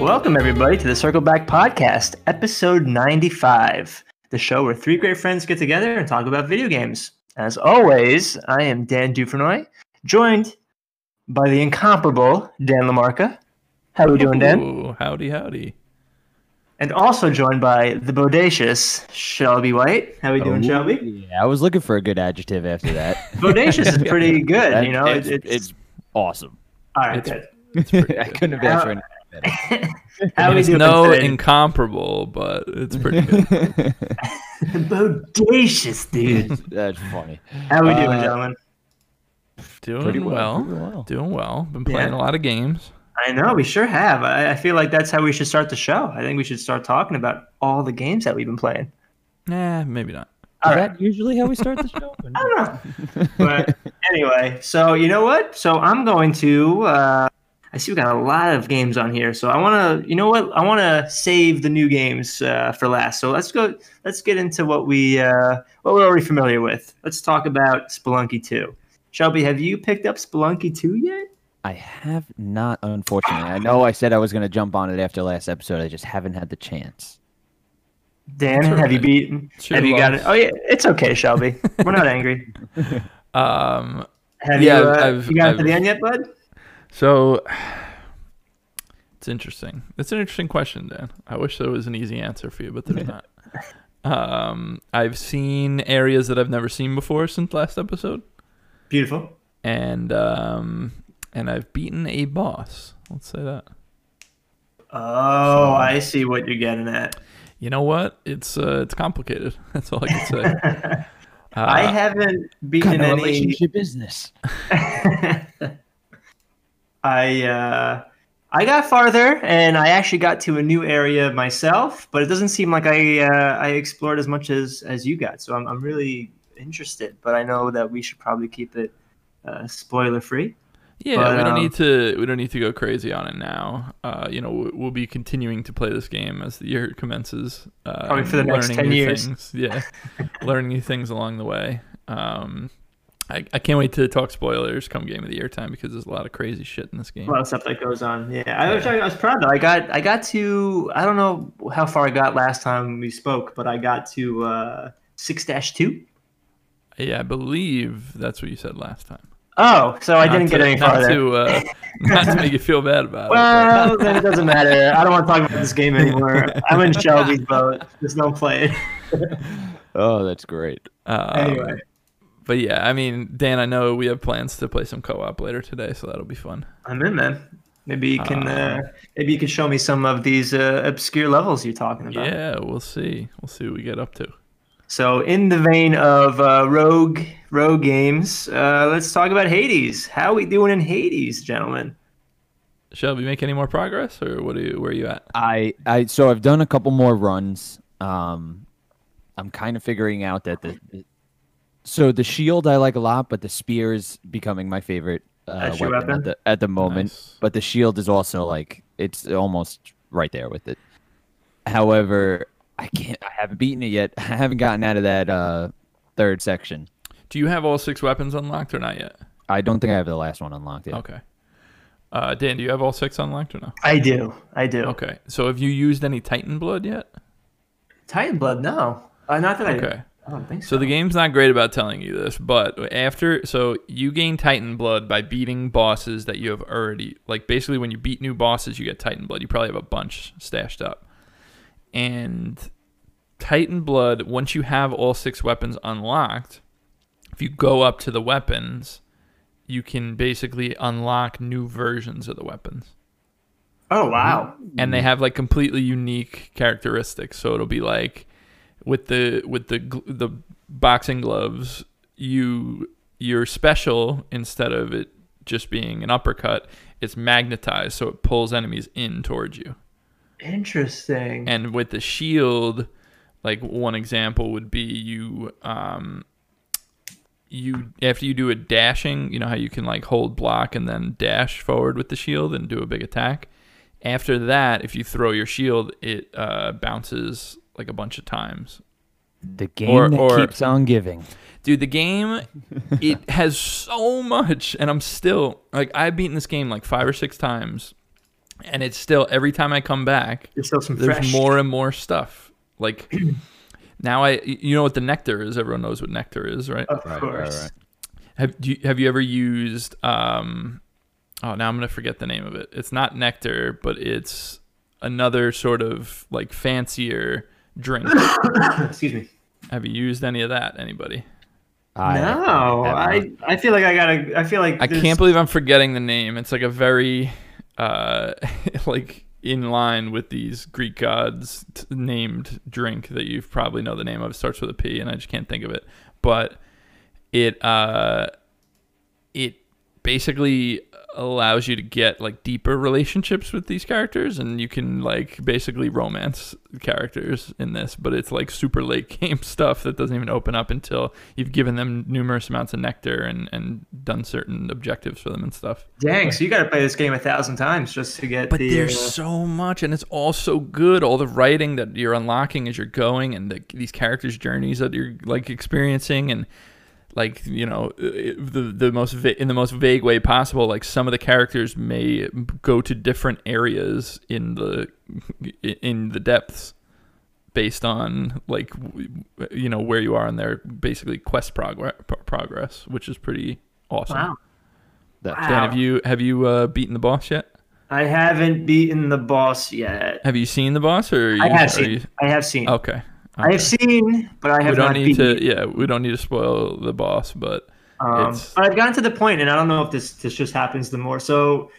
Welcome, everybody, to the Circle Back Podcast, episode 95, the show where three great friends get together and talk about video games. As always, I am Dan Dufresnoy, joined by the incomparable Dan Lamarca. How are we doing, Dan? Ooh, howdy, howdy. And also joined by the bodacious Shelby White. How are we doing, Oh, Shelby? Yeah, I was looking for a good adjective after that. Bodacious is pretty good, That- you know. it's, it- it's awesome. all right, it's- good. I couldn't have asked uh, for anything How we It's no today? incomparable, but it's pretty good. bodacious, dude. That's funny. How are we doing, Uh, gentlemen? Doing Pretty well. well, well. Doing well. Been playing Yeah. a lot of games. I know we sure have. I, I feel like that's how we should start the show. I think we should start talking about all the games that we've been playing. Nah, maybe not. All Is right. that usually how we start the show? I don't know. But anyway, so you know what? So I'm going to. Uh, I see we got a lot of games on here. So I want to. You know what? I want to save the new games uh, for last. So let's go. Let's get into what we uh, what we're already familiar with. Let's talk about Spelunky 2. Shelby, have you picked up Spelunky 2 yet? I have not, unfortunately. I know I said I was going to jump on it after last episode. I just haven't had the chance. Dan, That's have you beaten? Sure have you got it? Oh yeah, it's okay, Shelby. We're not angry. Um, Have Yeah, you? Uh, I've- you got it to I've- the end yet, bud? So it's interesting. It's an interesting question, Dan. I wish there was an easy answer for you, but there's not. Um, I've seen areas that I've never seen before since last episode, Beautiful. and um, and I've beaten a boss. Let's say that. Oh, I see what you're getting at. You know what? It's uh, it's complicated. That's all I can say. Uh, I haven't beaten any. is this? I uh, I got farther, and I actually got to a new area myself, but it doesn't seem like I uh, I explored as much as as you got. So I'm I'm really interested, but I know that we should probably keep it uh, spoiler free. Yeah, But, we don't um, need to. We don't need to go crazy on it now. Uh, you know, we- we'll be continuing to play this game as the year commences. Uh, Probably for the next learning 10 new years. Things. Yeah, learning new things along the way. Um, I, I can't wait to talk spoilers come game of the year time because there's a lot of crazy shit in this game. A lot of stuff that goes on. Yeah, I was, I was proud though. I got I got to I don't know how far I got last time we spoke, but I got to uh, six dash two. Yeah, I believe that's what you said last time. Oh, so I Not didn't get to- any not farther. To, uh, not to make you feel bad about it. Well, then it doesn't matter. I don't want to talk about this game anymore. I'm in Shelby's boat. Just don't play it. Oh, that's great. but, um, Anyway. But yeah, I mean, Dan, I know we have plans to play some co-op later today, so that'll be fun. I'm in, man. Maybe you can uh, Uh, maybe you can show me some of these uh, obscure levels you're talking about. Yeah, we'll see. We'll see what we get up to. So, in the vein of uh, rogue rogue games, uh, let's talk about Hades. How are we doing in Hades, gentlemen? Shelby, make any more progress, or what are you? Where are you at? I, I so I've done a couple more runs. Um, I'm kind of figuring out that the, the so the shield I like a lot, but the spear is becoming my favorite uh, weapon, weapon? at the at the moment. Nice. But the shield is also like it's almost right there with it. However, I can't. I haven't beaten it yet. I haven't gotten out of that uh, third section. Do you have all six weapons unlocked or not yet? I don't think I have the last one unlocked yet. Okay. Uh, Dan, do you have all six unlocked or no? I do, I do. Okay. So have you used any Titan blood yet? Titan Blood, no, uh, not that Okay. I. I don't think so. So the game's not great about telling you this, but after so you gain Titan blood by beating bosses that you have already like basically when you beat new bosses you get Titan blood. You probably have a bunch stashed up. And Titan blood, once you have all six weapons unlocked, if you go up to the weapons, you can basically unlock new versions of the weapons. oh wow, And they have like completely unique characteristics. So it'll be like with the with the the boxing gloves, you you're special instead of it just being an uppercut. It's magnetized, so it pulls enemies in towards you. interesting. And with the shield, like one example would be you um you after you do a dashing, you know how you can like hold block and then dash forward with the shield and do a big attack. After that, if you throw your shield, it uh, bounces like a bunch of times. The game Or- that or- keeps on giving. Dude, the game it has so much, and I'm still like I've beaten this game like five or six times. and it's still every time I come back, There's still some there's fresh. more and more stuff. Like now, I you know what the nectar is. Everyone knows what nectar is, right? Of Right, right, course. right. Have do you, have you ever used? Um, oh, now I'm gonna forget the name of it. It's not nectar, but it's another sort of like fancier drink. Excuse me. have you used any of that? Anybody? I no. I I feel like I gotta. I feel like I there's- can't believe I'm forgetting the name. It's like a very uh like in line with these Greek gods t- named drink that you've probably know the name of. It starts with a P and I just can't think of it. But it uh it basically allows you to get like deeper relationships with these characters and you can like basically romance characters in this but it's like super late game stuff that doesn't even open up until you've given them numerous amounts of nectar and and done certain objectives for them and stuff Dang, so you gotta play this game a thousand times just to get but the. there's uh, so much and it's all so good all the writing that you're unlocking as you're going and the, these characters journeys that you're like experiencing and like you know uh, the the most va- in the most vague way possible like some of the characters may go to different areas in the in the depths based on like you know where you are in their basically quest progress progress which is pretty awesome wow. That- Wow. Dan, have you have you uh, beaten the boss yet I haven't beaten the boss yet. have you seen the boss or you, I have seen. you- I have seen. okay I have seen, but I have we don't not need beaten. to yeah we don't need to spoil the boss but Um, but I've gotten to the point, and I don't know if this this just happens the more. So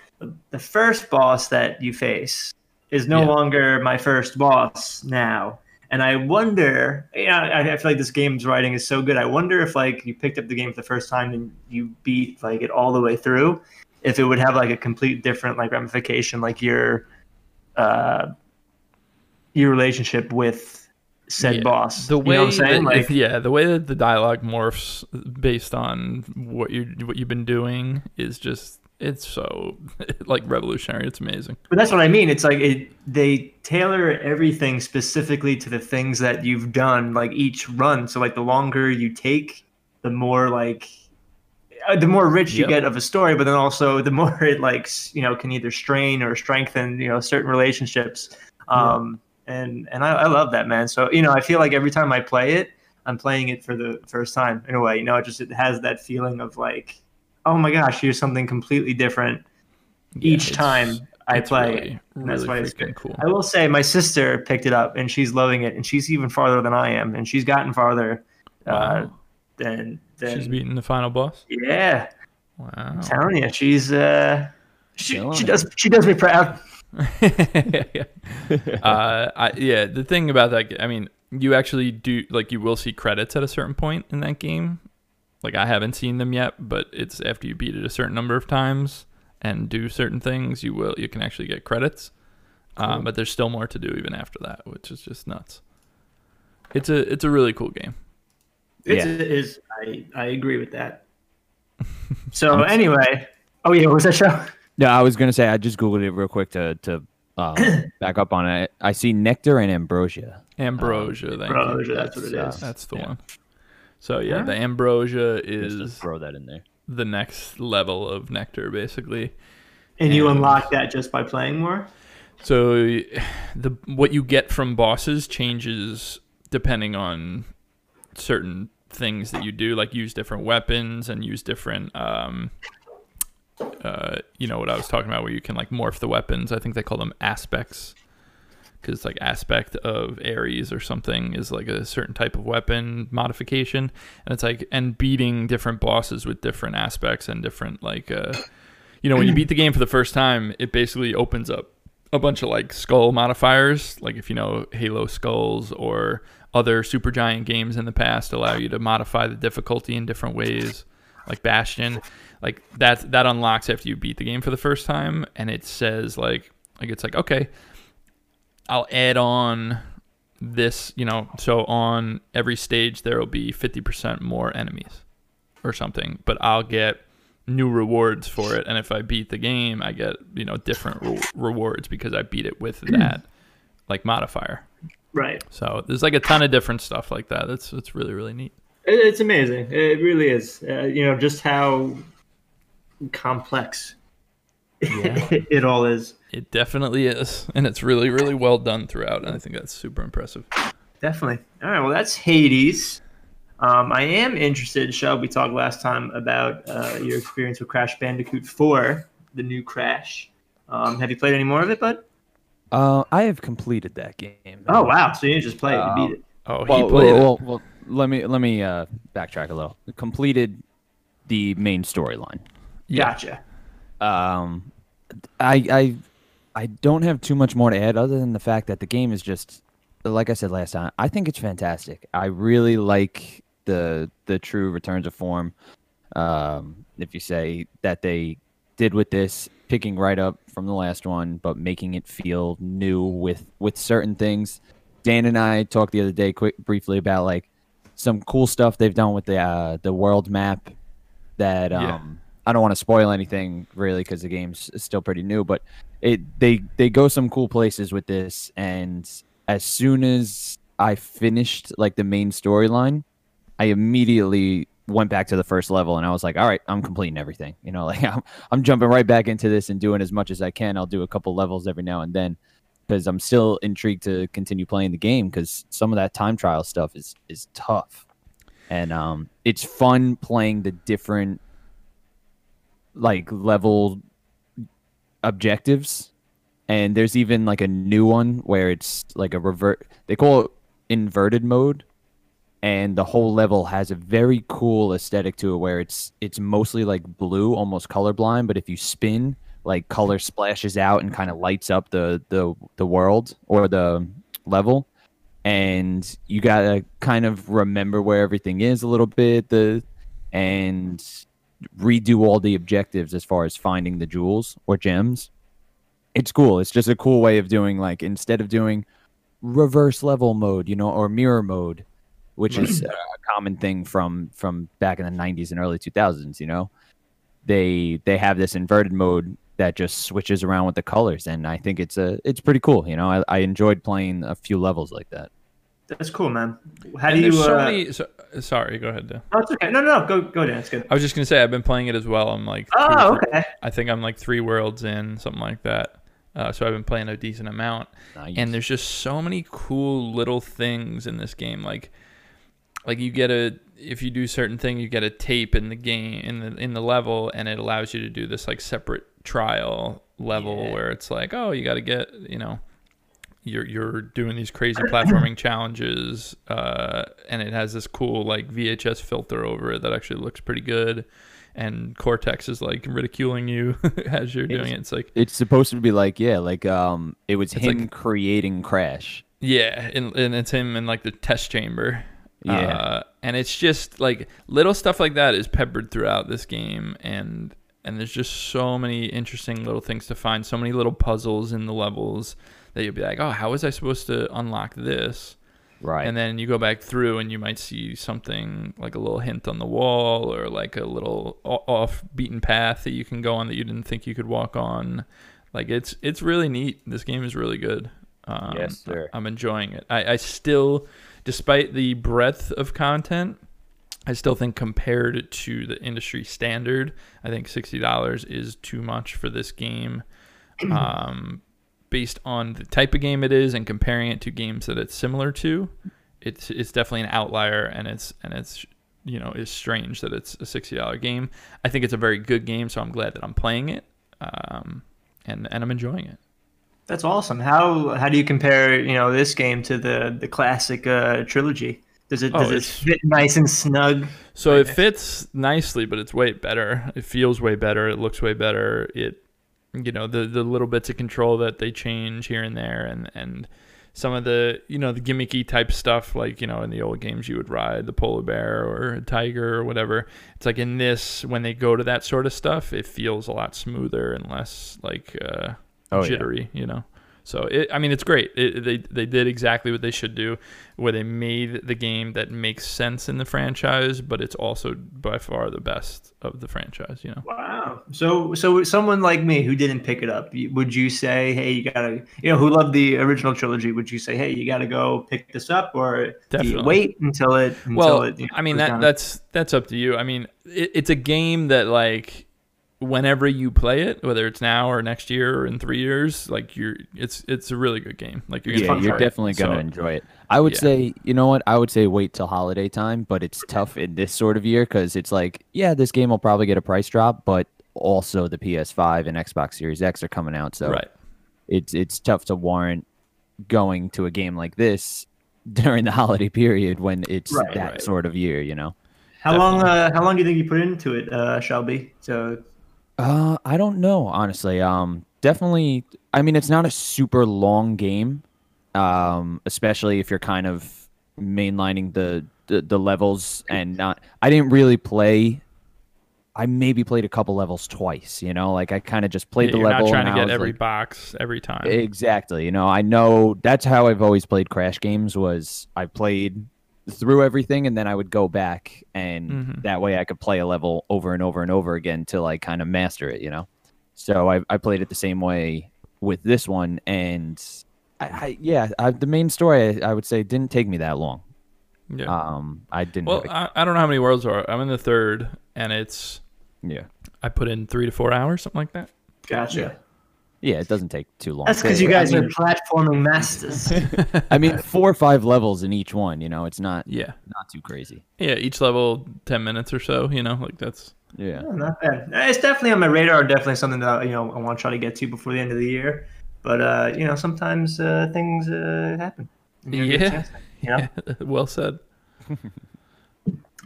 the first boss that you face is no Yeah. longer my first boss now, and I wonder. Yeah, I, I feel like this game's writing is so good. I wonder if like you picked up the game for the first time and you beat like it all the way through, if it would have like a complete different like ramification, like your uh your relationship with said Yeah. boss. the You way know what I'm saying? that, Like, yeah the way that the dialogue morphs based on what you what you've been doing is just it's so like revolutionary it's amazing But that's what I mean. It's like it, they tailor everything specifically to the things that you've done, like each run. So like the longer you take, the more like uh, the more rich you Yep. get of a story. But then also the more it like you know can either strain or strengthen you know certain relationships. Um, and and I, I love that man. So you know I feel like every time I play it, I'm playing it for the first time in a way. You know, it just it has that feeling of like, oh my gosh, here's something completely different Yeah, each time I play really, it. And that's really why it's freaking good. cool I will say my sister picked it up and she's loving it and she's even farther than I am and she's gotten farther uh, than than she's beating the final boss yeah. wow I'm telling you, she's uh she, Killing she it. does she does me proud. uh, I, yeah, the thing about that, I mean, you actually do like you will see credits at a certain point in that game. Like I haven't seen them yet, but it's after you beat it a certain number of times and do certain things, you will you can actually get credits. Um, but there's still more to do even after that, which is just nuts. It's a it's a really cool game. It's, Yeah. It is I I agree with that. So anyway, oh yeah, what was that show? No, I was gonna say I just googled it real quick to to um, back up on it. I see nectar and ambrosia. Ambrosia, thank you. Ambrosia, that's what it that's, is. uh, That's the Yeah. one. So yeah, Alright. the ambrosia Just is throw that in there. the next level of nectar, basically. And you unlock that just by playing more? So the what you get from bosses changes depending on certain things that you do, like use different weapons and use different um uh you know what I was talking about where you can like morph the weapons. I think they call them aspects. Cuz like aspect of Ares or something is like a certain type of weapon modification and it's like and beating different bosses with different aspects and different like uh you know when you beat the game for the first time it basically opens up a bunch of like skull modifiers like if you know halo skulls or other super giant games in the past allow you to modify the difficulty in different ways like bastion like that that unlocks after you beat the game for the first time and it says like like it's like okay i'll add on this you know so on every stage there will be 50% more enemies or something but i'll get new rewards for it and if i beat the game i get you know different re- rewards because i beat it with that like modifier Right. so there's like a ton of different stuff like that that's it's really really neat it's amazing. It really is. Uh, you know, just how complex Yeah. it all is. It definitely is, and it's really, really well done throughout. And I think that's super impressive. Definitely. All right. Well, that's Hades. Um, I am interested, Shell. We talked last time about uh, your experience with Crash Bandicoot 4, the new Crash. Um, have you played any more of it, bud? Uh, I have completed that game. Oh wow! So you just play it; you beat it. Oh, he Well, played well, it. well, well, let me let me uh, backtrack a little. Completed the main storyline. Yeah. Gotcha. Um, I I I don't have too much more to add other than the fact that the game is just like I said last time. I think it's fantastic. I really like the the true returns of form. Um, if you say that they did with this, picking right up from the last one, but making it feel new with with certain things. Dan and I talked the other day, quick briefly about like some cool stuff they've done with the uh, the world map. That um. I don't want to spoil anything really because the game's still pretty new, but it they they go some cool places with this. And as soon as I finished like the main storyline, I immediately went back to the first level and I was like, all right, I'm completing everything. You know, like I'm, I'm jumping right back into this and doing as much as I can. I'll do a couple levels every now and then because I'm still intrigued to continue playing the game because some of that time trial stuff is is tough. And um, it's fun playing the different like level objectives. And there's even like a new one where it's like a revert. They call it inverted mode, and the whole level has a very cool aesthetic to it where it's it's mostly like blue almost colorblind but if you spin like color splashes out and kind of lights up the the the world or the level and you got to kind of remember where everything is a little bit the and redo all the objectives as far as finding the jewels or gems it's cool. It's just a cool way of doing like instead of doing reverse level mode you know or mirror mode which is a common thing from from back in the 90s and early 2000s you know? They they have this inverted mode that just switches around with the colors and i think it's a it's pretty cool you know? I, I enjoyed playing a few levels like that That's cool, man. How And do you? so uh, many. So, sorry, go ahead. Dan. Oh, it's okay. No, no, no. Go, go, Dan. It's good. I was just gonna say I've been playing it as well. I'm like, two or Oh, three- okay. I think I'm like three worlds in, something like that. Uh, so I've been playing a decent amount, Nice. and there's just so many cool little things in this game. Like, like you get a if you do certain thing, you get a tape in the game in the in the level, and it allows you to do this like separate trial level Yeah. where it's like, oh, you got to get you know. You're, you're doing these crazy platforming challenges, uh, and it has this cool like VHS filter over it that actually looks pretty good and Cortex is like ridiculing you as you're doing it. It's like, it's supposed to be like yeah like um it was him like- creating crash yeah, and, and it's him in like the test chamber. Yeah. Uh, and it's just like little stuff like that is peppered throughout this game, and and there's just so many interesting little things to find, so many little puzzles in the levels that you'll be like, oh, how was I supposed to unlock this? right And then you go back through and you might see something like a little hint on the wall or like a little off beaten path that you can go on that you didn't think you could walk on. Like it's it's really neat. This game is really good. Um, Yes, sir. I'm enjoying it. I, I still, despite the breadth of content, I still think compared to the industry standard, I think sixty dollars is too much for this game. Um, based on the type of game it is and comparing it to games that it's similar to, it's it's definitely an outlier, and it's and it's you know is strange that it's a sixty dollar game. I think it's a very good game, so I'm glad that I'm playing it, um, and and I'm enjoying it. That's awesome. How how do you compare you know this game to the the classic uh, trilogy? Does it Oh, does it fit nice and snug? So it fits nicely, but it's way better. It feels way better. It looks way better. It, you know, the the little bits of control that they change here and there, and and some of the you know the gimmicky type stuff, like you know in the old games you would ride the polar bear or a tiger or whatever. It's like in this when they go to that sort of stuff, it feels a lot smoother and less like uh, Oh, yeah. jittery. You know. So it, I mean, it's great. It, they they did exactly what they should do, where they made the game that makes sense in the franchise, but it's also by far the best of the franchise. You know. Wow. So so someone like me who didn't pick it up, would you say, hey, you gotta, you know, who loved the original trilogy? Would you say, hey, you gotta go pick this up, or wait until it? Until Well, it, you know, I mean that down? that's that's up to you. I mean, it, it's a game that like whenever you play it, whether it's now or next year or in three years, like you're, it's it's a really good game. Like you're yeah, you're it. definitely gonna So, enjoy it. I would yeah. say, you know what? I would say wait till holiday time, but it's tough in this sort of year because it's like, yeah, this game will probably get a price drop, but also the PS5 and Xbox Series X are coming out, so right. it's it's tough to warrant going to a game like this during the holiday period when it's Right, that right. sort of year, you know. How long? Uh, how long do you think you put into it, uh, Shelby? So Uh, I don't know, honestly. Um, definitely. I mean, it's not a super long game, um, especially if you're kind of mainlining the, the the levels and not. I didn't really play. I maybe played a couple levels twice. You know, like I kind of just played Yeah, the you're level. not trying to get every like- box every time. Exactly. You know, I know that's how I've always played Crash games. Was I played through everything and then I would go back and Mhm. that way I could play a level over and over and over again till I kind of master it. You know. So I I played it the same way with this one, and I, I yeah, I, the main story I, I would say didn't take me that long. yeah. Um, I didn't. well, have a- I, I don't know how many worlds are. I'm in the third, and it's yeah, I put in three to four hours, something like that. gotcha. yeah, it doesn't take too long. That's because you I guys are platforming masters. I mean, four or five levels in each one. You know, it's not Yeah, not too crazy. yeah. Each level ten minutes or so. You know, like that's Yeah. Oh, not bad. It's definitely on my radar. Definitely something that you know I want to try to get to before the end of the year. But uh, you know, sometimes uh, things uh, happen. And you don't get a Yeah. chance, You know. well said.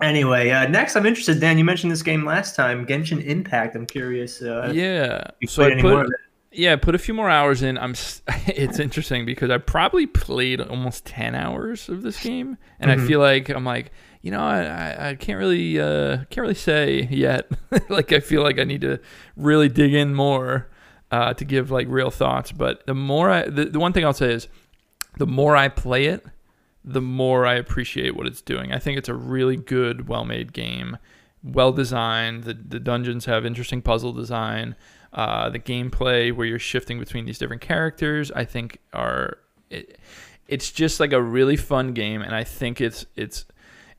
Anyway, uh, next I'm interested. Dan, you mentioned this game last time, Genshin Impact. I'm curious. Uh, if Yeah. you So played I any more put of it. Yeah, put a few more hours in. I'm. It's interesting because I probably played almost ten hours of this game, and I feel like I'm like, you know, I I, can't really uh can't really say yet. like I feel like I need to really dig in more uh, to give like real thoughts. But the more I, the, the one thing I'll say is, the more I play it, the more I appreciate what it's doing. I think it's a really good, well-made game, well designed. The the dungeons have interesting puzzle design. Uh, the gameplay where you're shifting between these different characters, I think are it, it's just like a really fun game, and I think it's it's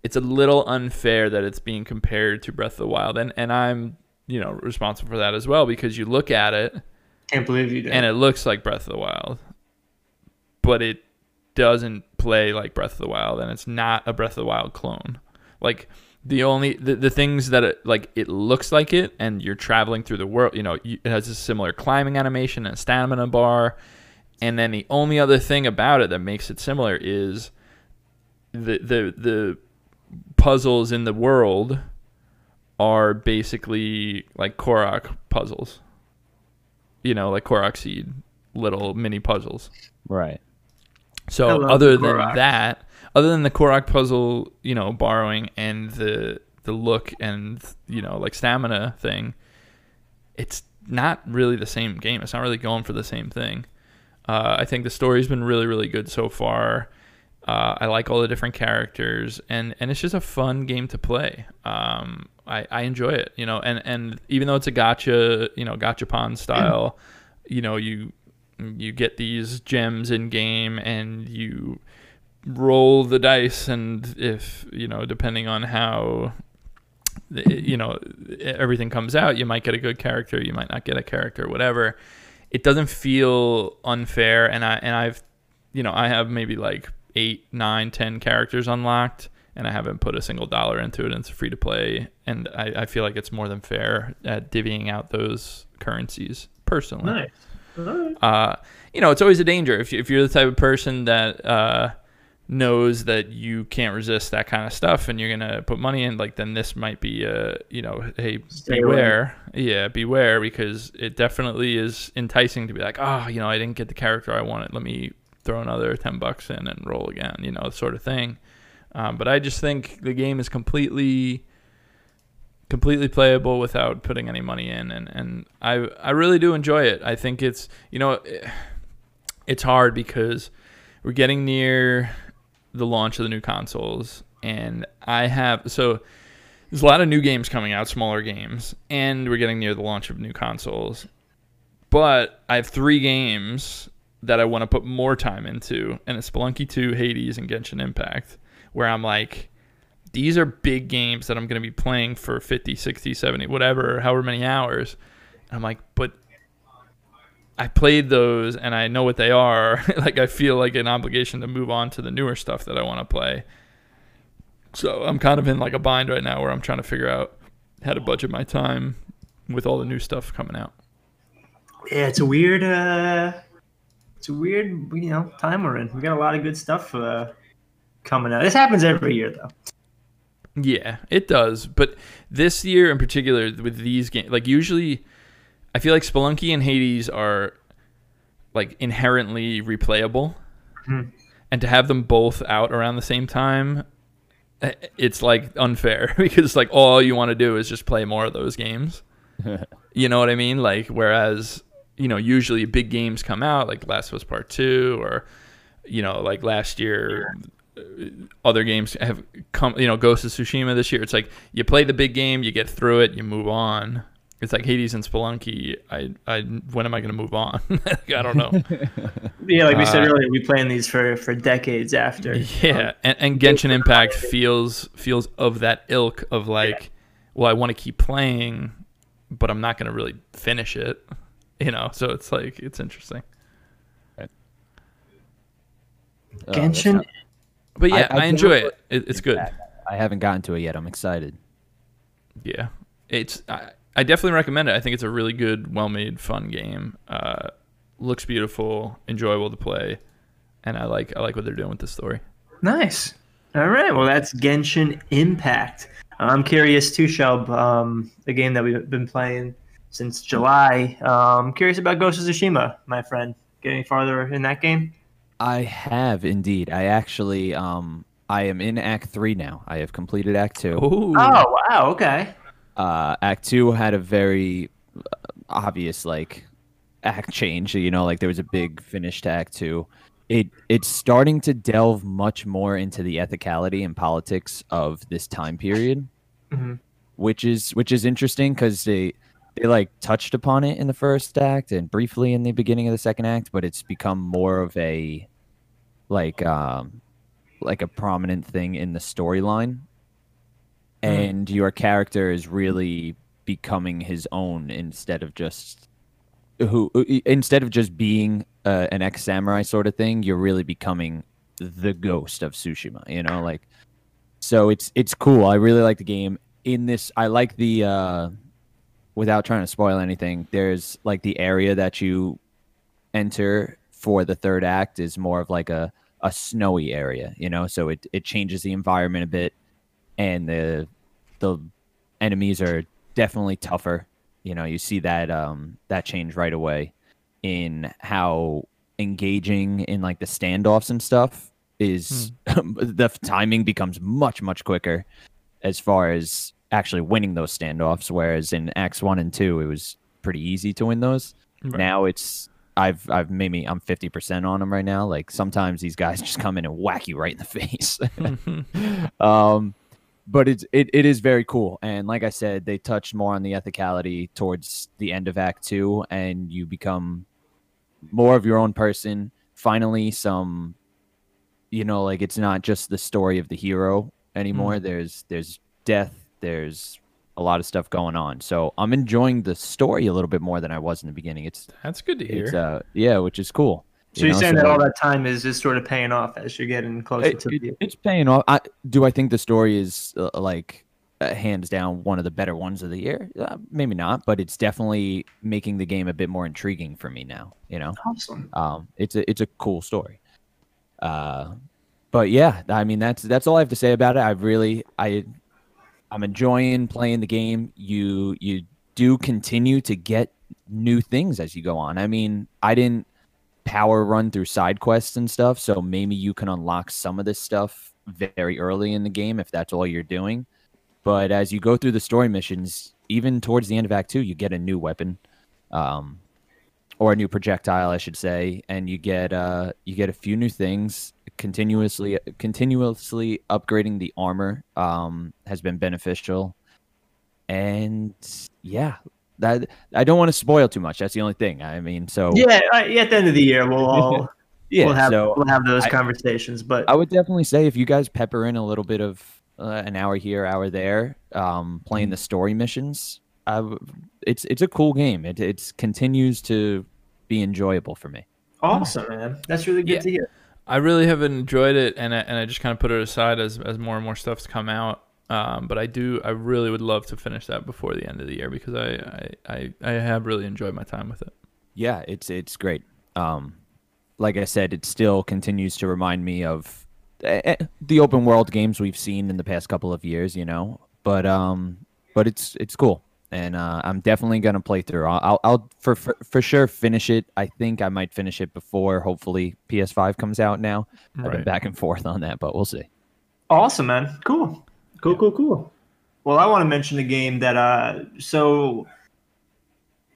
it's a little unfair that it's being compared to Breath of the Wild, and and I'm you know responsible for that as well because you look at it Can't believe you did. and it looks like Breath of the Wild, but it doesn't play like Breath of the Wild, and it's not a Breath of the Wild clone. Like the only the, the things that it like it looks like it, and you're traveling through the world. You know, you, it has a similar climbing animation and a stamina bar, and then the only other thing about it that makes it similar is the the the puzzles in the world are basically like Korok puzzles. You know, like Korok seed little mini puzzles. Right. So I other the than that, other than the Korok puzzle, you know, borrowing and the the look and you know like stamina thing, it's not really the same game. It's not really going for the same thing. Uh, I think the story's been really really good so far. Uh, I like all the different characters, and, and it's just a fun game to play. Um, I, I enjoy it, you know, and, and even though it's a gotcha, you know, gachapon style, you know, you you get these gems in game, and you roll the dice, and if you know, depending on how you know everything comes out, you might get a good character, you might not get a character, whatever. It doesn't feel unfair, and I and I've you know I have maybe like eight, nine, ten characters unlocked, and I haven't put a single dollar into it. and It's free to play, and I, I feel like it's more than fair at divvying out those currencies personally nice. Alright. uh, you know, it's always a danger if, you, if you're the type of person that uh, knows that you can't resist that kind of stuff and you're gonna put money in. Like, then this might be a you know, hey, Stay away. beware, yeah, beware because it definitely is enticing to be like, oh, you know, I didn't get the character I wanted. Let me throw another ten bucks in and roll again, you know, sort of thing. Um, but I just think the game is completely completely playable without putting any money in and, and I I really do enjoy it. I think it's you know eh, it's hard because we're getting near the launch of the new consoles and I have so there's a lot of new games coming out, smaller games, and we're getting near the launch of new consoles. But I have three games that I want to put more time into, and it's Spelunky 2, Hades, and Genshin Impact, where I'm like, these are big games that I'm going to be playing for 50, 60, 70, whatever, however many hours. And I'm like, but I played those and I know what they are. like I feel like an obligation to move on to the newer stuff that I want to play. So I'm kind of in like a bind right now where I'm trying to figure out how to budget my time with all the new stuff coming out. Yeah, it's a weird, uh, it's a weird, you know, time we're in. We got a lot of good stuff uh, coming out. This happens every year, though. Yeah, it does. But this year in particular, with these games, like usually, I feel like Spelunky and Hades are like inherently replayable, Mhm. and to have them both out around the same time, eh, it's like unfair because like all you want to do is just play more of those games. you know what I mean? Like whereas you know usually big games come out like Last of Us Part Two or you know like last year. uh, Other games have come, you know, Ghost of Tsushima this year. It's like you play the big game, you get through it, you move on. It's like Hades and Spelunky. I, I, when am I going to move on? Like, I don't know. Yeah, like we said Uh, earlier, we plan these for for decades after. Yeah, and, and Genshin Impact feels feels of that ilk of like, well, I want to keep playing, but I'm not going to really finish it, you know. So it's like it's interesting. Oh, Genshin. not- But yeah, I, I enjoy it. it. It's good. I haven't gotten to it yet. I'm excited. Yeah, it's I, I definitely recommend it. I think it's a really good, well-made, fun game. Uh, looks beautiful, enjoyable to play, and I like I like what they're doing with the story. Nice. All right. Well, that's Genshin Impact. I'm curious too, Shelb. Um, the game that we've been playing since July. Um, curious about Ghost of Tsushima, my friend. Get any farther in that game? I have indeed. I actually, um, I am in Act Three now. I have completed Act Two. Oh, Oh, wow. Okay. Uh, Act Two had a very uh, obvious like act change. You know, like there was a big finish to Act Two. It it's starting to delve much more into the ethicality and politics of this time period, Mhm. which is which is interesting because they they like touched upon it in the first act and briefly in the beginning of the second act, but it's become more of a like um like a prominent thing in the storyline and your character is really becoming his own instead of just who instead of just being uh, an ex samurai sort of thing you're really becoming the ghost of Tsushima you know like so it's it's cool. I really like the game. In this i like the uh without trying to spoil anything there's like the area that you enter for the third act is more of like a a snowy area you know so it it changes the environment a bit and the the enemies are definitely tougher. You know, you see that um that change right away in how engaging in like the standoffs and stuff is the timing becomes much much quicker as far as actually winning those standoffs whereas in acts 1 and 2 it was pretty easy to win those Right. now it's I've I've maybe I'm 50% on them right now like sometimes these guys just come in and whack you right in the face um but it's it, it is very cool. And like i said they touched more on the ethicality towards the end of act two and you become more of your own person. Finally some you know like it's not just the story of the hero anymore. There's there's death there's a lot of stuff going on. So i'm enjoying the story a little bit more than i was in the beginning. It's that's good to hear. it's uh yeah which is cool So you you're know, saying so- that all that time is just sort of paying off as you're getting closer it- to it- the. it's paying off. I, do I think the story is uh, like uh, hands down one of the better ones of the year? Uh, maybe not, but it's definitely making the game a bit more intriguing for me now. You know, Awesome. um, it's a it's a cool story. Uh, but yeah, I mean that's that's all I have to say about it. I've really I I'm enjoying playing the game. You you do continue to get new things as you go on. I mean, I didn't power run through side quests and stuff, so maybe you can unlock some of this stuff very early in the game if that's all you're doing. But as you go through the story missions, even towards the end of Act Two, you get a new weapon, um, or a new projectile, I should say, and you get uh, you get a few new things. Continuously, continuously upgrading the armor um, has been beneficial, and yeah, that I don't want to spoil too much. That's the only thing. I mean, so Yeah, uh, at the end of the year, we'll all yeah. we'll have so we'll have those I- conversations. But I would definitely say if you guys pepper in a little bit of uh, an hour here, hour there, um, playing the story missions. Uh, it's it's a cool game. It it continues to be enjoyable for me. Awesome, man. That's really good Yeah. to hear. I really haven't enjoyed it, and I, and I just kind of put it aside as as more and more stuff's come out. Um, but I do, I really would love to finish that before the end of the year because I I, I, I have really enjoyed my time with it. Yeah, it's it's great. Um, like I said, it still continues to remind me of eh, eh, the open world games we've seen in the past couple of years. You know, but um, but it's it's cool, and uh, I'm definitely gonna play through. I'll, I'll, I'll for, for for sure finish it. I think I might finish it before hopefully PS5 comes out. Now I've been back and forth on that, but we'll see. Awesome, man. Cool. Cool, cool, cool. Well, I want to mention a game that uh so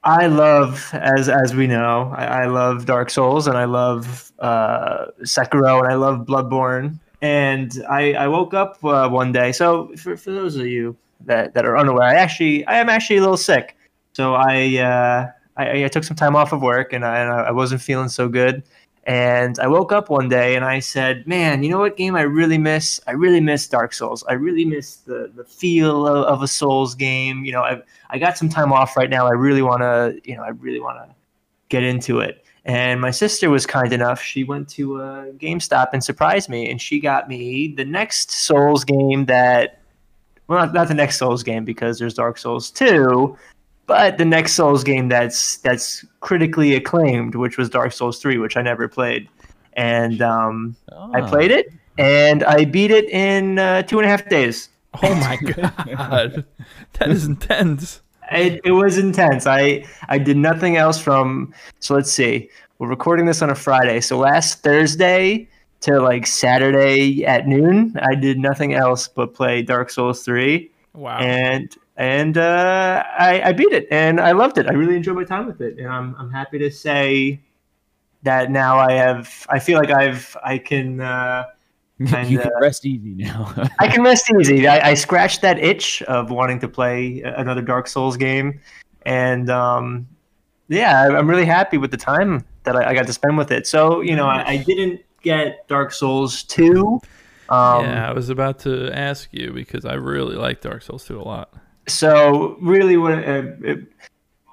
I love as as we know, I, I love Dark Souls and I love uh Sekiro and I love Bloodborne. And I, I woke up uh, one day. So for, for those of you that, that are unaware, I actually I am actually a little sick. So I uh I, I took some time off of work and I, and I wasn't feeling so good. And I woke up one day and I said, "Man, you know what game I really miss? I really miss Dark Souls. I really miss the the feel of, of a Souls game. You know, I I got some time off right now. I really want to, you know, I really want to get into it." And my sister was kind enough. She went to uh, GameStop and surprised me, and she got me the next Souls game that, well, not, not the next Souls game because there's Dark Souls two, but the next Souls game that's that's critically acclaimed, which was Dark Souls three, which I never played, and um, I Ah. played it and I beat it in uh, two and a half days. Oh my god, that is intense. It, it was intense. I I did nothing else from so let's see. We're recording this on a Friday, so last Thursday to like Saturday at noon, I did nothing else but play Dark Souls three, Wow. and and uh, I, I beat it, and I loved it. I really enjoyed my time with it, and I'm I'm happy to say that now I have. I feel like I've I can. Uh, And, you can rest easy now. I can rest easy. I, I scratched that itch of wanting to play another Dark Souls game, and um, yeah, I- I'm really happy with the time that I, I got to spend with it. So you know, I, I didn't get Dark Souls two. Um, yeah, I was about to ask you because I really like Dark Souls 2 a lot. So really, what uh, it,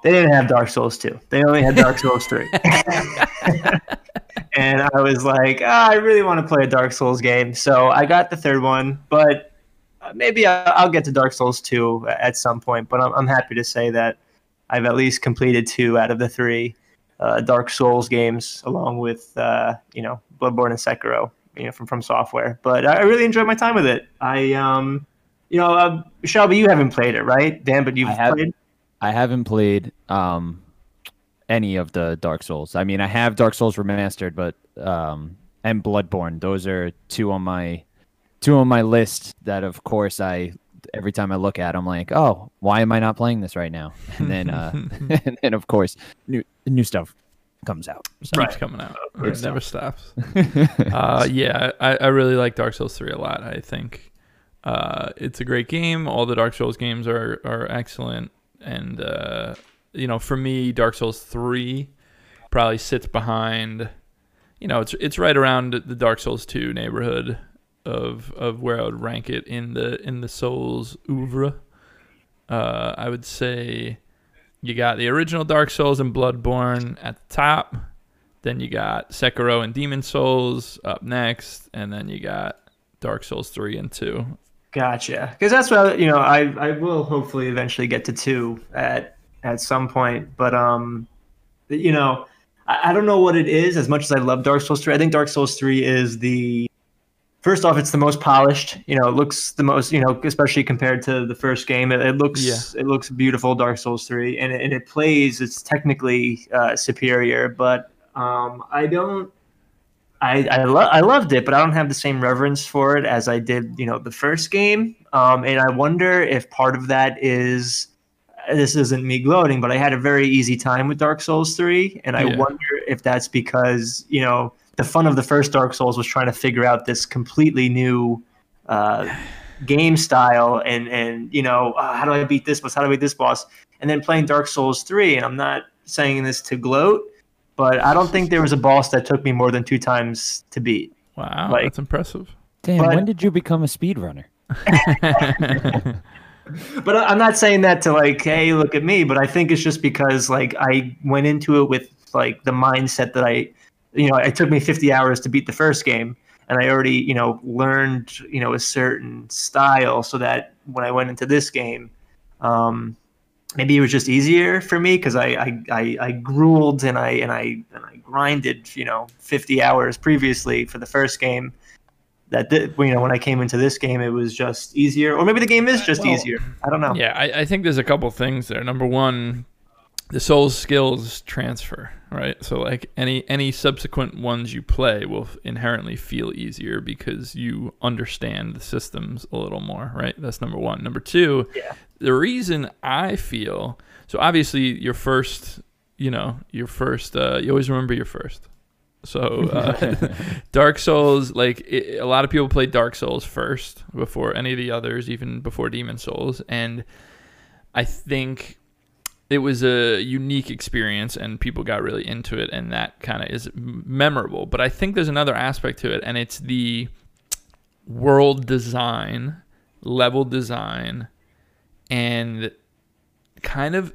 they didn't have Dark Souls two. They only had Dark Souls three. and I was like, ah, I really want to play a Dark Souls game. So I got the third one, but uh, maybe I'll, get to Dark Souls two at some point. But I'm, I'm happy to say that I've at least completed two out of the three uh, Dark Souls games, along with uh, you know Bloodborne and Sekiro, you know from from Software. But I I really enjoyed my time with it. I um, you know, uh, Shelby, you haven't played it, right? Dan, but you've I have. played. I haven't played um any of the Dark Souls. I mean, I have Dark Souls remastered, but um and Bloodborne. Those are two on my two on my list that of course I every time I look at I'm like, "Oh, why am I not playing this right now?" And then uh and then of course new new stuff comes out. So, Keeps coming out. Good It never stops. uh, yeah, I, I really like Dark Souls 3 a lot. I think uh, it's a great game. All the Dark Souls games are, are excellent. And, uh, you know, for me, Dark Souls 3 probably sits behind, you know, it's it's right around the Dark Souls 2 neighborhood of of where I would rank it in the in the Souls oeuvre. Uh, I would say you got the original Dark Souls and Bloodborne at the top. Then you got Sekiro and Demon Souls up next, and then you got Dark Souls three and two. Gotcha. Because that's what I- you know. I I will hopefully eventually get to two at at some point, but um, you know, I, I don't know what it is. As much as I love Dark Souls three, I think Dark Souls three is the first off, it's the most polished. You know, it looks the most. You know, especially compared to the first game, it, it looks Yeah. it looks beautiful. Dark Souls three, and it, and it plays. It's technically uh, superior, but um, I don't. I I, lo- I loved it, but I don't have the same reverence for it as I did, you know, the first game. Um, and I wonder if part of that is this isn't me gloating, but I had a very easy time with Dark Souls three, and I Yeah. wonder if that's because you know the fun of the first Dark Souls was trying to figure out this completely new uh, game style, and and you know uh, how do I beat this boss? How do I beat this boss? And then playing Dark Souls three, and I'm not saying this to gloat, but I don't think there was a boss that took me more than two times to beat. Wow, Like- that's impressive. Dan, But- when did you become a speedrunner? but I- I'm not saying that to like, hey, look at me. But I think it's just because like I went into it with like the mindset that I, you know, it took me 50 hours to beat the first game, and I already, you know, learned, you know, a certain style, so that when I went into this game, um, maybe it was just easier for me because I, I, I I grueled and I and I and I grinded, you know, 50 hours previously for the first game. That did, you know, when I came into this game, it was just easier, or maybe the game is uh, just Well, easier. I don't know. Yeah, I, I think there's a couple things there. Number one, the soul's skills transfer, right? So like any any subsequent ones you play will inherently feel easier because you understand the systems a little more, right? That's number one. Number two, Yeah. the reason I feel so obviously your first, you know, your first, uh, you always remember your first. So uh, Dark Souls, like it, a lot of people play Dark Souls first before any of the others, even before Demon Souls, and I think it was a unique experience, and people got really into it, and that kind of is memorable. But I think there's another aspect to it, and it's the world design, level design, and kind of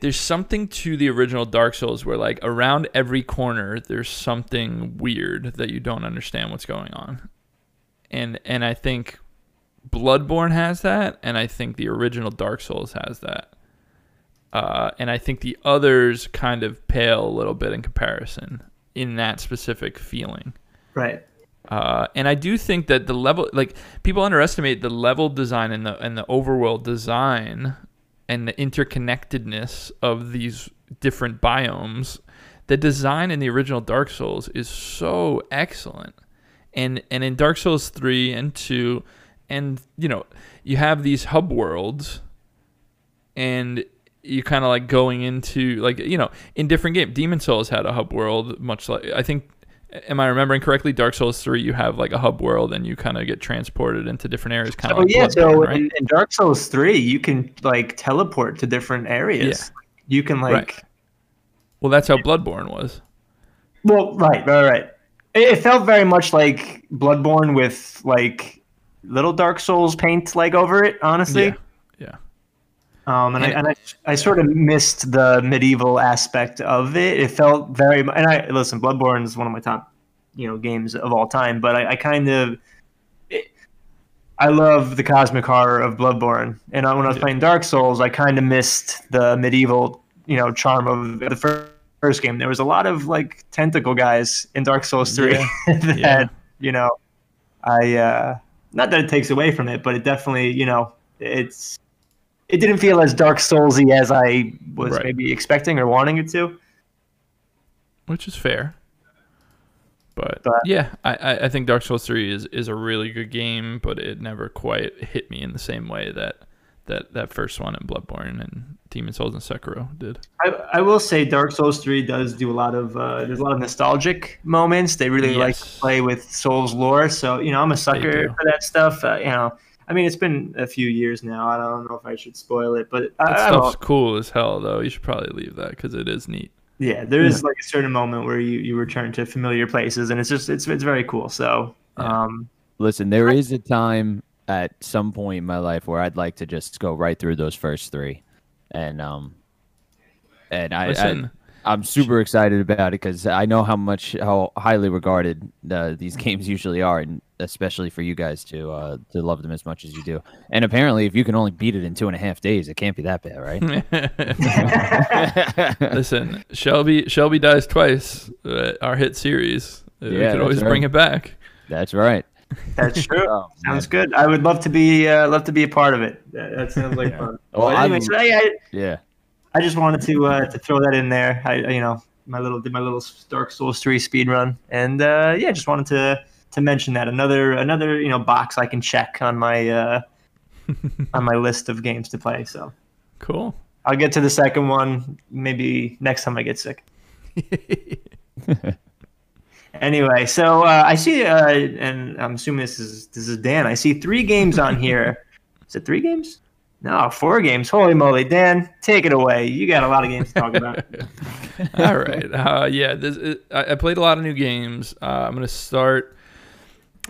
there's something to the original Dark Souls where like around every corner there's something weird that you don't understand what's going on. And and I think Bloodborne has that and I think the original Dark Souls has that. Uh, and I think the others kind of pale a little bit in comparison in that specific feeling. Right. Uh, and I do think that the level, like people underestimate the level design and the and the overworld design and the interconnectedness of these different biomes. The design in the original Dark Souls is so excellent, and and in Dark Souls three and two, and you know you have these hub worlds, and you kind of like going into like you know in different game. Demon Souls had a hub world, much like I think am I remembering correctly? Dark Souls three, you have like a hub world, and you kind of get transported into different areas, kind of. Oh like yeah, so right? in, in Dark Souls three, you can like teleport to different areas. Yeah. You can like, Right. well, that's how Bloodborne was. well, right, right, right. It, it felt very much like Bloodborne with like little Dark Souls paint like over it. Honestly, Yeah, yeah, Um, and, And- I, and I, I sort of missed the medieval aspect of it. It felt very, and I listen. Bloodborne is one of my top, you know, games of all time. But I, I kind of, it, I love the cosmic horror of Bloodborne. And I, when I was Yeah. playing Dark Souls, I kind of missed the medieval, you know, charm of the first, first game. There was a lot of like tentacle guys in Dark Souls three Yeah. that Yeah. you know, I uh, not that it takes away from it, but it definitely, you know, it's it didn't feel as Dark Soulsy as I was Right. maybe expecting or wanting it to. which is fair. But, But- yeah, I, I think Dark Souls three is is a really good game, but it never quite hit me in the same way that that that first one in Bloodborne and Demon Souls and Sekiro did. I, I will say Dark Souls three does do a lot of uh, there's a lot of nostalgic moments. They really like to play with Souls lore, so you know I'm a sucker for that stuff. Uh, you know, I mean it's been a few years now. I don't know if I should spoil it, but I, That I stuff's don't. cool as hell, though. You should probably leave that because it is neat. Yeah, there is like a certain moment where you, you return to familiar places, and it's just it's it's very cool. So Yeah. um, Listen, there is a time at some point in my life where I'd like to just go right through those first three, and um, and I, I Listen, I'm super excited about it because I know how much how highly regarded uh, these games usually are, and especially for you guys to uh, to love them as much as you do. And apparently, if you can only beat it in two and a half days, it can't be that bad, right? listen, Shelby Shelby dies twice. Uh, our hit series. Uh, we Yeah, could always that's bring it back. That's right. that's true. Oh, Sounds man. good. I would love to be uh, love to be a part of it. That, that sounds like Yeah. fun. Well, But anyway, I'm- so I, I, Yeah. I just wanted to uh, to throw that in there. I you know my little did my little Dark Souls three speed run, and uh, yeah, just wanted to to mention that another another you know box I can check on my uh, on my list of games to play. So Cool. I'll get to the second one maybe next time I get sick. Anyway, so uh, I see, uh, and I'm assuming this is this is Dan. I see three games on here. is it three games? No, four games. Holy moly, Dan, take it away. You got a lot of games to talk about. All right. Uh, yeah, this, it, I, I played a lot of new games. Uh, I'm gonna start.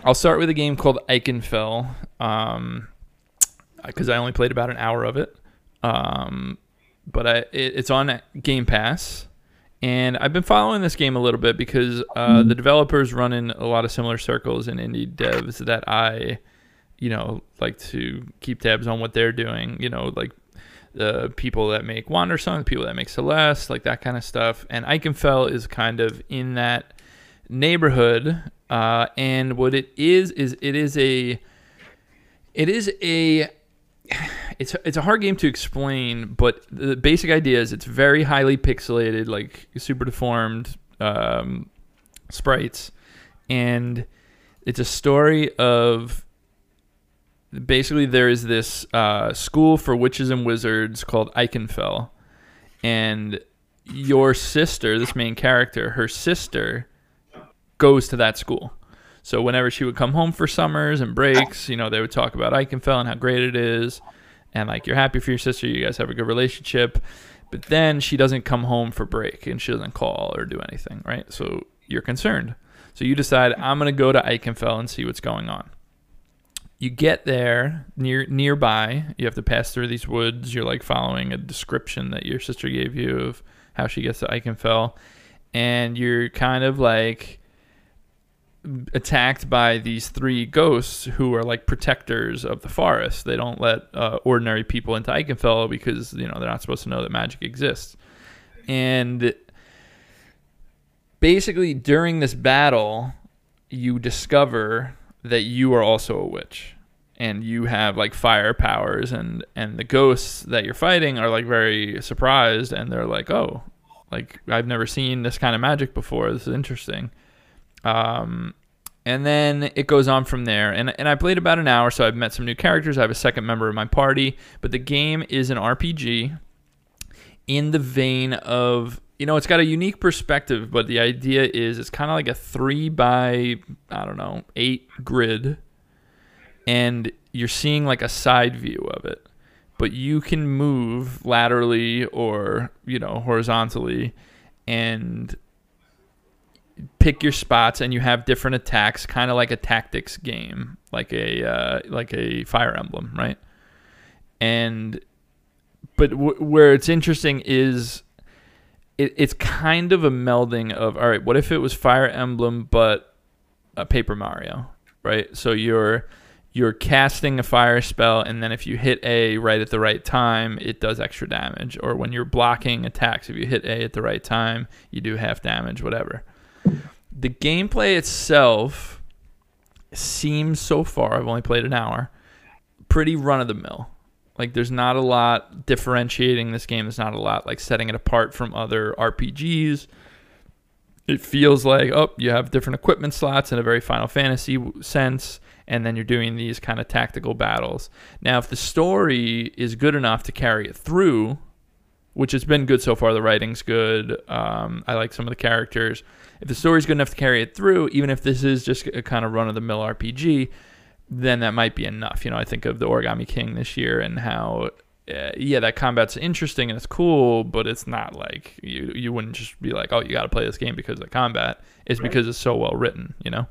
I'll start with a game called Ikenfell, um, because I only played about an hour of it. Um, but I, it, it's on Game Pass, and I've been following this game a little bit because uh, the developers run in a lot of similar circles in indie devs that I, you know, like to keep tabs on what they're doing. You know, like the people that make Wandersong, the people that make Celeste, like that kind of stuff. And Ikenfell is kind of in that neighborhood. Uh, and what it is is it is a it is a it's it's a hard game to explain, but the basic idea is it's very highly pixelated, like super deformed um, sprites, and it's a story of basically there is this uh, school for witches and wizards called Ikenfell, and your sister, this main character, her sister, goes to that school. So whenever she would come home for summers and breaks, you know, they would talk about Ikenfell and how great it is, and like you're happy for your sister, you guys have a good relationship. But then she doesn't come home for break and she doesn't call or do anything, right? So you're concerned. So you decide I'm gonna go to Ikenfell and see what's going on you get there near nearby you have to pass through these woods you're like following a description that your sister gave you of how she gets to Ikenfell and you're kind of like attacked by these three ghosts who are like protectors of the forest. They don't let uh, ordinary people into Ikenfell because you know they're not supposed to know that magic exists. And basically during this battle you discover that you are also a witch. And you have like fire powers and and the ghosts that you're fighting are like very surprised and they're like oh like i've never seen this kind of magic before. This is interesting um and then it goes on from there and, and i played about an hour so i've met some new characters i have a second member of my party but the game is an rpg in the vein of you know, it's got a unique perspective, but the idea is it's kind of like a three by, I don't know, eight grid. And you're seeing like a side view of it. But you can move laterally or, you know, horizontally and pick your spots and you have different attacks, kind of like a tactics game, like a uh, like a Fire Emblem, right? And but w- where it's interesting is it, it's kind of a melding of all right, what if it was Fire Emblem but a Paper Mario, right? So you're you're casting a fire spell and then if you hit A right at the right time, it does extra damage. Or when you're blocking attacks, if you hit A at the right time, you do half damage, whatever. The gameplay itself seems so far, I've only played an hour, pretty run of the mill. Like there's not a lot differentiating this game. There's not a lot like setting it apart from other RPGs. It feels like oh, you have different equipment slots in a very Final Fantasy sense, and then you're doing these kind of tactical battles. Now, if the story is good enough to carry it through, which has been good so far, the writing's good. Um, I like some of the characters. If the story's good enough to carry it through, even if this is just a kind of run of the mill RPG, then that might be enough. You know, I think of the Origami King this year and how, uh, yeah, that combat's interesting and it's cool, but it's not like you you wouldn't just be like, oh, you got to play this game because of the combat. It's right. because it's so well written, you know.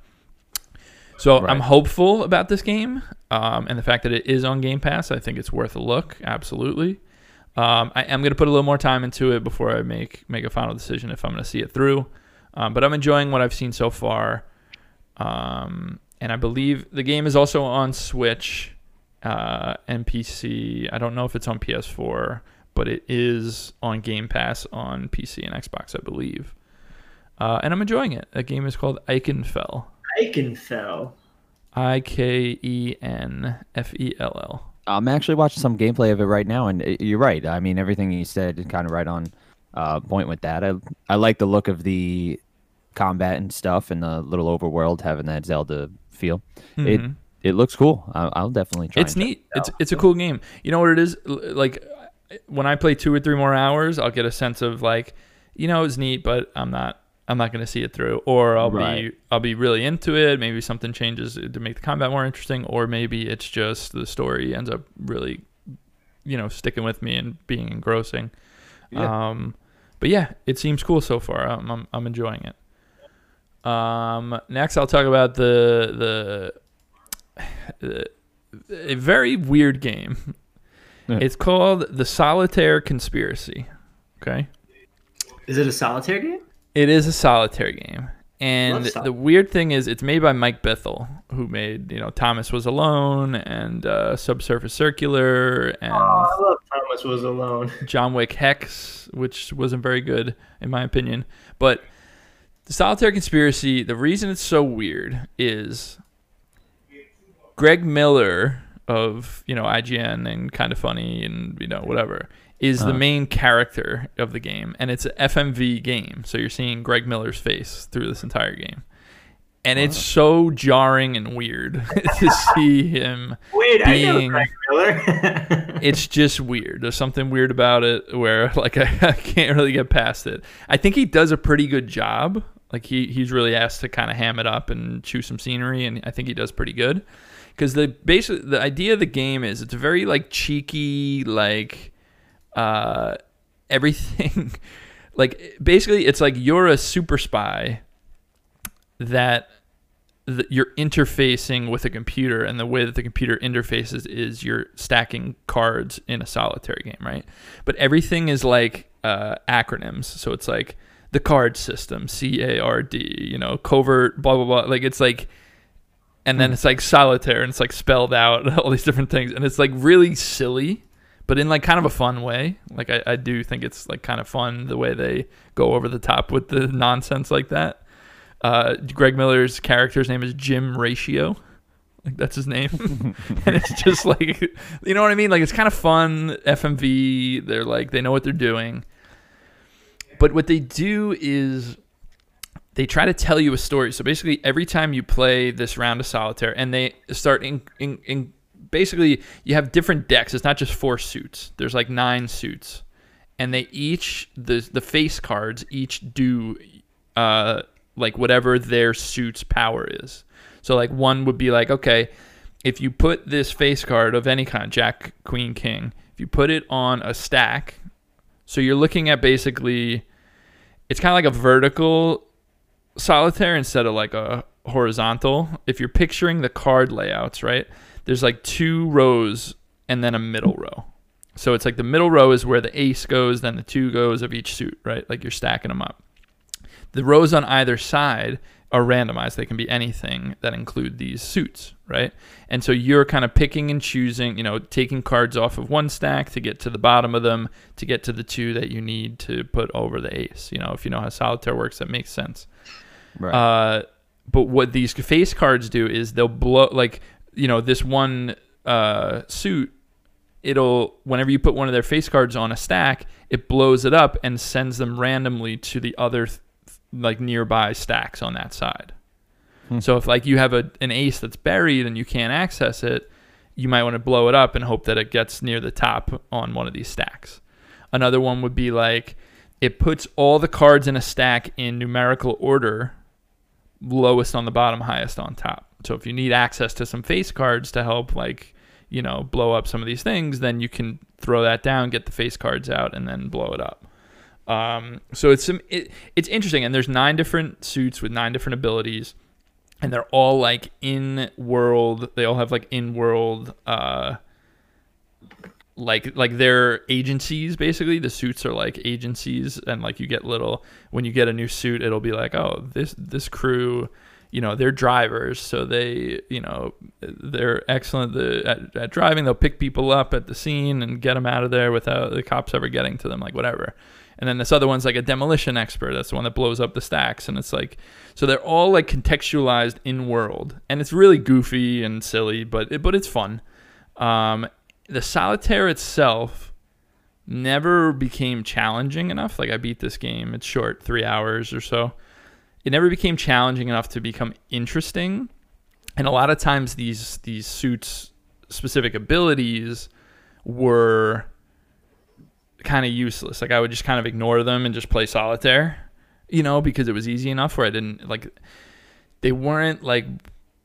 So right. I'm hopeful about this game, um, and the fact that it is on Game Pass. I think it's worth a look. Absolutely. Um, I am going to put a little more time into it before I make make a final decision if I'm going to see it through. Um, but I'm enjoying what I've seen so far. Um, and I believe the game is also on Switch uh, and PC. I don't know if it's on PS4, but it is on Game Pass on PC and Xbox, I believe. Uh, and I'm enjoying it. The game is called Ikenfell. Ikenfell. I K E N F E L L. I'm actually watching some gameplay of it right now, and it, you're right. I mean, everything you said is kind of right on uh, point with that. I I like the look of the combat and stuff, and the little overworld having that Zelda feel. Mm-hmm. It it looks cool. I'll, I'll definitely try. It's neat. It it's it's a cool game. You know what it is? Like when I play two or three more hours, I'll get a sense of like, you know, it's neat, but I'm not. I'm not going to see it through, or I'll right. be I'll be really into it. Maybe something changes to make the combat more interesting, or maybe it's just the story ends up really, you know, sticking with me and being engrossing. Yeah. Um, but yeah, it seems cool so far. I'm I'm, I'm enjoying it. Um, next, I'll talk about the the, a very weird game. Yeah. It's called the Solitaire Conspiracy. Okay, Is it a solitaire game? It is a solitaire game, and the weird thing is, it's made by Mike Bithell, who made you know Thomas Was Alone and uh, Subsurface Circular and Oh, I love Thomas Was Alone. John Wick Hex, which wasn't very good in my opinion. But the Solitaire Conspiracy, the reason it's so weird is Greg Miller of you know IGN and Kind of Funny and you know whatever is the Uh-huh. main character of the game, and it's an FMV game, so you're seeing Greg Miller's face through this entire game. And it's so jarring and weird to see him Wait, I Being- know Frank Miller. it's just weird. There's something weird about it where like I, I can't really get past it. I think he does a pretty good job. Like he he's really asked to kind of ham it up and chew some scenery, and I think he does pretty good. Because the basic the idea of the game is it's very like cheeky like uh everything like basically it's like you're a super spy that th- you're interfacing with a computer and the way that the computer interfaces is you're stacking cards in a solitaire game right? But everything is like uh, acronyms. So it's like the card system c-a-r-d you know covert blah blah blah. Like it's like and then it's like solitaire and it's like spelled out all these different things. And it's like really silly but in like kind of a fun way like I, I do think it's like kind of fun the way they go over the top with the nonsense like that uh, Greg Miller's character's name is Jim Ratio. Like that's his name, and it's just like you know what I mean. Like it's kind of fun. FMV. They're like they know what they're doing, but what they do is they try to tell you a story. So basically, every time you play this round of solitaire, and they start in, in, in basically you have different decks. It's not just four suits. There's like nine suits, and they each the the face cards each do uh like whatever their suit's power is. So like one would be like, okay, if you put this face card of any kind, Jack, Queen, King, if you put it on a stack, so you're looking at basically it's kind of like a vertical solitaire instead of like a horizontal. If you're picturing the card layouts, right? There's like two rows and then a middle row. So it's like the middle row is where the ace goes, then the two goes of each suit, right? Like you're stacking them up. The rows on either side are randomized. They can be anything that include these suits, right? And so you're kind of picking and choosing, you know, taking cards off of one stack to get to the bottom of them to get to the two that you need to put over the ace. You know, if you know how solitaire works, that makes sense. Right. Uh, but what these face cards do is they'll blow like you know this one uh, suit. It'll whenever you put one of their face cards on a stack, it blows it up and sends them randomly to the other th- like nearby stacks on that side. Hmm. So if like you have a an ace that's buried and you can't access it, you might want to blow it up and hope that it gets near the top on one of these stacks. Another one would be like it puts all the cards in a stack in numerical order, lowest on the bottom, highest on top. So if you need access to some face cards to help like, you know, blow up some of these things, then you can throw that down, get the face cards out and then blow it up. Um, so it's some it, it's interesting and there's nine different suits with nine different abilities and they're all like in world they all have like in world uh like like they're agencies basically the suits are like agencies and like you get little when you get a new suit it'll be like oh this this crew you know they're drivers so they you know they're excellent at, at driving. They'll pick people up at the scene and get them out of there without the cops ever getting to them like whatever. And then this other one's like a demolition expert. That's the one that blows up the stacks and it's like so they're all like contextualized in world. And it's really goofy and silly but it, but it's fun. Um, the solitaire itself never became challenging enough. Like I beat this game; it's short, three hours or so. It never became challenging enough to become interesting. And a lot of times, these these suits' specific abilities were kind of useless. Like I would just kind of ignore them and just play solitaire, you know, because it was easy enough. Where I didn't like they weren't like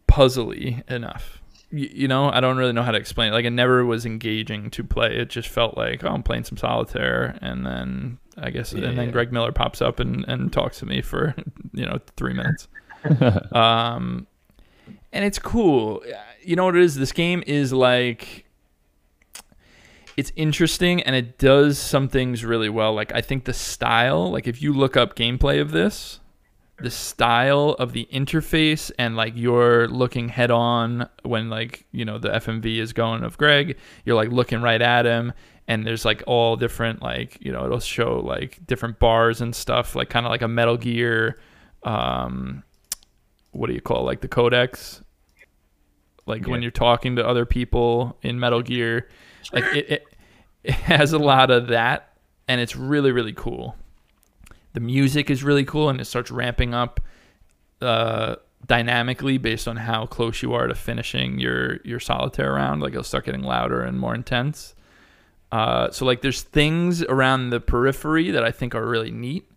puzzly enough you, know, I don't really know how to explain it. Like, it never was engaging to play. It just felt like, oh, I'm playing some solitaire, and then I guess, Yeah, and then yeah. Greg Miller pops up and, and talks to me for, you know, three minutes. um, and it's cool. You know what it is? This game is like it's interesting and it does some things really well. Like I think the style, like if you look up gameplay of this, the style of the interface and like you're looking head on when like, you know, the FMV is going of Greg, you're like looking right at him and there's like all different like, you know, it'll show like different bars and stuff, like kind of like a Metal Gear um what do you call it? like the codex? Like when you're talking to other people in Metal Gear like it, it, it has a lot of that and it's really really cool. The music is really cool and it starts ramping up uh, dynamically based on how close you are to finishing your your solitaire round. Like it'll start getting louder and more intense uh, so like there's things around the periphery that i think are really neat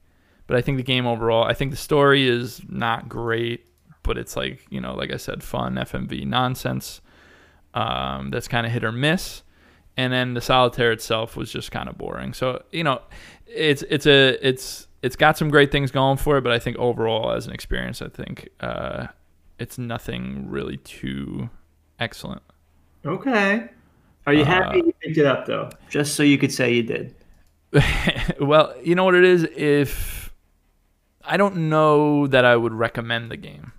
but i think the game overall i think the story is not great but it's like you know like i said fun fmv nonsense um, that's kind of hit or miss and then the solitaire itself was just kind of boring. So you know, it's it's a it's it's got some great things going for it, but I think overall as an experience, I think uh, it's nothing really too excellent. Okay. Are you happy Uh, you picked it up though? Just so you could say you did. well, you know what it is. If I don't know that I would recommend the game.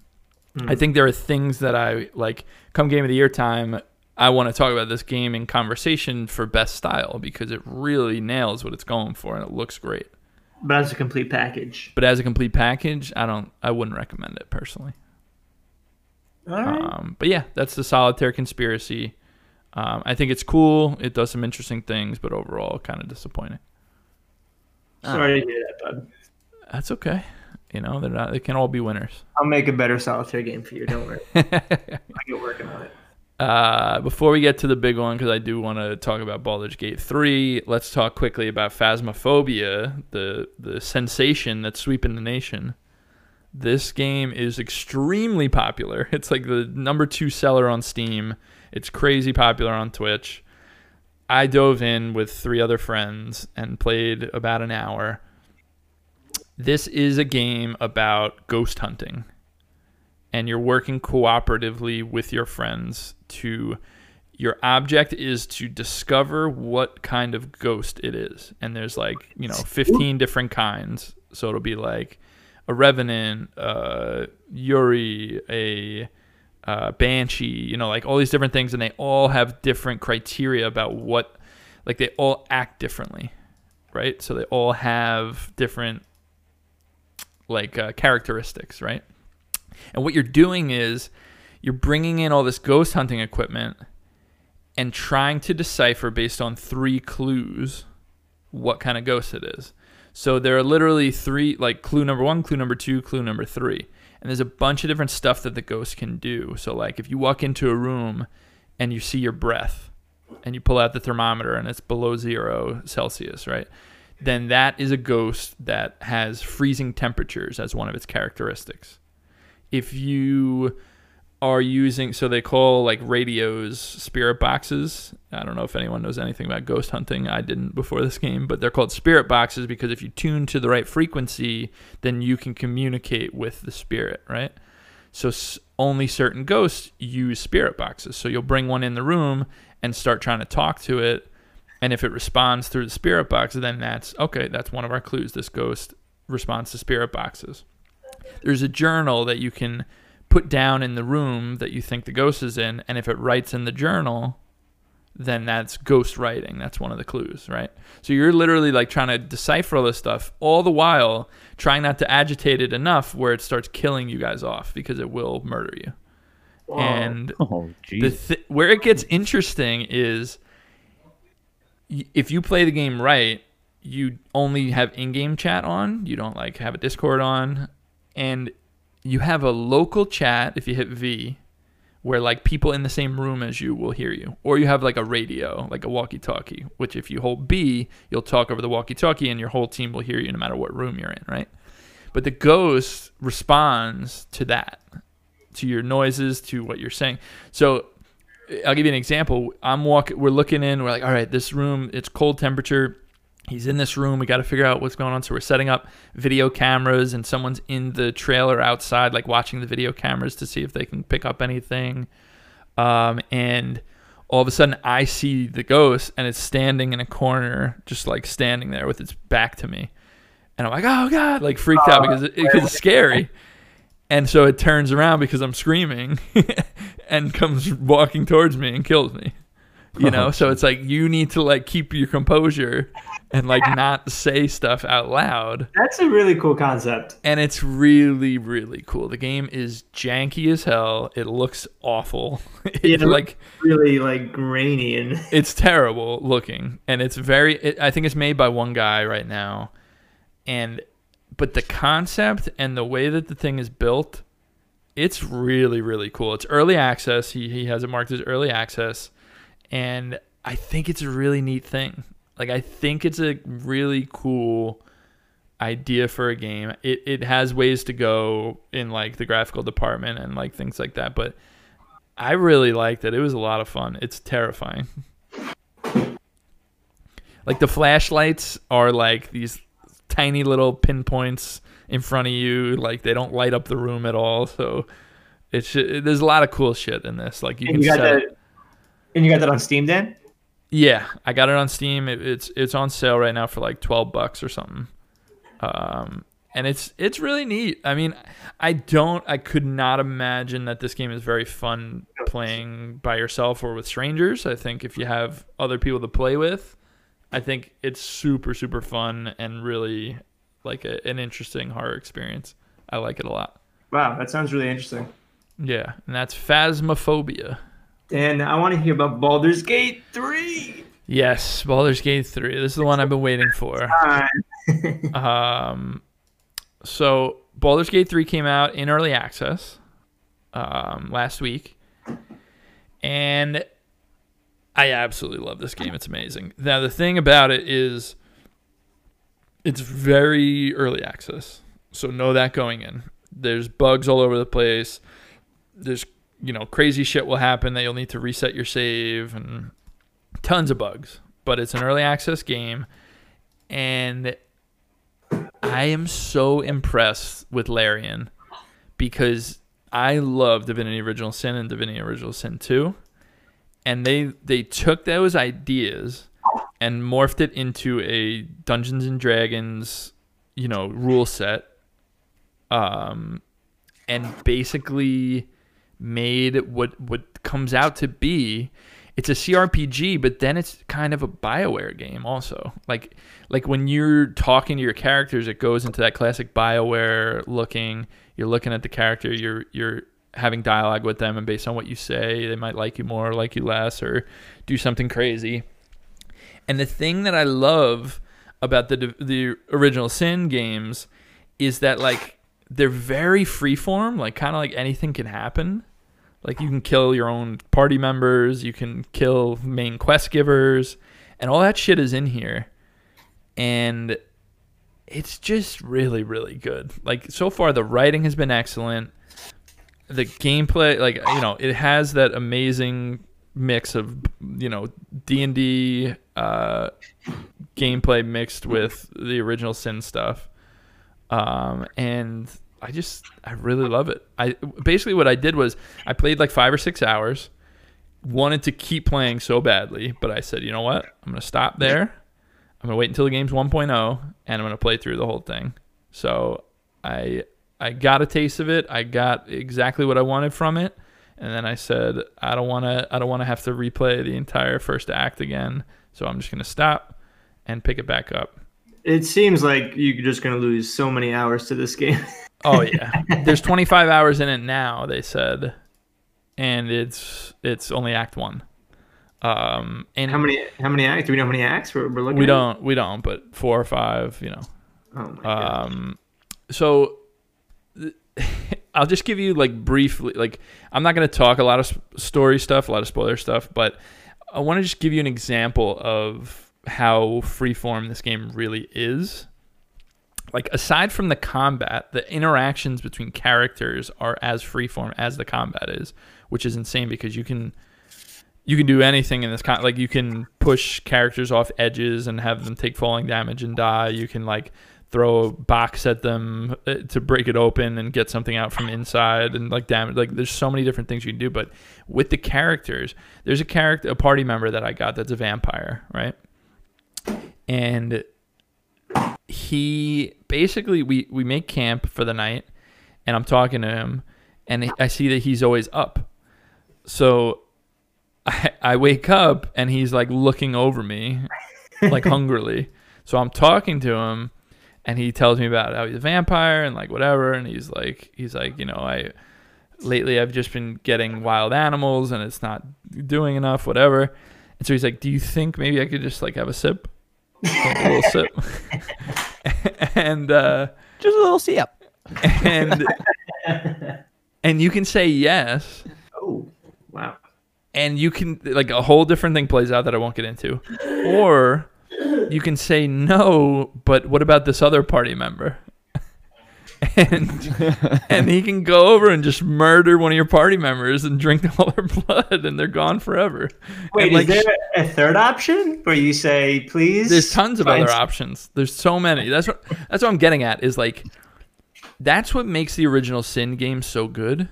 I think there are things that I like. Come game of the year time, I want to talk about this game in conversation for best style because it really nails what it's going for and it looks great. But as a complete package. But as a complete package, I don't. I wouldn't recommend it personally. All right. Um, but yeah, that's the solitaire conspiracy. Um, I think it's cool. It does some interesting things, but overall, kind of disappointing. Sorry to hear that, bud. That's okay. You know, they're not. They can all be winners. I'll make a better solitaire game for you. Don't worry. I get working on it. Uh, before we get to the big one, because I do want to talk about Baldur's Gate 3, let's talk quickly about Phasmophobia, the the sensation that's sweeping the nation. This game is extremely popular. It's like the number two seller on Steam. It's crazy popular on Twitch. I dove in with three other friends and played about an hour. This is a game about ghost hunting and you're working cooperatively with your friends to your object is to discover what kind of ghost it is and there's like you know 15 different kinds so it'll be like a revenant uh yurei a uh, banshee you know like all these different things and they all have different criteria about what like they all act differently right so they all have different like uh, characteristics right and what you're doing is you're bringing in all this ghost hunting equipment and trying to decipher based on three clues what kind of ghost it is. So there are literally three, like clue number one, clue number two, clue number three. And there's a bunch of different stuff that the ghost can do. So, like, if you walk into a room and you see your breath and you pull out the thermometer and it's below zero Celsius, right? Then that is a ghost that has freezing temperatures as one of its characteristics if you are using so they call like radios spirit boxes. I don't know if anyone knows anything about ghost hunting. I didn't before this game but they're called spirit boxes because if you tune to the right frequency then you can communicate with the spirit right? So only certain ghosts use spirit boxes. So you'll bring one in the room and start trying to talk to it. And if it responds through the spirit box then that's okay that's one of our clues. This ghost responds to spirit boxes. There's a journal that you can put down in the room that you think the ghost is in and if it writes in the journal then that's ghost writing that's one of the clues right so you're literally like trying to decipher all this stuff all the while trying not to agitate it enough where it starts killing you guys off because it will murder you Whoa. and Oh, the th- where it gets interesting is y- if you play the game right, you only have in-game chat on. You don't like have a Discord on, and you have a local chat if you hit V, where like people in the same room as you will hear you, or you have like a radio, like a walkie-talkie, which if you hold B, you'll talk over the walkie-talkie, and your whole team will hear you no matter what room you're in, right? But the ghost responds to that, to your noises, to what you're saying. So I'll give you an example. I'm walking. We're looking in. We're like, all right, this room. It's cold temperature. He's in this room. We got to figure out what's going on. So we're setting up video cameras, and someone's in the trailer outside, like watching the video cameras to see if they can pick up anything. Um, and all of a sudden, I see the ghost, and it's standing in a corner, just like standing there with its back to me. And I'm like, oh god, like freaked out because it, because it's scary. And so it turns around because I'm screaming, and comes walking towards me and kills me. You know, oh, so it's like you need to like keep your composure and like not say stuff out loud. That's a really cool concept. And it's really, really cool. The game is janky as hell. It looks awful. It's Yeah. like Really like grainy and it's terrible looking, and it's very. It, I think it's made by one guy right now, and but the concept and the way that the thing is built, it's really, really cool. It's early access. He he has it marked as early access, and I think it's a really neat thing. Like I think it's a really cool idea for a game. It it has ways to go in like the graphical department and like things like that, but I really liked it. It was a lot of fun. It's terrifying. Like the flashlights are like these tiny little pinpoints in front of you. Like they don't light up the room at all. So it's there's a lot of cool shit in this. Like you and can you got set that and you got that on Steam Dan? yeah, I got it on Steam. It, it's it's on sale right now for like twelve bucks or something. Um, and it's it's really neat. I mean, I don't, I could not imagine that this game is very fun playing by yourself or with strangers. I think if you have other people to play with, I think it's super super fun and really like a, an interesting horror experience. I like it a lot. Wow, that sounds really interesting. Yeah, and that's Phasmophobia. And I want to hear about Baldur's Gate 3. Yes, Baldur's Gate 3. This is the one I've been waiting for. Um, so Baldur's Gate 3 came out in early access um, last week, and I absolutely love this game. It's amazing. Now the thing about it is, it's very early access, so know that going in. There's bugs all over the place. There's you know crazy shit will happen that you'll need to reset your save and tons of bugs. But it's an early access game, and I am so impressed with Larian because I love Divinity Original Sin and Divinity Original Sin 2. And they they took those ideas and morphed it into a Dungeons and Dragons, you know, rule set. Um and basically made what what comes out to be it's a CRPG, but then it's kind of a BioWare game also. Like like when you're talking to your characters, it goes into that classic BioWare looking. You're looking at the character, you're you're having dialogue with them, and based on what you say, they might like you more, or like you less, or do something crazy. And the thing that I love about the the original Sin games is that like they're very freeform, like kind of like anything can happen. Like you can kill your own party members, you can kill main quest givers, and all that shit is in here. And it's just really, really good. Like so far, the writing has been excellent. The gameplay, like you know, it has that amazing mix of you know D and D uh, gameplay mixed with the original Sin stuff, um, and I just I really love it. I basically what I did was I played like five or six hours, wanted to keep playing so badly, but I said, you know what, I'm gonna stop there. I'm gonna wait until the game's 1.0, and I'm gonna play through the whole thing. So I I got a taste of it. I got exactly what I wanted from it, and then I said I don't want to I don't want to have to replay the entire first act again. So I'm just gonna stop and pick it back up. It seems like you're just going to lose so many hours to this game. Oh yeah, there's 25 hours in it now. They said, and it's it's only Act One. Um, and how many how many acts? Do we know how many acts we're, we're looking we at? don't we don't, but four or five, you know. Oh my god. Um, so I'll just give you like briefly, like I'm not going to talk a lot of story stuff, a lot of spoiler stuff, but I want to just give you an example of how freeform this game really is. Like aside from the combat, the interactions between characters are as freeform as the combat is, which is insane because you can you can do anything in this kind. Like you can push characters off edges and have them take falling damage and die. You can like throw a box at them uh, to break it open and get something out from inside and like damage. Like there's so many different things you can do. But with the characters, there's a character, a party member that I got that's a vampire, right? And he basically we we make camp for the night, and I'm talking to him, and I see that he's always up. So I, I wake up and he's like looking over me, like hungrily. So I'm talking to him, and he tells me about how he's a vampire and like whatever. And he's like, he's like, you know, I lately I've just been getting wild animals and it's not doing enough, whatever. And so he's like, do you think maybe I could just like have a sip, a little sip, and uh, Just a little sip. and and you can say yes Oh, wow. and you can like a whole different thing plays out that I won't get into, or you can say no. But what about this other party member? And and he can go over and just murder one of your party members and drink all their blood, and they're gone forever. Wait, like, is there a third option where you say, please? there's tons of other options. There's so many. That's what that's what I'm getting at is like that's what makes the original Sin game so good.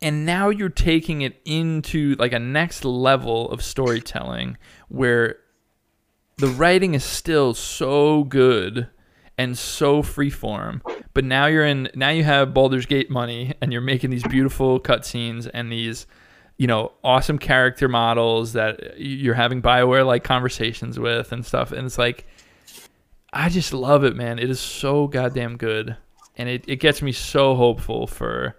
And now you're taking it into like a next level of storytelling where the writing is still so good and so freeform. But now you're in now you have Baldur's Gate money and you're making these beautiful cutscenes and these you know, awesome character models that you're having Bioware like conversations with and stuff. And it's like, I just love it, man. It is so goddamn good. And it, it gets me so hopeful for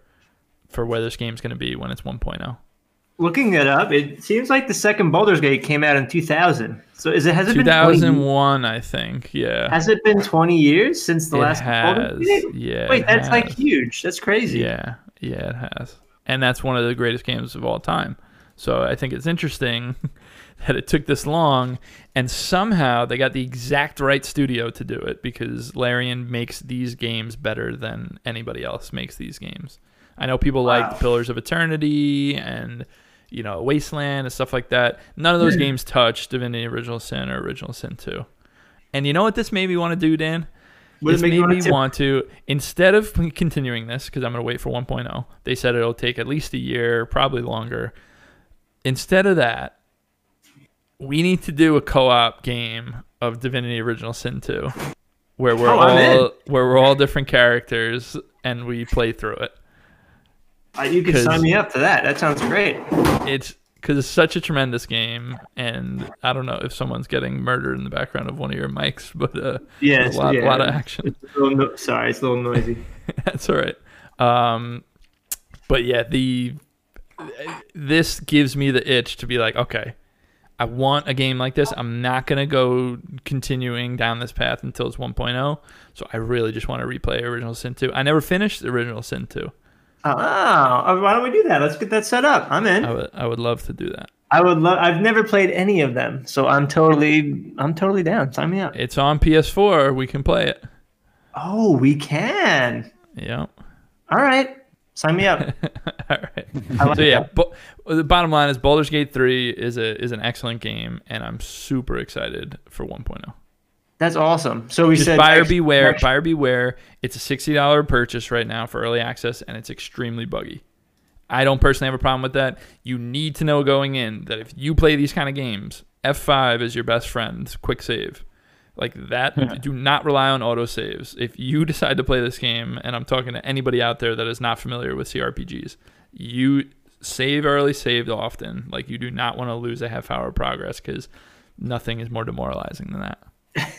for where this game's going to be when it's oh. 1.0. Looking it up, it seems like the second Baldur's Gate came out in 2000. So is it has it been 2001, I think. Yeah. has it been 20 years since the it last has. Baldur's Gate? Yeah. Wait, it that's like huge. That's crazy. Yeah, yeah, it has, and that's one of the greatest games of all time. So I think it's interesting that it took this long, and somehow they got the exact right studio to do it because Larian makes these games better than anybody else makes these games. I know people Wow. like Pillars of Eternity and you know Wasteland and stuff like that. None of those games touch Divinity Original Sin or Original Sin 2. And you know what this made me want to do, Dan? This did it make made me tip- want to instead of continuing this because I'm going to wait for 1.0. They said it'll take at least a year, probably longer. Instead of that, we need to do a co-op game of Divinity Original Sin 2 where we're Oh, all where we're all different characters and we play through it. Uh, you could 'Cause- sign me up for that. That sounds great. It's because it's such a tremendous game, and I don't know if someone's getting murdered in the background of one of your mics, but uh, Yes, a lot, yeah. lot of action. It's no- sorry, it's a little noisy. That's all right. Um, but yeah, the this gives me the itch to be like, okay, I want a game like this. I'm not gonna go continuing down this path until it's 1.0. So I really just want to replay Original Sin 2. I never finished Original Sin 2. Oh, uh, why don't we do that? Let's get that set up. I'm in. I would I would love to do that. I would love. I've never played any of them, so I'm totally, I'm totally down. Sign me up. It's on PS4. We can play it. Oh, we can. Yeah. All right, sign me up. All right. Like so yeah, but the bottom line is Baldur's Gate 3 is a is an excellent game, and I'm super excited for 1.0. That's awesome. So we Just said buyer next- beware, next- buyer beware. It's a sixty dollar purchase right now for early access, and it's extremely buggy. I don't personally have a problem with that. You need to know going in that if you play these kind of games, F5 is your best friend. Quick save. Like that, do not rely on auto saves. If you decide to play this game, and I'm talking to anybody out there that is not familiar with CRPGs, you save early, save often. Like you do not want to lose a half hour of progress because nothing is more demoralizing than that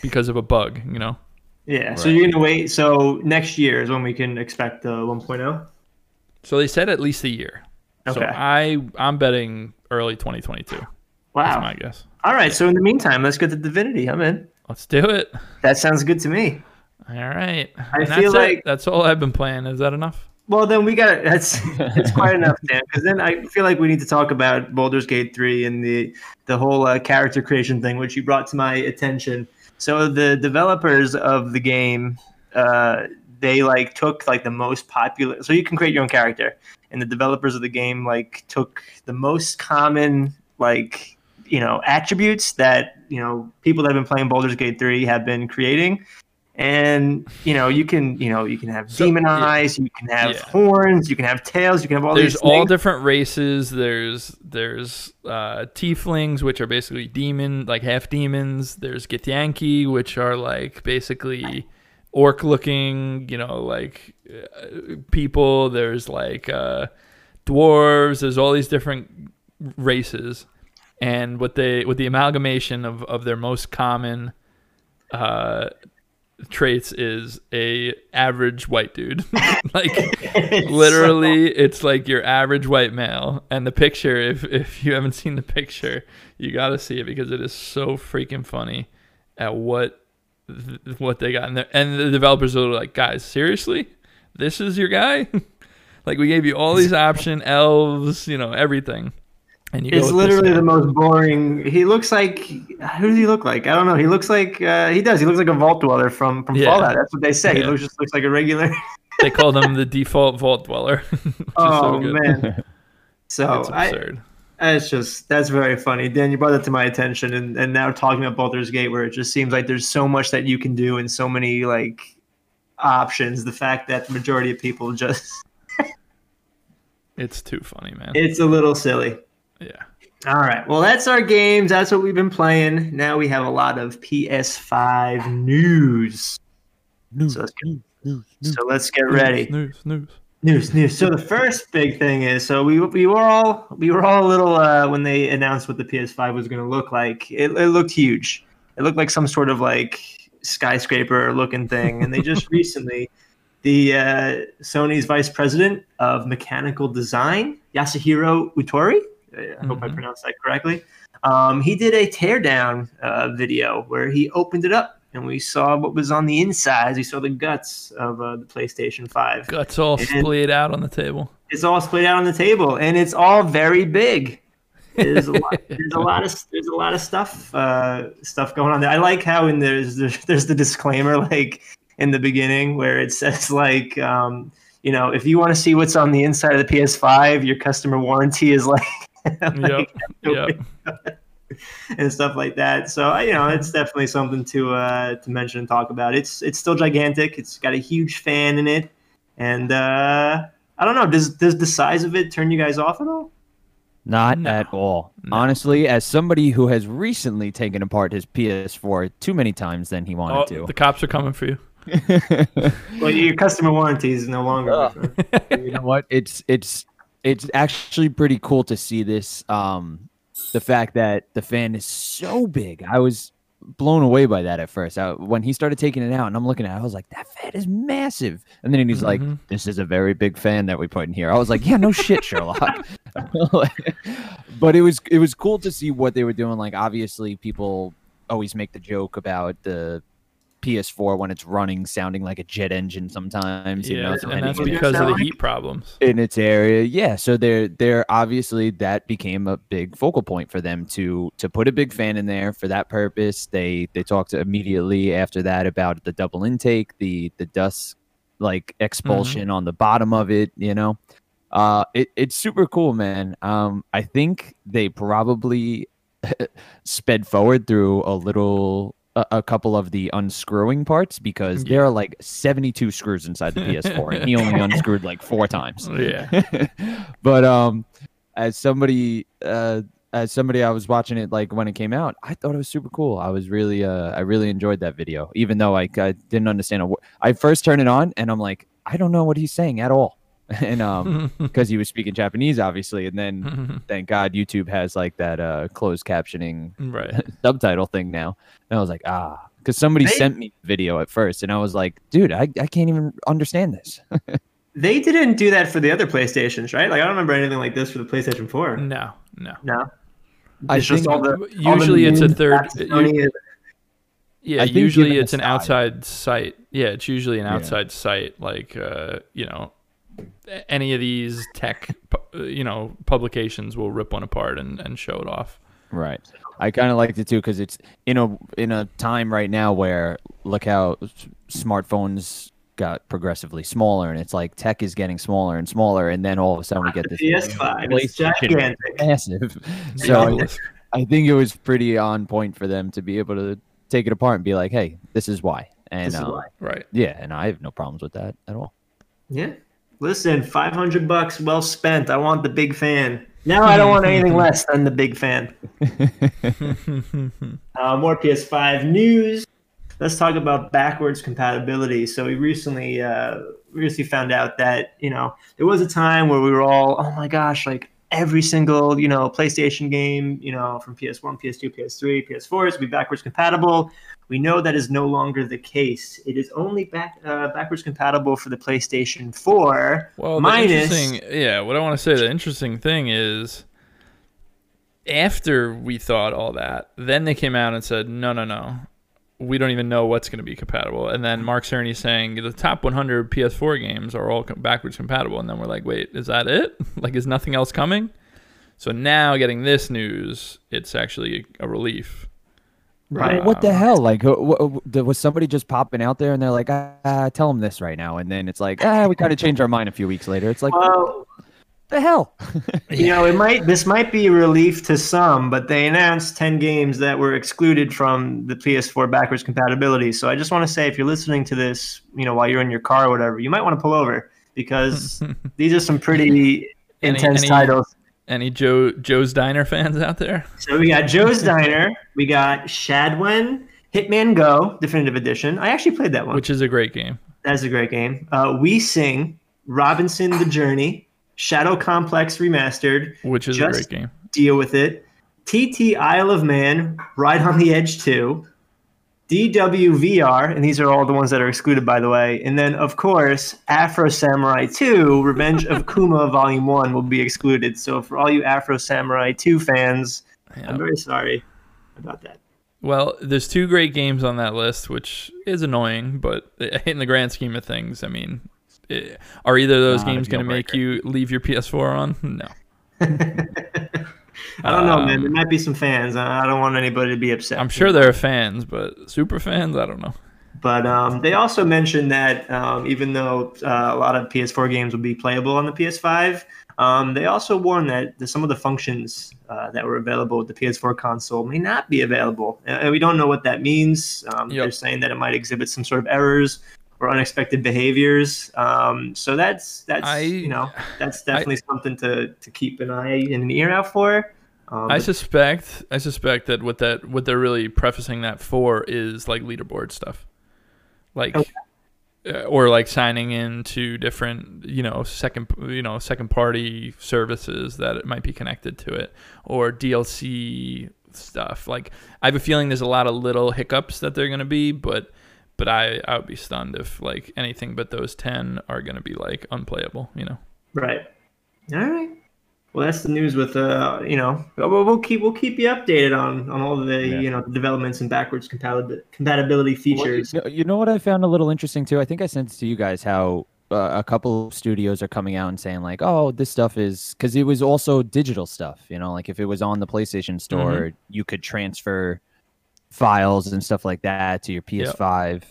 because of a bug, you know? Yeah. So you're gonna wait. So next year is when we can expect the 1.0. So they said at least a year. So Okay. I I'm betting early 2022. That's Wow. my guess. All right. So in the meantime, let's get the Divinity. I'm in. Let's do it. That sounds good to me. All right. I And feel that's it. like- that's all I've been playing. Is that enough? Well, then we got it. that's it's quite enough, Dan. Because then I feel like we need to talk about Baldur's Gate three and the the whole uh, character creation thing, which you brought to my attention. So the developers of the game, uh, they like took like the most popular. So you can create your own character, and the developers of the game like took the most common like you know attributes that you know people that have been playing Baldur's Gate three have been creating. And you know you can you know you can have So- demon yeah. eyes, you can have Yeah. horns, you can have tails, you can have all there's these all things. different races. There's there's uh, tieflings, which are basically demon, like half demons. There's Githyanki, which are like basically orc looking, you know, like uh, people. There's like uh, dwarves. There's all these different races, and what they with the amalgamation of of their most common uh, traits is a average white dude, like literally it's like your average white male. And the picture if if you haven't seen the picture you got to see it because it is so freaking funny at what th- what they got in there. And the developers are like guys seriously? This is your guy? Like we gave you all these option elves you know everything and you It's literally the most boring. He looks like who does he look like? I don't know. He looks like uh, he does. He looks like a vault dweller from from Yeah. Fallout. That's what they say. He looks just looks like a regular. they call them the default vault dweller oh so man. So it's I, absurd it's just that's very funny. Dan, you brought that to my attention, and and now talking about Baldur's Gate, where it just seems like there's so much that you can do and so many like options. The fact that the majority of people just it's too funny man it's a little silly. Yeah All right. Well, that's our games. That's what we've been playing. Now we have a lot of PS5 news. So let's get, so let's get ready. news news News, news. So the first big thing is, so we we were all we were all a little uh, when they announced what the PS5 was going to look like. It, it looked huge. It looked like some sort of like skyscraper looking thing. And they just recently, the uh, Sony's vice president of mechanical design, Yasuhiro Ootori, I hope I pronounced that correctly. Um, he did a teardown uh, video where he opened it up and we saw what was on the inside. We saw the guts of uh, the PlayStation 5 guts all And- splayed out on the table. It's all splayed out on the table and it's all very big. There's a lot there's a lot of there's a lot of stuff uh stuff going on there. I like how in there's there's, there's the disclaimer like in the beginning where it says like um you know if you want to see what's on the inside of the ps5 your customer warranty is like, like, yep and stuff like that so you know it's definitely something to uh to mention and talk about it's it's still gigantic it's got a huge fan in it and uh I don't know. Does does the size of it turn you guys off at all? Not No. at all. No. Honestly, as somebody who has recently taken apart his PS4 too many times than he Oh, to. the cops are coming for you. Well, your customer warranty is no longer. Ugh. you know what? It's it's it's actually pretty cool to see this. Um, the fact that the fan is so big, I was blown away by that at first. I, when he started taking it out, and I'm looking at, it, I was like, that fan is massive. And then he's like, Mhm. this is a very big fan that we put in here. I was like, yeah, no shit, Sherlock. but it was it was cool to see what they were doing. Like, obviously, people always make the joke about the PS4 when it's running sounding like a jet engine sometimes. you know, and depending that's because of the heat problems. in its area. Yeah, so they're they're obviously that became a big focal point for them to to put a big fan in there for that purpose. They they talked immediately after that about the double intake, the the dust like expulsion on the bottom of it, you know. Uh it, it's super cool, man. Um I think they probably sped forward through a little a, a couple of the unscrewing parts because there are like 72 screws inside the PS4 and he only unscrewed like four times. Yeah. but um as somebody uh as somebody I was watching it like when it came out, I thought it was super cool. I was really uh I really enjoyed that video even though I, I didn't understand a I first turned it on and I'm like I don't know what he's saying at all. and um because he was speaking Japanese obviously and then thank God YouTube has like that uh closed captioning right. subtitle thing now. And I was like, ah, because somebody They- sent me the video at first, and I was like, dude, I, I can't even understand this. They didn't do that for the other PlayStations, right? Like I don't remember anything like this for the PlayStation 4. No, no. No. I It's just all the all the Usually it's a third. that's Sony- Yeah, usually it's an outside site. Yeah, it's usually an Yeah. outside site, like uh, you know, a- any of these tech, uh, you know, publications will rip one apart and, and show it off. Right. I kind of liked it too because it's in a in a time right now where look how smartphones got progressively smaller, and it's like tech is getting smaller and smaller, and then all of a sudden we get this PS5 is gigantic. massive. So I, I think it was pretty on point for them to be able to take it apart and be like, "Hey, this is why." And This is um, why. right. yeah, and I have no problems with that at all. Yeah. Listen, 500 bucks well spent. I want the big fan. Now I don't want anything less than the big fan. Uh, more PS5 news. Let's talk about backwards compatibility. So we recently, uh, recently found out that you know there was a time where we were all, oh my gosh, like every single you know PlayStation game, you know from PS1, PS2, PS3, PS4 is to be backwards compatible. We know that is no longer the case. It is only back uh, backwards compatible for the PlayStation 4. Well, minus interesting, yeah. What I want to say, the interesting thing is, after we thought all that, then they came out and said, no, no, no, we don't even know what's going to be compatible. And then Mark Cerny saying the top 100 PS4 games are all backwards compatible. And then we're like, wait, is that it? like, is nothing else coming? So now getting this news, it's actually a relief. Right. what the hell? Like, wh- wh- wh- was somebody just popping out there and they're like, ah, tell them this right now, and then it's like, ah, we kind of changed our mind a few weeks later. It's like, what Well, the hell? you know, it might this might be a relief to some, but they announced 10 games that were excluded from the PS4 backwards compatibility. So I just want to say if you're listening to this, you know, while you're in your car or whatever, you might want to pull over because these are some pretty Any- intense any- titles. Any Joe Joe's Diner fans out there? So we got Joe's Diner, we got Shadwen, Hitman Go Definitive Edition. I actually played that one. Which is a great game. That's a great game. Uh, we Sing, Robinson the Journey, Shadow Complex Remastered, Which is Just- a great game. deal with it. TT Isle of Man, Ride on the Edge 2, DWVR, and these are all the ones that are excluded, by the way. And then, of course, Afro Samurai 2, Revenge of Kuma Volume 1 will be excluded. So, for all you Afro Samurai 2 fans, Yeah. I'm very sorry about that. Well, there's two great games on that list, which is annoying, but in the grand scheme of things, I mean, eh, are either of those Not games going to make you leave your PS4 on? No. I don't know, man. Um, There might be some fans. I I don't want anybody to be upset. I'm sure there are fans, but super fans, I don't know. But um, they also mentioned that um, even though uh, a lot of PS4 games will be playable on the PS5, um, they also warned that the, some of the functions uh, that were available with the PS4 console may not be available. And we don't know what that means. Um, Yep. They're saying that it might exhibit some sort of errors or unexpected behaviors. Um, so that's that's I- you know that's definitely something to, to keep an eye and an ear out for. Um, I suspect, I suspect that what that what they're really prefacing that for is like leaderboard stuff, like, Okay. uh, or like signing into different, you know, second, you know, second party services that it might be connected to it, or DLC stuff. Like, I have a feeling there's a lot of little hiccups that they're gonna be, but. But I, I would be stunned if like anything but those ten are gonna be like unplayable, you know. Right. All right. Well, that's the news with uh, you know, we'll, keep we'll keep you updated on on all the Yeah. you know developments and backwards compatibility compatibility features. Well, you, know what I found a little interesting too? I think I sent it to you guys how uh, a couple of studios are coming out and saying like, "Oh, this stuff is because it was also digital stuff." You know, like if it was on the PlayStation Store, you could transfer files and stuff like that to your PS5.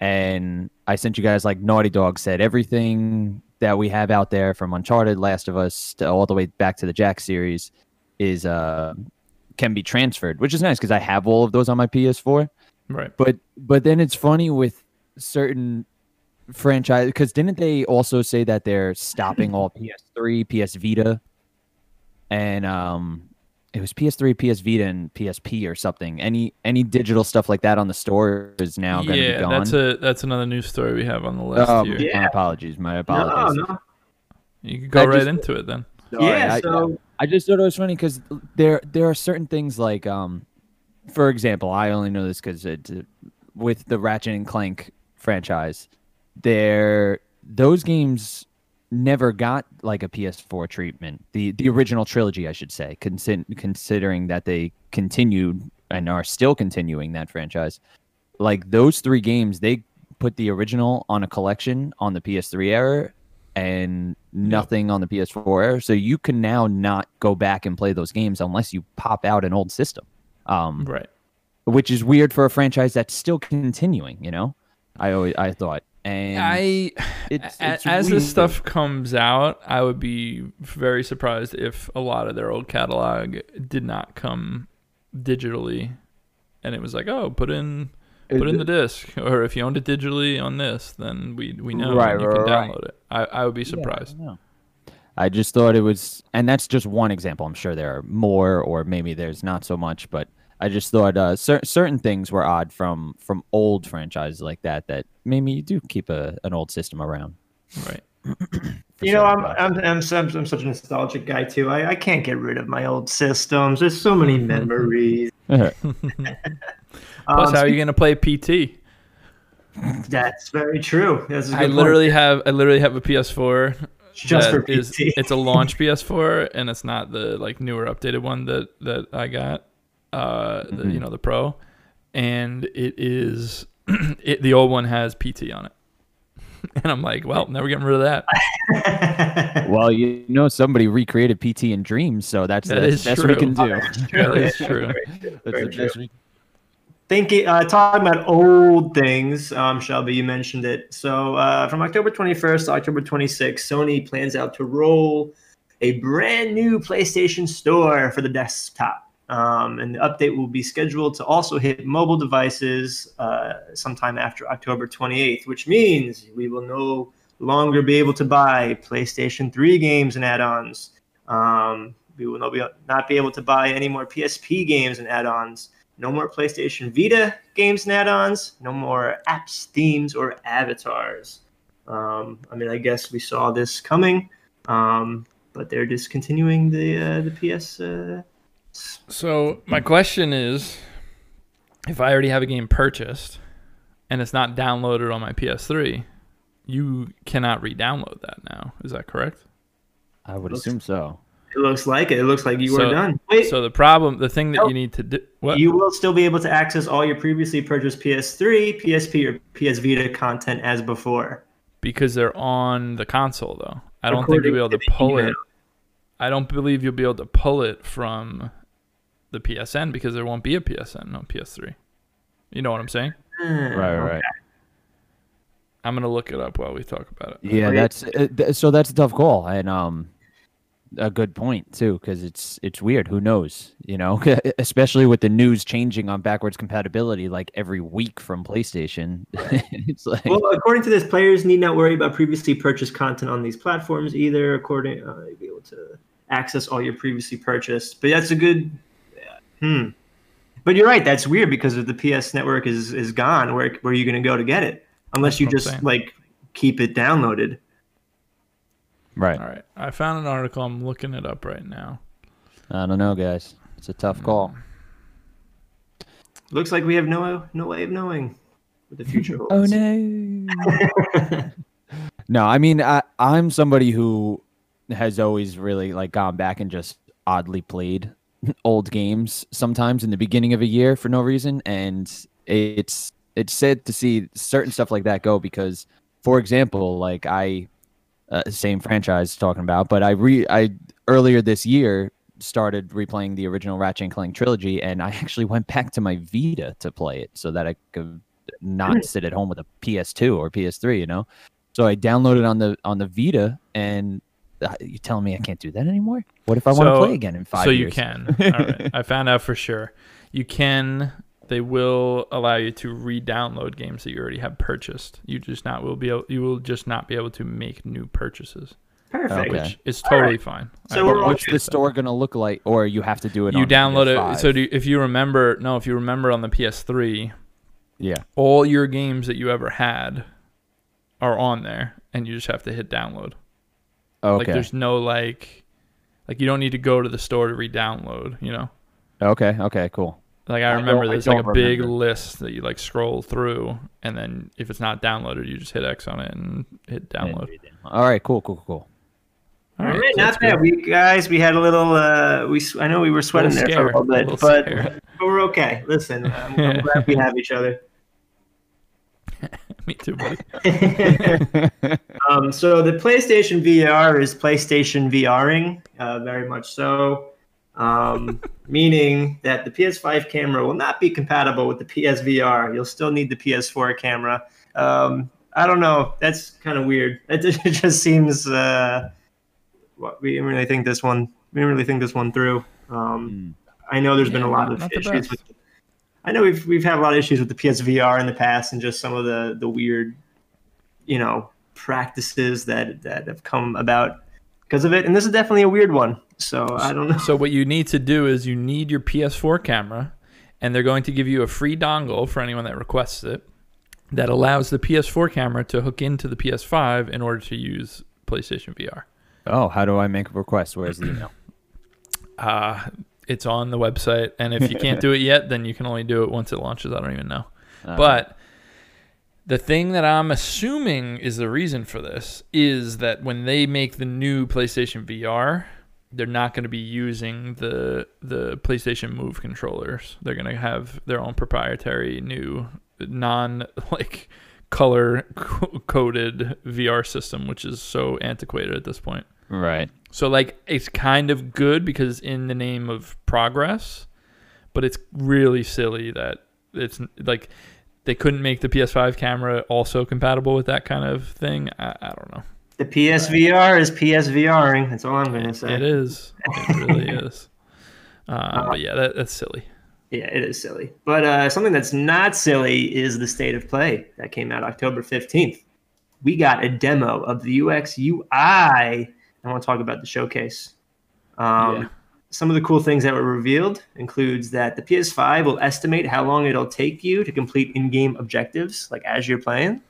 And I sent you guys like Naughty Dog said everything that we have out there from Uncharted, Last of Us, to all the way back to the Jak series is uh can be transferred, which is nice because I have all of those on my PS4 Right. but but then it's funny with certain franchise because didn't they also say that they're stopping all PS3, PS Vita, and um, it was PS3, PS Vita, and PSP or something. Any any digital stuff like that on the store is now going to yeah, be gone. that's a that's another news story we have on the list Oh, here. Yeah. my apologies, my apologies. no. no. You can go I right just- into it then. Sorry, Yeah. I- So I just thought it was funny because there there are certain things like um, for example, I only know this because with the Ratchet and Clank franchise, there those games never got like a PS4 treatment. The the original trilogy, I should say, consi- considering that they continued and are still continuing that franchise. Like those three games, they put the original on a collection on the PS3 era and nothing on the PS4 era. So you can now not go back and play those games unless you pop out an old system. Um, Right. which is weird for a franchise that's still continuing, you know? I always I thought. And I it's, it's as weird. this stuff comes out, I would be very surprised if a lot of their old catalog did not come digitally, and it was like, oh, put in put in the disc, or if you owned it digitally on this, then we we know Right, and you can right, right. download it. I, I would be Yeah, I surprised. don't. I just thought it was, and that's just one example. I'm sure there are more, or maybe there's not so much, but I just thought uh, cer- certain things were odd from from old franchises like that. That maybe you do keep a, an old system around. Right. You know, I'm. I'm, I'm, I'm, I'm such a nostalgic guy too. I, I can't get rid of my old systems. There's so many memories. Plus, Um, how are you gonna play PT? That's very true. That's a good I point. literally have I literally have a PS4 just for that is- PT. it's a launch PS4 and it's not the like newer updated one that that I got uh Mm-hmm. you know the pro and it is it, the old one has PT on it and I'm like well never getting rid of that well, you know, somebody recreated PT in Dreams, so that's That the is best we can do. that is true That's Very the true. best we- Thinking, uh, talking about old things, um, Shelby, you mentioned it. So, uh, from October 21st to October 26th, Sony plans out to roll a brand new PlayStation Store for the desktop. Um, and the update will be scheduled to also hit mobile devices uh, sometime after October 28th, which means we will no longer be able to buy PlayStation 3 games and add ons. Um, we will not be, not be able to buy any more PSP games and add ons. No more PlayStation Vita games and add-ons. No more apps, themes, or avatars. Um, I mean, I guess we saw this coming, um, but they're discontinuing the uh, the PS. Uh, so my question is if I already have a game purchased and it's not downloaded on my PS3 you cannot re-download that now is that correct I would Looks- assume so. it looks like it. It looks like you So- are done. Wait, so the problem the thing that Nope. you need to do what you will still be able to access all your previously purchased PS3, PSP, or PS Vita content as before. because they're on the console though. I don't think you'll be able to to pull email. it. I don't believe you'll be able to pull it from the PSN because there won't be a PSN on PS3. You know what I'm saying? Right, right. I'm gonna look it up while we talk about it. Yeah, that's uh, so that's a tough call, and um, a good point too, because it's it's weird. Who knows? You know, especially with the news changing on backwards compatibility like every week from PlayStation. it's like Well, according to this, players need not worry about previously purchased content on these platforms either. According, uh, you'll be able to access all your previously purchased. But that's a good. Hmm. But you're right. That's weird because if the PS network is is gone, where where are you going to go to get it? Unless That's you just saying. like keep it downloaded. right. All right, I found an article. I'm looking it up right now. I don't know, guys. It's a tough call. Looks like we have no no way of knowing what the future holds. Oh no. no, I mean, I, I'm somebody who has always really like gone back and just oddly played old games sometimes in the beginning of a year for no reason, and it's it's sad to see certain stuff like that go because, for example, like I, uh, same franchise talking about, but I re I earlier this year started replaying the original Ratchet and Clank trilogy, and I actually went back to my Vita to play it so that I could not sit at home with a PS2 or PS3, you know. So I downloaded on the on the Vita, and Uh, you telling me I can't do that anymore? What if I want to play again in five so years? you can. All right, I found out for sure. You can. They will allow you to re-download games that you already have purchased. You just not will be able. You will just not be able to make new purchases, Perfect. Okay. which is totally right. fine. So I we're don't all What's the store gonna look like? Or you have to do it. You on download Windows it. So 5? do, if you remember, no, if you remember on the PS3, yeah. all your games that you ever had are on there, and you just have to hit download. Okay. Like there's no like, like you don't need to go to the store to re-download. You know. okay. Okay. Cool. Like I I remember I there's like a don't big remember. list that you like scroll through, and then if it's not downloaded, you just hit X on it and hit download. All right. Cool. Cool. Cool. All right, so not bad. good. We guys, we had a little. Uh, we I know we were sweating there for a little scare, bit, little but, but we're okay. Listen, I'm, I'm glad we have each other. Me too, buddy. um, so the PlayStation VR is PlayStation VRing, uh, very much so, um, meaning that the PS5 camera will not be compatible with the PSVR. You'll still need the PS4 camera. Um, I don't know. That's kind of weird. It, it just seems. Uh, what we didn't really think this one. We didn't really think this one through. Um, I know there's been a lot not- of not issues with. I know we've we've had a lot of issues with the PSVR in the past, and just some of the the weird, you know, practices that that have come about because of it. And this is definitely a weird one. So I don't know. So what you need to do is you need your PS4 camera, and they're going to give you a free dongle for anyone that requests it that allows the PS4 camera to hook into the PS5 in order to use PlayStation VR. Oh, how do I make a request? Where's the email? Uh, it's on the website, and if you can't do it yet, then you can only do it once it launches. I don't even know. Uh, But the thing that I'm assuming is the reason for this is that when they make the new PlayStation VR, they're not going to be using the the PlayStation Move controllers. They're going to have their own proprietary new non like color coded VR system, which is so antiquated at this point. Right. So like it's kind of good because it's in the name of progress, but it's really silly that it's like they couldn't make the PS5 camera also compatible with that kind of thing. I, I don't know. The PSVR is PSVRing. That's all I'm gonna say. It is. It really is. Uh, but yeah, that, that's silly. Yeah, it is silly. But uh, something that's not silly is the state of play that came out October 15th. We got a demo of the UX UI. I want to talk about the showcase. Um, Yeah. Some of the cool things that were revealed includes that the PS5 will estimate how long it'll take you to complete in-game objectives, like as you're playing,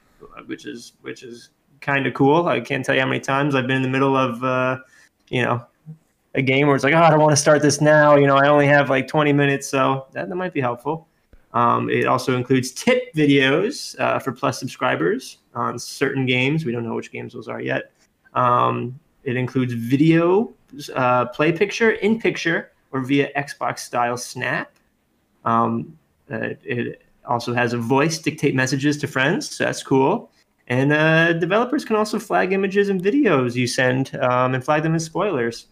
which is which is kind of cool. I can't tell you how many times I've been in the middle of, uh, you know, a game where it's like, oh, I don't want to start this now. You know, I only have like 20 minutes, so that, that might be helpful. Um, it also includes tip videos uh, for Plus subscribers on certain games. We don't know which games those are yet. Um, it includes video, uh, play picture, in picture, or via Xbox style Snap. Um, uh, it also has a voice dictate messages to friends, so that's cool. And uh, developers can also flag images and videos you send um, and flag them as spoilers.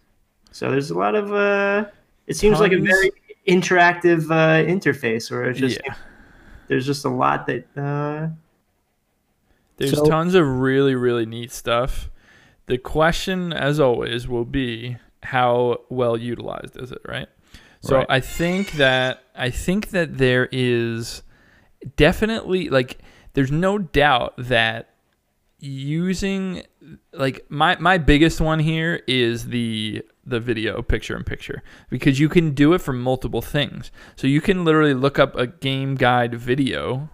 So there's a lot of. Uh, it seems like a very interactive uh, interface, where it's just Yeah. there's just a lot that. Uh, There's So- tons of really, really neat stuff. The question, as always, will be how well utilized is it, right? So Right. I think that I think that there is definitely like there's no doubt that using like my my biggest one here is the the video picture in picture because you can do it for multiple things. So you can literally look up a game guide video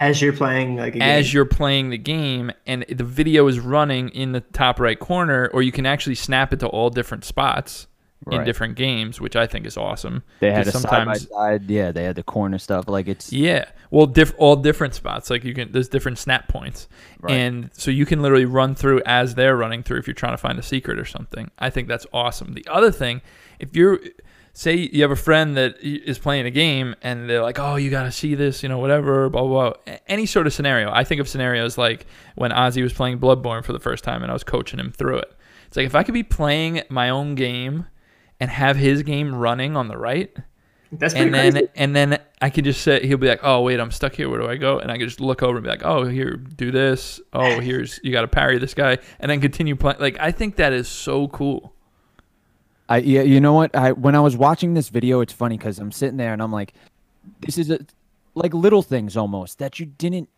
as you're playing like a as game. you're playing the game and the video is running in the top right corner or you can actually snap it to all different spots in different games which i think is awesome They had a 'Cause side by side. Yeah, they had the corner stuff. Like it's yeah well diff- all different spots like you can there's different snap points Right. and so you can literally run through as they're running through if you're trying to find a secret or something i think that's awesome the other thing if you're say you have a friend that is playing a game and they're like oh you gotta see this you know whatever blah blah, blah. Any sort of scenario i think of scenarios like when ozzy was playing bloodborne for the first time and i was coaching him through it it's like if i could be playing my own game and have his game running on the right That's pretty and then crazy. and then I could just say he'll be like, "Oh wait, I'm stuck here. Where do I go?" And I could just look over and be like, "Oh, here, do this. Oh, here's you got to parry this guy," and then continue playing. Like I think that is so cool. I yeah, you know what? I when I was watching this video, it's funny because I'm sitting there and I'm like, this is a like little things almost that you didn't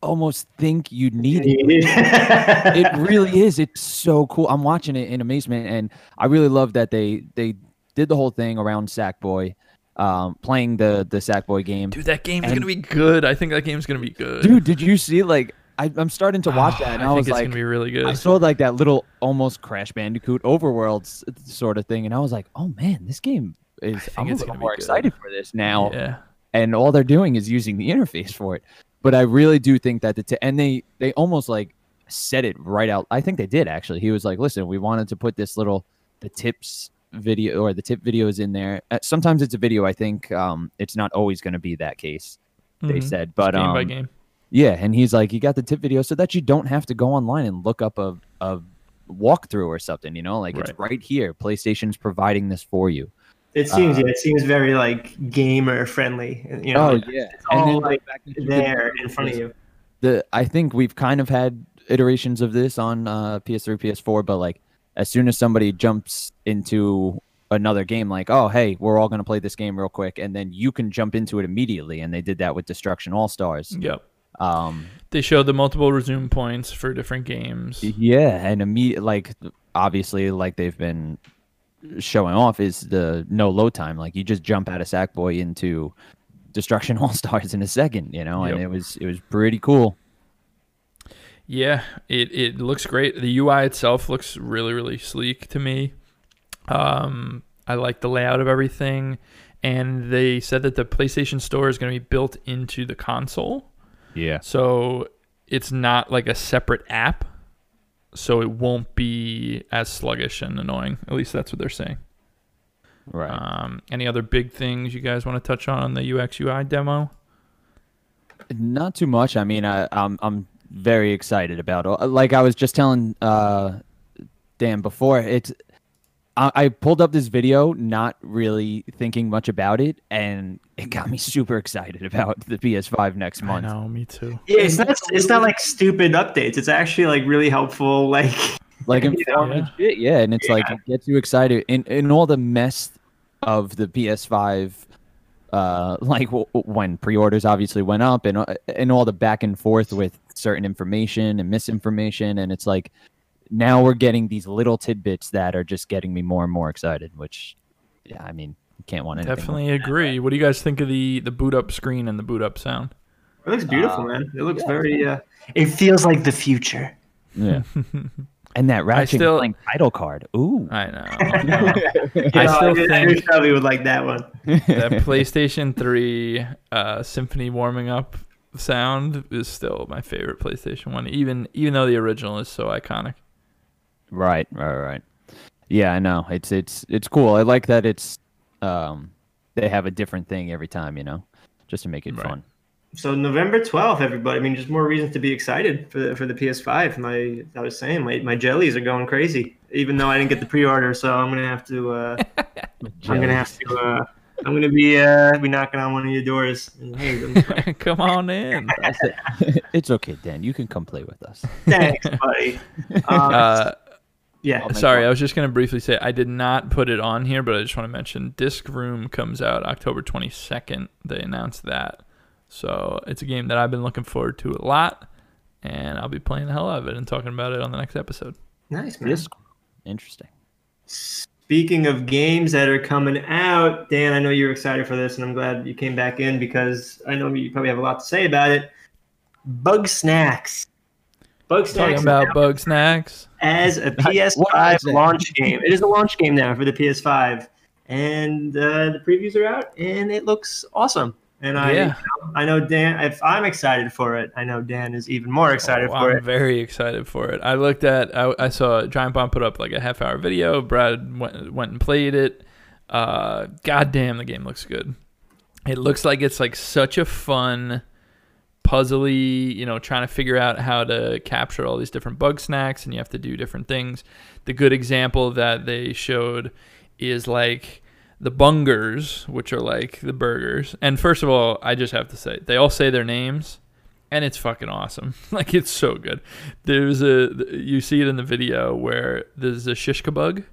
almost think you needed. it really is. It's so cool. I'm watching it in amazement, and I really love that they they did the whole thing around Sackboy, um, playing the the Sackboy game. Dude, that game's And- gonna be good. I think that game's gonna be good. Dude, did you see? Like, I, I'm starting to watch that, and I, I think was it's like, gonna be really good. I saw like that little almost Crash Bandicoot Overworld sort of thing, and I was like, oh man, this game is. think I'm a little more excited for this now, yeah, and all they're doing is using the interface for it. But I really do think that the t- and they they almost like said it right out. I think they did actually. He was like, listen, we wanted to put this little the tips video or the tip videos in there. Uh, sometimes it's a video. I think um, it's not always going to be that case. They Mhm. said, but game um, by game. Yeah, and he's like, you got the tip video so that you don't have to go online and look up a, a walkthrough or something, you know? Like it's Right. right here. PlayStation's providing this for you. It seems Uh, yeah, it seems very like gamer friendly. You know, oh like, yeah. all, then like, fact that you can there in front of you. the I think we've kind of had iterations of this on uh, PS3, PS4, but like as soon as somebody jumps into another game, like oh hey, we're all gonna play this game real quick, and then you can jump into it immediately, and they did that with Destruction All Stars. Yep. Um, They showed the multiple resume points for different games. Yeah, and immediate like obviously like they've been showing off is the no load time. Like you just jump out of Sackboy into Destruction All Stars in a second, you know, and it was it was pretty cool. Yeah, it, it looks great. The UI itself looks really, really sleek to me. Um, I like the layout of everything. And they said that the PlayStation Store is going to be built into the console. Yeah. So it's not like a separate app. So it won't be as sluggish and annoying. At least that's what they're saying. Right. Um, any other big things you guys want to touch on on the UX UI demo? Not too much. I mean, I, I'm I'm very excited about it. Like I was just telling uh, Dan before, it's I, I pulled up this video, not really thinking much about it, and it got me super excited about the PS5 next month. I month. know, me too. Yeah, it's not it's not like stupid updates. It's actually like really helpful. Like Like Yeah. informative shit, yeah, and it's like it gets you excited in in all the mess of the PS5. Uh, like w- w- when pre-orders obviously went up, and uh, and all the back and forth with certain information and misinformation, and it's like now we're getting these little tidbits that are just getting me more and more excited. Which, yeah, I mean, you can't want anything. Definitely agree. What do you guys think of the the boot up screen and the boot up sound? it looks beautiful, Uh, man. It looks yeah. very. Uh, it feels like the future. Yeah. and that Ratchet and still- Clank title card. Ooh. I know. I know. I You know, still I think Shelby would like that one. that PlayStation 3 uh, Symphony warming up sound is still my favorite PlayStation one, even even though the original is so iconic. Right, right, right. Yeah, I know. It's it's it's cool. I like that it's um they have a different thing every time, you know, just to make it Right. fun. So November twelfth, everybody. I mean, just more reasons to be excited for the for the PS5. My I was saying, my, my jellies are going crazy. Even though I didn't get the pre-order, so I'm gonna have to. Uh, I'm gonna have to. Uh, I'm gonna be uh, be knocking on one of your doors. And, hey, Come on in. it's okay, Dan. You can come play with us. thanks, buddy. Um, Uh, yeah. Sorry, God. I was just gonna briefly say I did not put it on here, but I just want to mention Disc Room comes out October 22nd. They announced that, so it's a game that I've been looking forward to a lot, and I'll be playing the hell out of it and talking about it on the next episode. Nice, man. This interesting. Speaking of games that are coming out, Dan, I know you're excited for this, and I'm glad you came back in because I know you probably have a lot to say about it. Bugsnax. Bug Snacks. Talking about Bugsnax. As a PS5 launch game. It is a launch game now for the PS5, and uh, the previews are out, and it looks awesome. And I, Yeah. I know Dan. If I'm excited for it, I know Dan is even more excited Oh, for I'm it. very excited for it. I looked at, I, I saw Giant Bomb put up like a half hour video. Brad went, went and played it. Uh, God damn, the game looks good. It looks like it's like such a fun, puzzly, you know, trying to figure out how to capture all these different bug snacks and you have to do different things. The good example that they showed is like the bungers, which are like the burgers. And first of all, I just have to say, they all say their names and it's fucking awesome. Like it's so good. There's a you see it in the video where there's a shish kebab,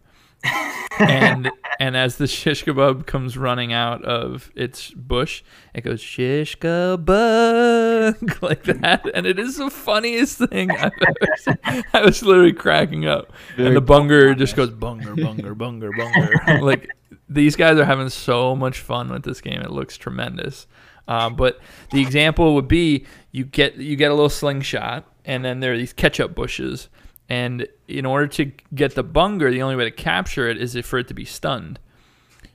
and and as the shish kebab comes running out of its bush, it goes shish kebab like that, and it is the funniest thing I've ever seen. I was literally cracking up, and the bunger just goes bunger bunger bunger bunger like. These guys are having so much fun with this game. It looks tremendous. Um, but the example would be you get you get a little slingshot, and then there are these ketchup bushes. And in order to get the bunger, the only way to capture it is for it to be stunned.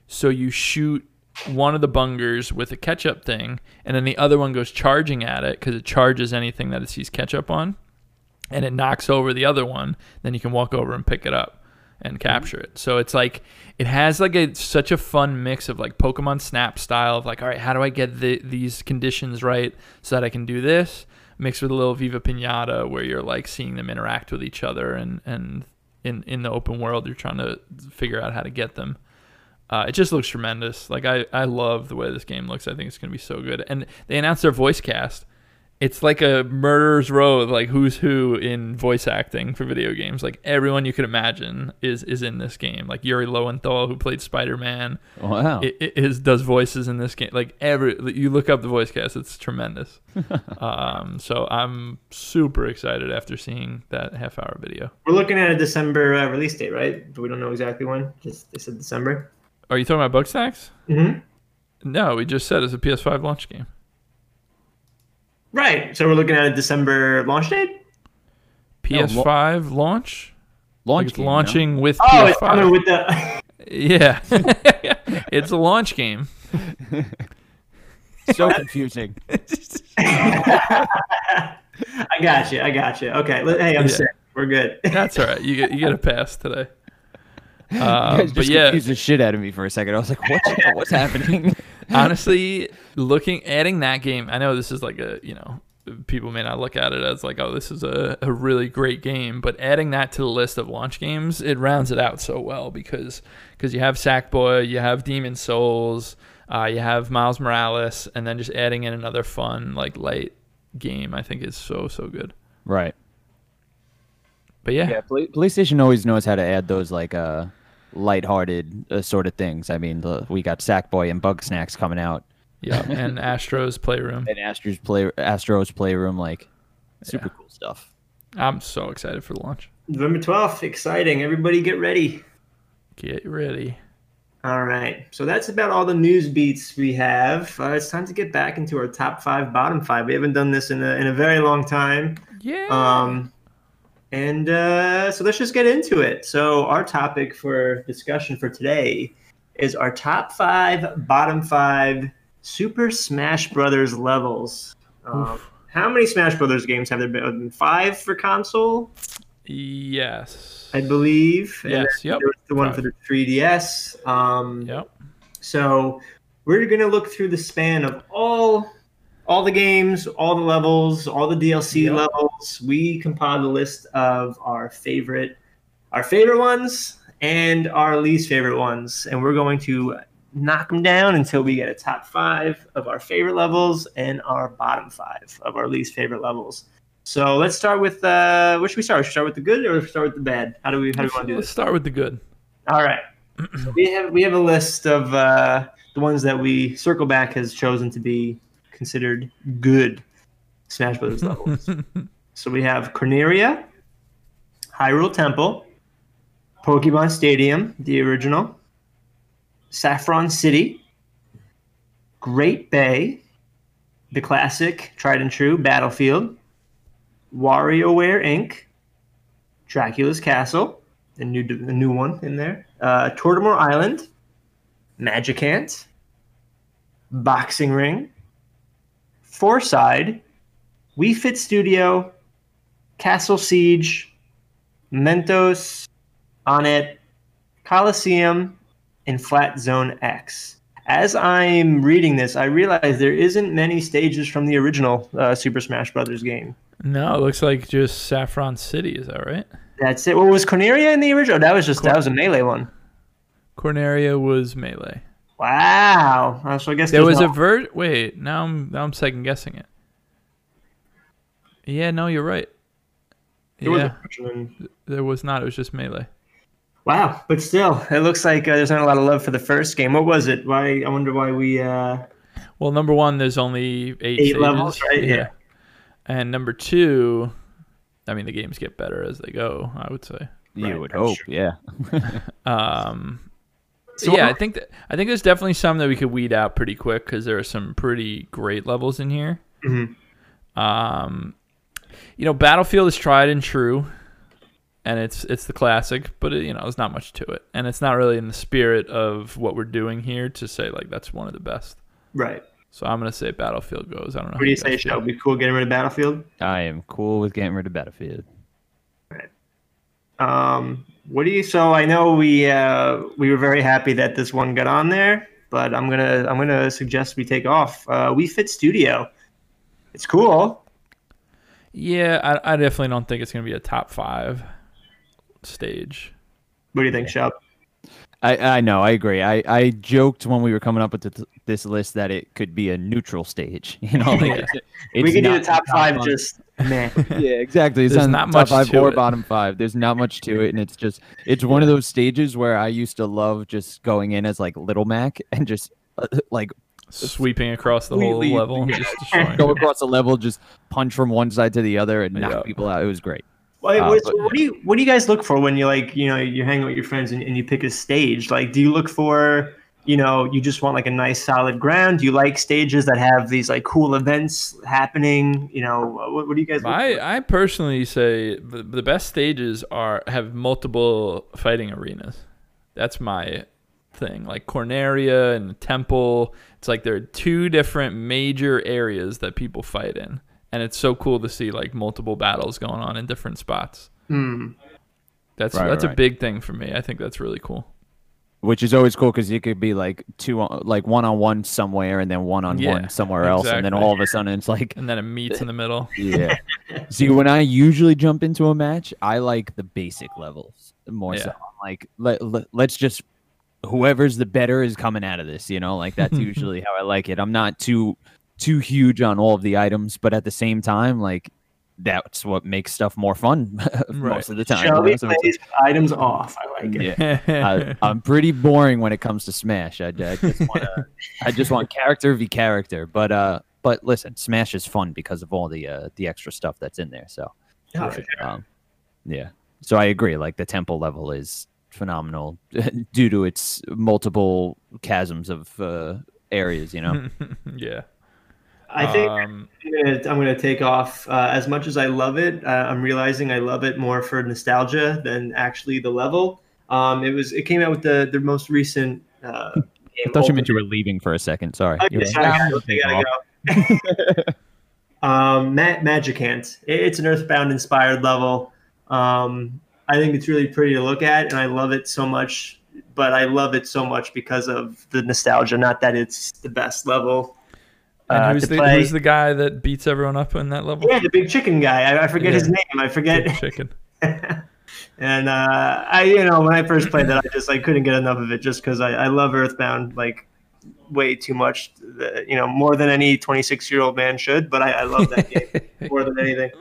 So you shoot one of the bungers with a ketchup thing, and then the other one goes charging at it because it charges anything that it sees ketchup on, and it knocks over the other one. Then you can walk over and pick it up and mm-hmm. capture it. So it's like it has like a such a fun mix of like Pokemon Snap style of like, all right, how do I get the, these conditions right so that I can do this? Mixed with a little Viva Pinata where you're like seeing them interact with each other and and in in the open world you're trying to figure out how to get them. Uh, it just looks tremendous. Like I, I love the way this game looks. I think it's gonna be so good. And they announced their voice cast, it's like a murderer's row of like who's who in voice acting for video games. Like everyone you could imagine is is in this game. Like Yuri Lowenthal, who played Spider Man, Wow. is does voices in this game. Like every you look up the voice cast, it's tremendous. um, so I'm super excited after seeing that half hour video. We're looking at a December uh, release date, right? But we don't know exactly when. Just they said December. Are you talking about Bugsnax? Mm-hmm. No, we just said it's a PS5 launch game. Right. So we're looking at a December launch date. No, lo- PS5 launch. Like Launch it's game, no? launching with Oh, it's PS5. coming with the. Yeah. it's a launch game. So confusing. I got you. I got you. Okay. Hey, I'm Yeah. sick. We're good. That's all right. You get you get a pass today. You Um, guys but just yeah, confused the shit out of me for a second. I was like, what's, what's happening? honestly, looking adding that game, I know this is like a you know people may not look at it as like oh this is a, a really great game, but adding that to the list of launch games, it rounds it out so well because because you have Sackboy, you have Demon Souls, uh, you have Miles Morales, and then just adding in another fun like light game, I think is so so good. right. But yeah, Yeah, Play- PlayStation always knows how to add those like uh lighthearted uh, sort of things. I mean, the, we got Sackboy and Bugsnax coming out, yeah, and Astro's Playroom. and Astro's play Astro's Playroom, like super Yeah. cool stuff. I'm so excited for the launch. November 12th. Exciting. Everybody get ready. Get ready. All right. So that's about all the news beats we have. Uh, it's time to get back into our top five, bottom five. We haven't done this in a, in a very long time. Yeah. Um, and uh, so let's just get into it. So, our topic for discussion for today is our top five, bottom five Super Smash Brothers levels. Um, how many Smash Brothers games have there been? Five for console, yes. I believe. Yes, yep. There was the one Five. for the 3DS. Um, Yep. so we're gonna look through the span of all all the games, all the levels, all the DLC Yep. levels. We compiled a list of our favorite our favorite ones and our least favorite ones, and we're going to knock them down until we get a top five of our favorite levels and our bottom five of our least favorite levels. So let's start with uh, where should we start? Should we start with the good or start with the bad? How do we how do we want to do this? Let's start with the good. All right. So we have we have a list of uh, the ones that we circle back has chosen to be considered good Smash Brothers levels. so we have Corneria, Hyrule Temple, Pokemon Stadium, the original, Saffron City, Great Bay, the classic, tried and true Battlefield, WarioWare Inc., Dracula's Castle, the new the new one in there. Uh, Tortimer Island, Magicant, Boxing Ring, Fourside, Wii Fit Studio, Castle Siege, Mementos, On It, Coliseum, and Flat Zone X. As I'm reading this, I realize there isn't many stages from the original uh, Super Smash Brothers game. No, it looks like just Saffron City. Is that right? That's it. What was Corneria in the original? That was just that was a melee one. Corneria was melee. Wow. Uh, so I guess There was a no- vert. Wait, now I'm now I'm second guessing it. Yeah, no, you're right. a Yeah, there was not. It was just melee. Wow, but still, it looks like uh, there's not a lot of love for the first game. What was it? Why? I wonder why we. Uh, Well, number one, there's only eight, Eight levels, right? Yeah. And number two, I mean, the games get better as they go. I would say. You Right, would I'm hope, sure. yeah. Um, So yeah, I think that I think there's definitely some that we could weed out pretty quick because there are some pretty great levels in here. Mhm. Um, you know, Battlefield is tried and true, and it's it's the classic, but it, you know, there's not much to it, and it's not really in the spirit of what we're doing here to say like that's one of the best. Right. So I'm gonna say Battlefield goes. I don't know. What do you guys say, feel. Be Cool getting rid of Battlefield? I am cool with getting rid of Battlefield. Um, what do you? So I know we uh, we were very happy that this one got on there, but I'm gonna I'm gonna suggest we take off. Uh, Wii Fit Studio. It's cool. Yeah, I, I definitely don't think it's gonna be a top five stage. What do you think, Shep? I, I know, I agree. I, I joked when we were coming up with the, this list that it could be a neutral stage. You know, like Yeah. it's, we it's could do the not top five, on- just man. yeah, exactly. It's There's not, not top much five to or it. bottom five. There's not much to it, and it's just it's one of those stages where I used to love just going in as like Little Mac and just uh, like Sweeping across the whole Completely- level and yeah. just go across the level, just punch from one side to the other and knock Yeah. people out. It was great. Well, Uh, what, but- what do you what do you guys look for when you like you know you hang out with your friends and, and you pick a stage? Like, do you look for you know you just want like a nice solid ground? Do you like stages that have these like cool events happening? You know, what, what do you guys? Look for? I I personally say the, the best stages are have multiple fighting arenas. That's my thing. Like Corneria and Temple, it's like there are two different major areas that people fight in, and it's so cool to see like multiple battles going on in different spots. Hmm. That's Right, that's a big thing for me. I think that's really cool. Which is always cool because you could be like two, on- like one on one somewhere, and then one on Yeah, one somewhere else, and then all of a sudden it's like And then it meets in the middle. Yeah. See, when I usually jump into a match, I like the basic levels more so. Yeah. I'm like, let, let, let's just, whoever's the better is coming out of this, you know? Like, that's usually how I like it. I'm not too, too huge on all of the items, but at the same time, like, that's what makes stuff more fun Right. most of the time. you know? Shelby So plays items off. I like it. yeah. I, I'm pretty boring when it comes to Smash. I, I just want to, I just want character v character. But uh, but listen, Smash is fun because of all the uh the extra stuff that's in there. So Oh, for sure. um, yeah. So I agree. Like the temple level is phenomenal due to its multiple chasms of uh, areas. You know. yeah. I think Um, I'm gonna, I'm gonna take off. Uh, as much as I love it, uh, I'm realizing I love it more for nostalgia than actually the level. Um, it was it came out with the the most recent. Uh, game, I thought you meant you were leaving for a second. Sorry. Okay, You were- sorry, "Ah, I'm guys, gonna I gotta go. um, Ma- Magicant. It- It's an Earthbound inspired level. Um, I think it's really pretty to look at, and I love it so much. But I love it so much because of the nostalgia. Not that it's the best level. And uh, who's to the play. who's the guy that beats everyone up in that level? Yeah, the big chicken guy. I, I forget his name. I forget. Big chicken. and uh, I, you know, when I first played that, I just I couldn't get enough of it, just because I, I love Earthbound like way too much. The- You know, more than any 26 year old man should. But I, I love that game more than anything.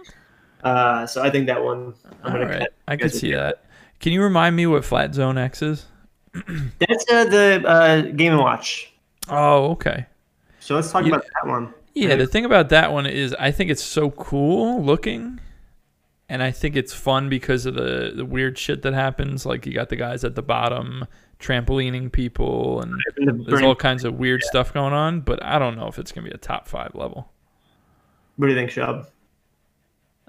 Uh, so I think that one. I'm All gonna right, cut. I guys could see that. Can you remind me what Flat Zone X is? That's uh, the uh, Game and Watch. Oh, okay. So let's talk Yeah. about that one. Yeah, the thing about that one is I think it's so cool looking. And I think it's fun because of the, the weird shit that happens. Like you got the guys at the bottom trampolining people and And there's all kinds of weird stuff going on, but I don't know if it's gonna be a top five level. what do you think, Shub?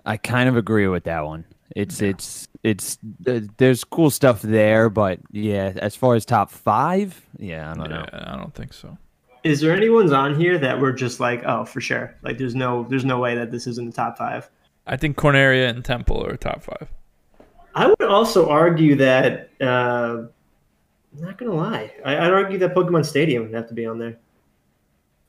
I kind of agree with that one. It's it's it's th- there's cool stuff there, but yeah, as far as top five, yeah, I don't know. Yeah, I don't think so. Is there anyone's on here that we're just like, oh, for sure? Like, there's no, there's no way that this is in the top five. I think Corneria and Temple are top five. I would also argue that uh, I'm not gonna lie. I, I'd argue that Pokemon Stadium would have to be on there.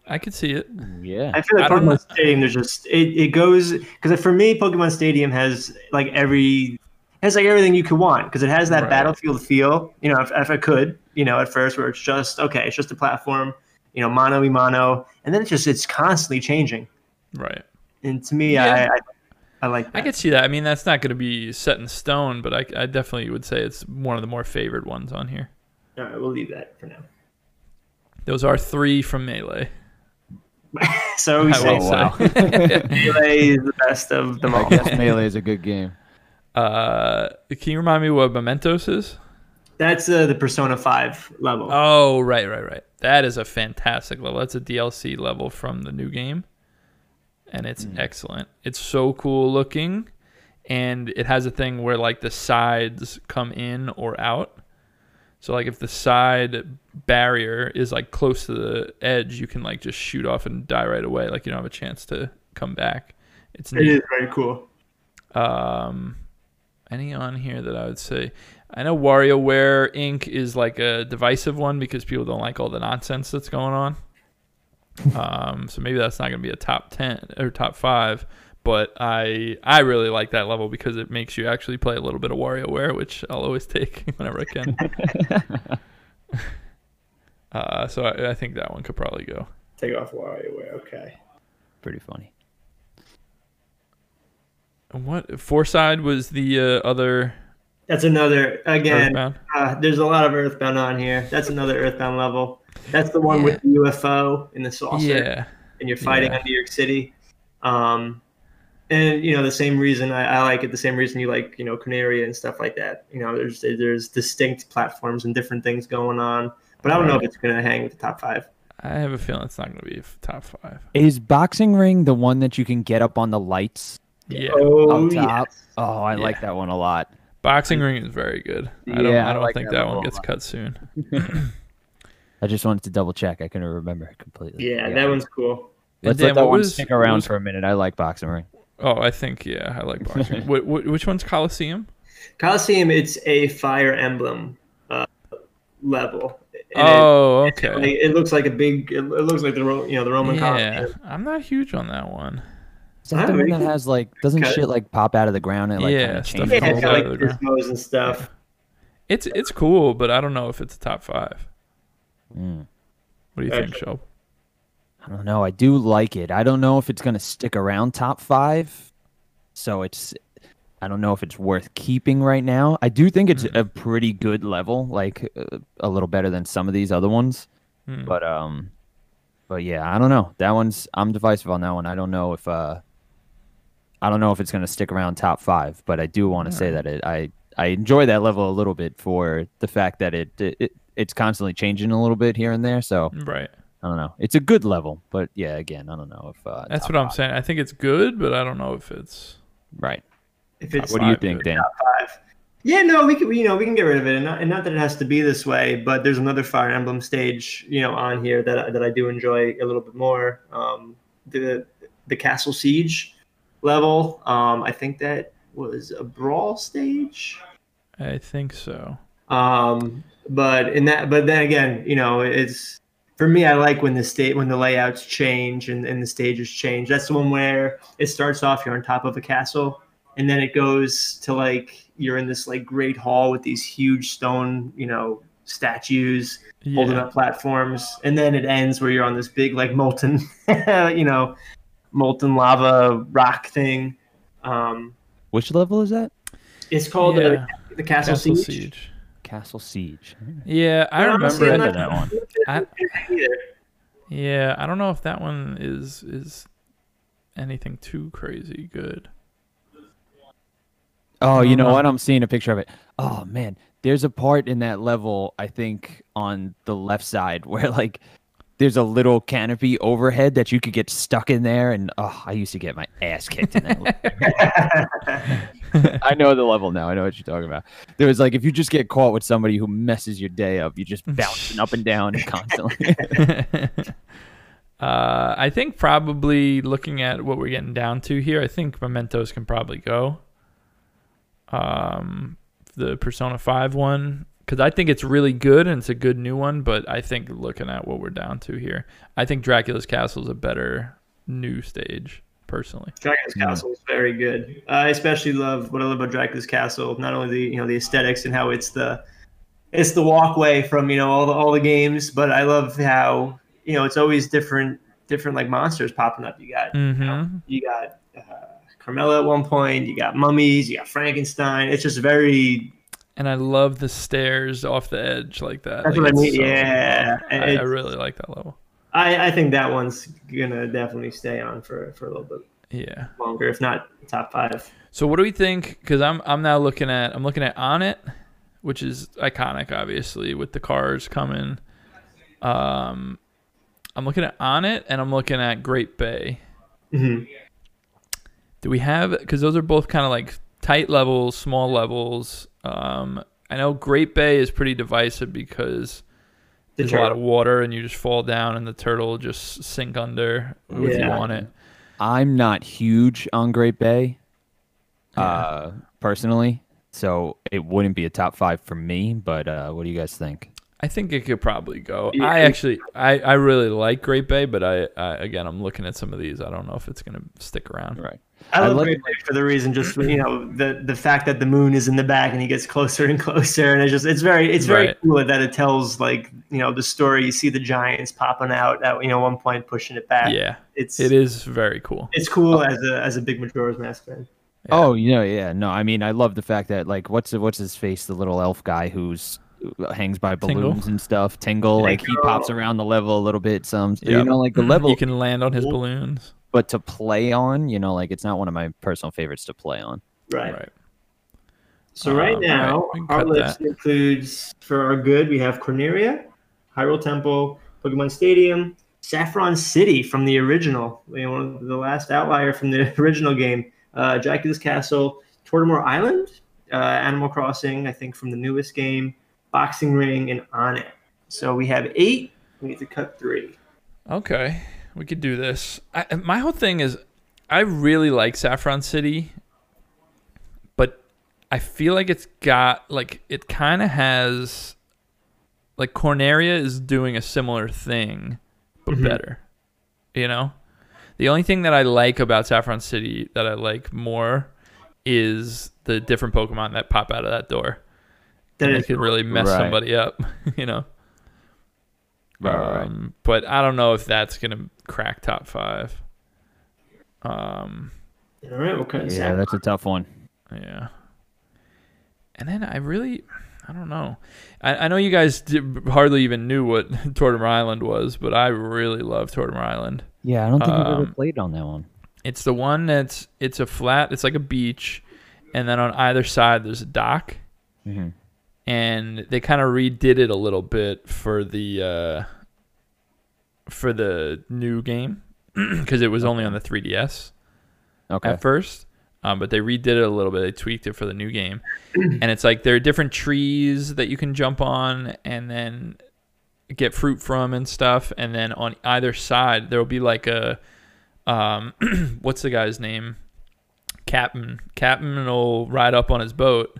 I could see it. Yeah, I feel like I. Pokemon Stadium. There's just it, it goes because for me, Pokemon Stadium has like every has like everything you could want because it has that Right. battlefield feel. You know, if, if I could, you know, at first where it's just okay, it's just a platform, you know, mono e mono, and then it's just it's constantly changing. Right. And to me, Yeah. I, I I like that. I could see that. I mean, that's not going to be set in stone, but I, I definitely would say it's one of the more favored ones on here. All right, we'll leave that for now. Those are three from Melee. so we I say will wow. Melee is the best of them all. I guess melee is a good game. Uh, can you remind me what Mementos is? That's uh, the Persona Five level. Oh, right, right, right. That is a fantastic level. That's a DLC level from the new game, and it's excellent. It's so cool looking, and it has a thing where like the sides come in or out. So like if the side barrier is like close to the edge, you can like just shoot off and die right away. Like you don't have a chance to come back. It's it neat. is very cool. Um, any on here that I would say? I know WarioWare Inc. is like a divisive one because people don't like all the nonsense that's going on. Um, so maybe that's not going to be a top ten or top five. But I I really like that level because it makes you actually play a little bit of WarioWare, which I'll always take whenever I can. Uh, so I, I think that one could probably go. Take off WarioWare. Okay. Pretty funny. And what Fourside was the uh, other That's another again. Uh, there's a lot of Earthbound on here. That's another Earthbound level. That's the one with the UFO in the saucer, Yeah, and you're fighting Yeah. on New York City. Um, and you know the same reason I, I like it, the same reason you like you know Corneria and stuff like that. You know, there's there's distinct platforms and different things going on. But I don't know if it's gonna hang with the top five. I have a feeling it's not going to be f- top five. Is boxing ring the one that you can get up on the lights Yeah, Oh, up top? yes. Oh, I like that one a lot. Boxing ring is very good. I don't. Yeah, I I don't like think that that one gets lot. cut soon. I just wanted to double check. I couldn't remember completely. Yeah, Yeah. that one's cool. Let's Dan, let that what one was- stick around was- for a minute. I like boxing ring. Oh, I think yeah, I like boxing. Wh- wh- which one's Coliseum? Coliseum, it's a Fire Emblem uh, level. And Oh, it, okay. like, it looks like a big. It, it looks like the you know the Roman Yeah, Coliseum. I'm not huge on that one. Is that the one that has like doesn't cut shit like pop out of the ground and like Yeah, kind of stuff change Yeah, comes it's got out like of the ground. gizmos and stuff. It's it's cool, but I don't know if it's a top five. Mm. What do you think, Gotcha. Shelb? I don't know. I do like it. I don't know if it's gonna stick around top five, so it's. I don't know if it's worth keeping right now. I do think it's a pretty good level, like uh, a little better than some of these other ones. Hmm. But um, but yeah, I don't know. That one's I'm divisive on that one. I don't know if uh, I don't know if it's gonna stick around top five. But I do want to say that it I I enjoy that level a little bit for the fact that it, it, it it's constantly changing a little bit here and there. So Right. I don't know. It's a good level, but yeah, again, I don't know if uh, That's what I'm five. saying. I think it's good, but I don't know if it's. Right. If it's What do you think, good. Dan? five. Yeah, no, we can you know we can get rid of it, and not, and not that it has to be this way, but there's another Fire Emblem stage you know on here that I- that I do enjoy a little bit more. Um, the the Castle Siege level, um, I think that was a brawl stage. I think so. Um, but in that, but then again, you know, it's for me. I like when the state when the layouts change and, and the stages change. That's the one where it starts off you're on top of a castle, and then it goes to like you're in this like great hall with these huge stone, you know, statues holding up platforms, and then it ends where you're on this big like molten, you know, molten lava rock thing. Um, Which level is that? it's called Yeah. the, the Castle, Castle Siege. Siege. Castle Siege. Yeah, I But remember I'm it. that one. I- Yeah, I don't know if that one is is anything too crazy good. Oh, you know Uh-huh. what? I'm seeing a picture of it. Oh man, there's a part in that level I think on the left side where like there's a little canopy overhead that you could get stuck in there, and oh, I used to get my ass kicked in that. level. I know the level now. I know what you're talking about. There was like if you just get caught with somebody who messes your day up, you're just bouncing up and down constantly. uh, I think probably looking at what we're getting down to here, I think mementos can probably go. Um, the Persona Five one because I think it's really good and it's a good new one. But I think looking at what we're down to here, I think Dracula's Castle is a better new stage personally. Dracula's Castle is very good. I especially love what I love about Dracula's Castle. Not only the you know the aesthetics and how it's the it's the walkway from you know all the all the games, but I love how you know it's always different different like monsters popping up. You got you, know, Mm-hmm. you got uh, Carmilla at one point. You got mummies. You got Frankenstein. It's just very. And I love the stairs off the edge like that. That's Like, what I mean. so- yeah, I, I really like that level. I, I think that one's gonna definitely stay on for for a little bit Yeah. longer, if not top five. So what do we think? Because I'm I'm now looking at I'm looking at Onett, which is iconic, obviously, with the cars coming. Um, I'm looking at Onett, and I'm looking at Great Bay. hmm Do we have? Because those are both kind of like tight levels, small levels. Um, I know Great Bay is pretty divisive because The there's a lot of water, and you just fall down, and the turtle will just sink under with you Yeah. on it. I'm not huge on Great Bay, Yeah. uh, personally, so it wouldn't be a top five for me. But uh, what do you guys think? I think it could probably go. Yeah. I actually, I, I really like Great Bay, but I, I, again, I'm looking at some of these. I don't know if it's gonna stick around. Right. I I love like- Great Bay for the reason, just you know, the the fact that the moon is in the back and he gets closer and closer, and it's just it's very it's very Right. cool that it tells like you know the story. You see the giants popping out at you know one point pushing it back. Yeah, it's it is very cool. it's cool oh. as a as a big Majora's Mask fan. Yeah. Oh, you know, yeah. No, I mean, I love the fact that like, what's what's his face, the little elf guy who's who hangs by Tingle. balloons and stuff. Tingle, like he pops around the level a little bit. Some, Yep. you know, like the level, you can land on his balloons. but to play on, you know, like it's not one of my personal favorites to play on. Right. Right. So right Um, now, alright, we can our list that. includes for our good, we have Corneria, Hyrule Temple, Pokemon Stadium, Saffron City from the original, you know, one of the last outlier from the original game, uh, Dracula's Castle, Tortimer Island, uh, Animal Crossing, I think from the newest game, Boxing Ring, and Onett. So we have eight. We need to cut three. Okay, we could do this. I, my whole thing is, I really like Saffron City, but I feel like it's got like it kind of has, like Corneria is doing a similar thing, but Mhm. better. You know, the only thing that I like about Saffron City that I like more is the different Pokemon that pop out of that door. That and is it could really mess Right. somebody up. You know. Right, right, right. Um, but I don't know if that's gonna crack top five. Um, all right. We'll Yeah, Saffron. that's a tough one. yeah. And then I really, I don't know. I, I know you guys did, hardly even knew what Tortimer Island was, but I really love Tortimer Island. Yeah, I don't think I've ever Um, played on that one. It's the one that's it's a flat. It's like a beach, and then on either side there's a dock. hmm and they kind of redid it a little bit for the uh, for the new game because it was only on the 3DS Okay. at first. Um, but they redid it a little bit. They tweaked it for the new game, and it's like there are different trees that you can jump on and then get fruit from and stuff. And then on either side there will be like a um, what's the guy's name? Captain. Captain will ride up on his boat,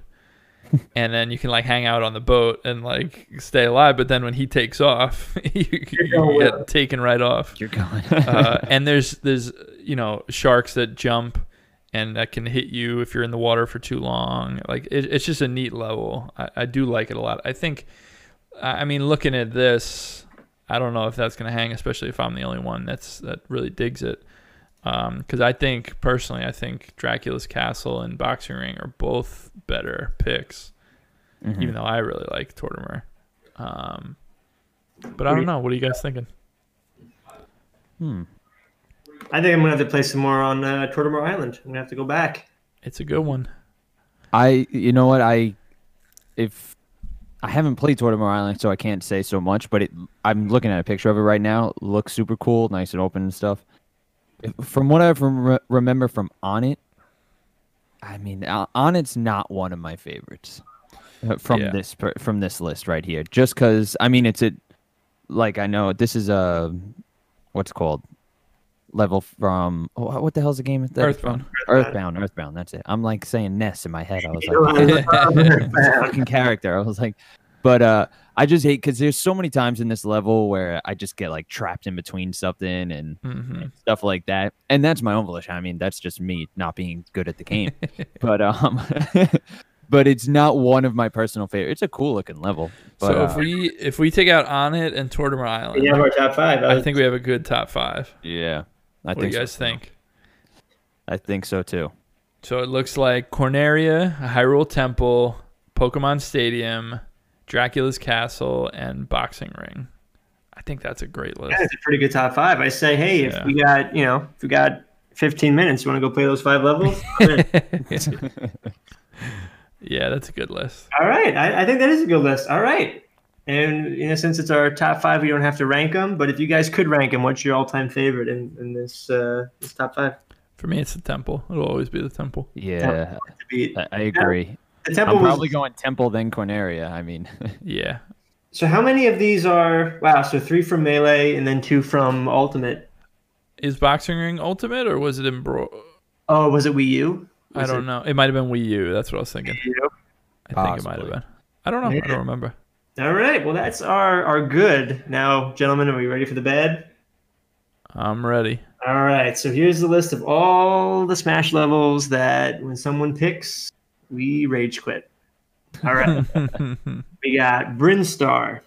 and then you can like hang out on the boat and like stay alive. But then when he takes off, you, you going get taken right off You're going. uh, and there's there's you know sharks that jump and that can hit you if you're in the water for too long. Like it, it's just a neat level. I, I do like it a lot. I think. I mean, looking at this, I don't know if that's gonna hang, especially if I'm the only one that's that really digs it. Because I think personally, I think Dracula's Castle and Boxing Ring are both better picks, Mhm. even though I really like Tortimer. Um, but I don't know. What are you guys thinking? Hmm. I think I'm gonna have to play some more on uh, Tortimer Island. I'm gonna have to go back. It's a good one. I, you know what, I, if I haven't played Tortimer Island, so I can't say so much. But it, I'm looking at a picture of it right now. Looks super cool, nice and open and stuff. If- From what I rem- remember from Onett, I mean, uh, Onett's not one of my favorites uh, from Yeah. this from this list right here. Just because, I mean, it's a like I know this is a what's called level from oh, what the hell's the game? That's? Earthbound. Earthbound, Earthbound. That's it. I'm like saying Ness in my head. I was like, it's fucking character. I was like, but uh, I just hate because there's so many times in this level where I just get like trapped in between something and hmm stuff like that. And that's my own volition. I mean, that's just me not being good at the game. but um, but it's not one of my personal favorites. It's a cool looking level. But, so uh, if we if we take out Onett and Tortimer Island, We have our top five. I think we have a good top five. yeah, I What do you guys so. think? I think so too. So it looks like Corneria, Hyrule Temple, Pokemon Stadium, Dracula's Castle, and Boxing Ring. I think that's a great list. Yeah, it's a pretty good top five. I say, hey, if Yeah. we got, you know, if we got 15 minutes, you want to go play those five levels? yeah, that's a good list. All right, I, I think that is a good list. All right, and you know, since it's our top five, we don't have to rank them. But if you guys could rank them, what's your all-time favorite in, in this uh, this top five? For me, it's the Temple. It'll always be the Temple. Yeah, I, I agree. The temple I'm was probably going Temple then Corneria. I mean, Yeah. so. How many of these are wow? So three from melee and then two from ultimate. Is Boxing Ring Ultimate or was it in Brawl? Oh, was it Wii U? I Was don't it know. It might have been Wii U. That's what I was thinking. Wii U? I think it might have been. I don't know. I don't remember. All right. Well, that's our our good. Now, gentlemen, are we ready for the bad? I'm ready. All right. So here's the list of all the Smash levels that when someone picks, we rage quit. All right. we got Brinstar,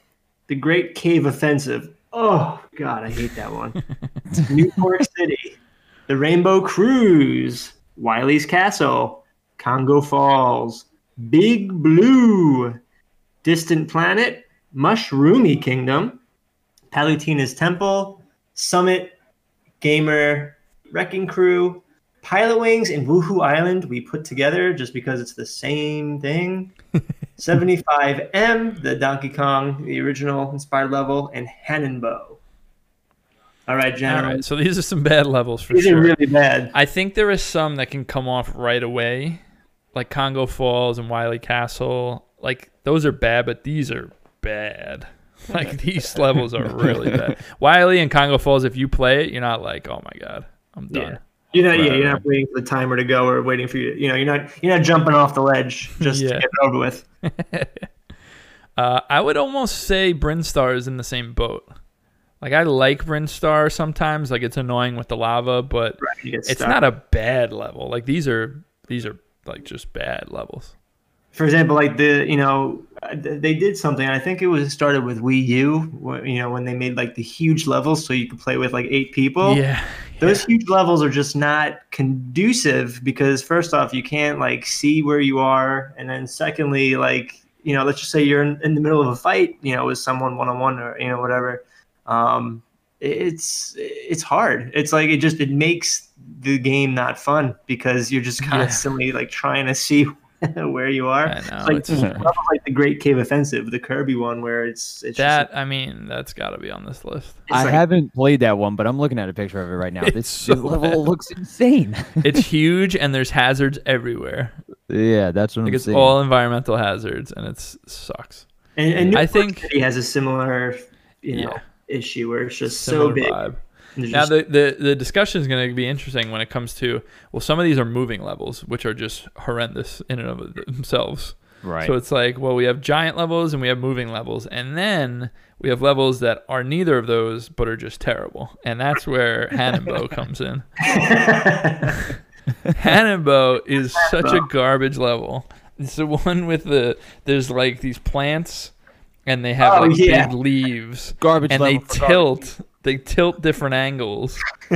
the Great Cave Offensive. Oh God, I hate that one. New Pork City, the Rainbow Cruise, Wily's Castle, Kongo Falls, Big Blue, Distant Planet, Mushroomy Kingdom, Palutena's Temple, Summit, Gamer, Wrecking Crew, Pilotwings, and Wuhu Island we put together just because it's the same thing. 75M, the Donkey Kong, the original inspired level, and Hanenbow. All right, All gentlemen. right, so these are some bad levels for These sure. are really bad. I think there is some that can come off right away, like Kongo Falls and Wily Castle. Like those are bad, but these are bad. Like these levels are really bad. Wily and Kongo Falls, if you play it, you're not like, oh my god, I'm done. Yeah. You're not, yeah, you're not waiting for the timer to go or waiting for you. You know, you're not, you're not jumping off the ledge just Yeah. to get it over with. Uh, I would almost say Brinstar is in the same boat. Like I like Brinstar sometimes, like it's annoying with the lava, but Right, it's stuck. not a bad level. Like these are these are like just bad levels. for example, like the you know they did something. I think it was started with Wii U. You know when they made like the huge levels so you could play with like eight people. yeah, Those huge levels are just not conducive because first off, you can't like see where you are, and then secondly, like you know, let's just say you're in, in the middle of a fight, you know, with someone one on one or you know whatever. Um, it's it's hard. It's like it just it makes the game not fun because you're just Yeah. constantly like trying to see where you are. I know. like it's, like the Great Cave Offensive, the Kirby one, where it's it's that just, I mean, that's got to be on this list. I like- haven't played that one, but I'm looking at a picture of it right now. This so level bad. looks insane. It's huge and there's hazards everywhere. yeah, that's what Like I'm it's saying. all environmental hazards and it sucks. And, and New I York think- he has a similar, you know, Yeah. issue where it's just Similar so big. vibe. And there's Now the, the the discussion is going to be interesting when it comes to well, some of these are moving levels, which are just horrendous in and of themselves. right. So it's like, well, we have giant levels and we have moving levels, and then we have levels that are neither of those but are just terrible, and that's where Hanenbow comes in. Hanenbow is such a garbage level. It's the one with the there's like these plants, and they have Oh, like yeah. big leaves, garbage and they level. for tilt. They tilt different angles,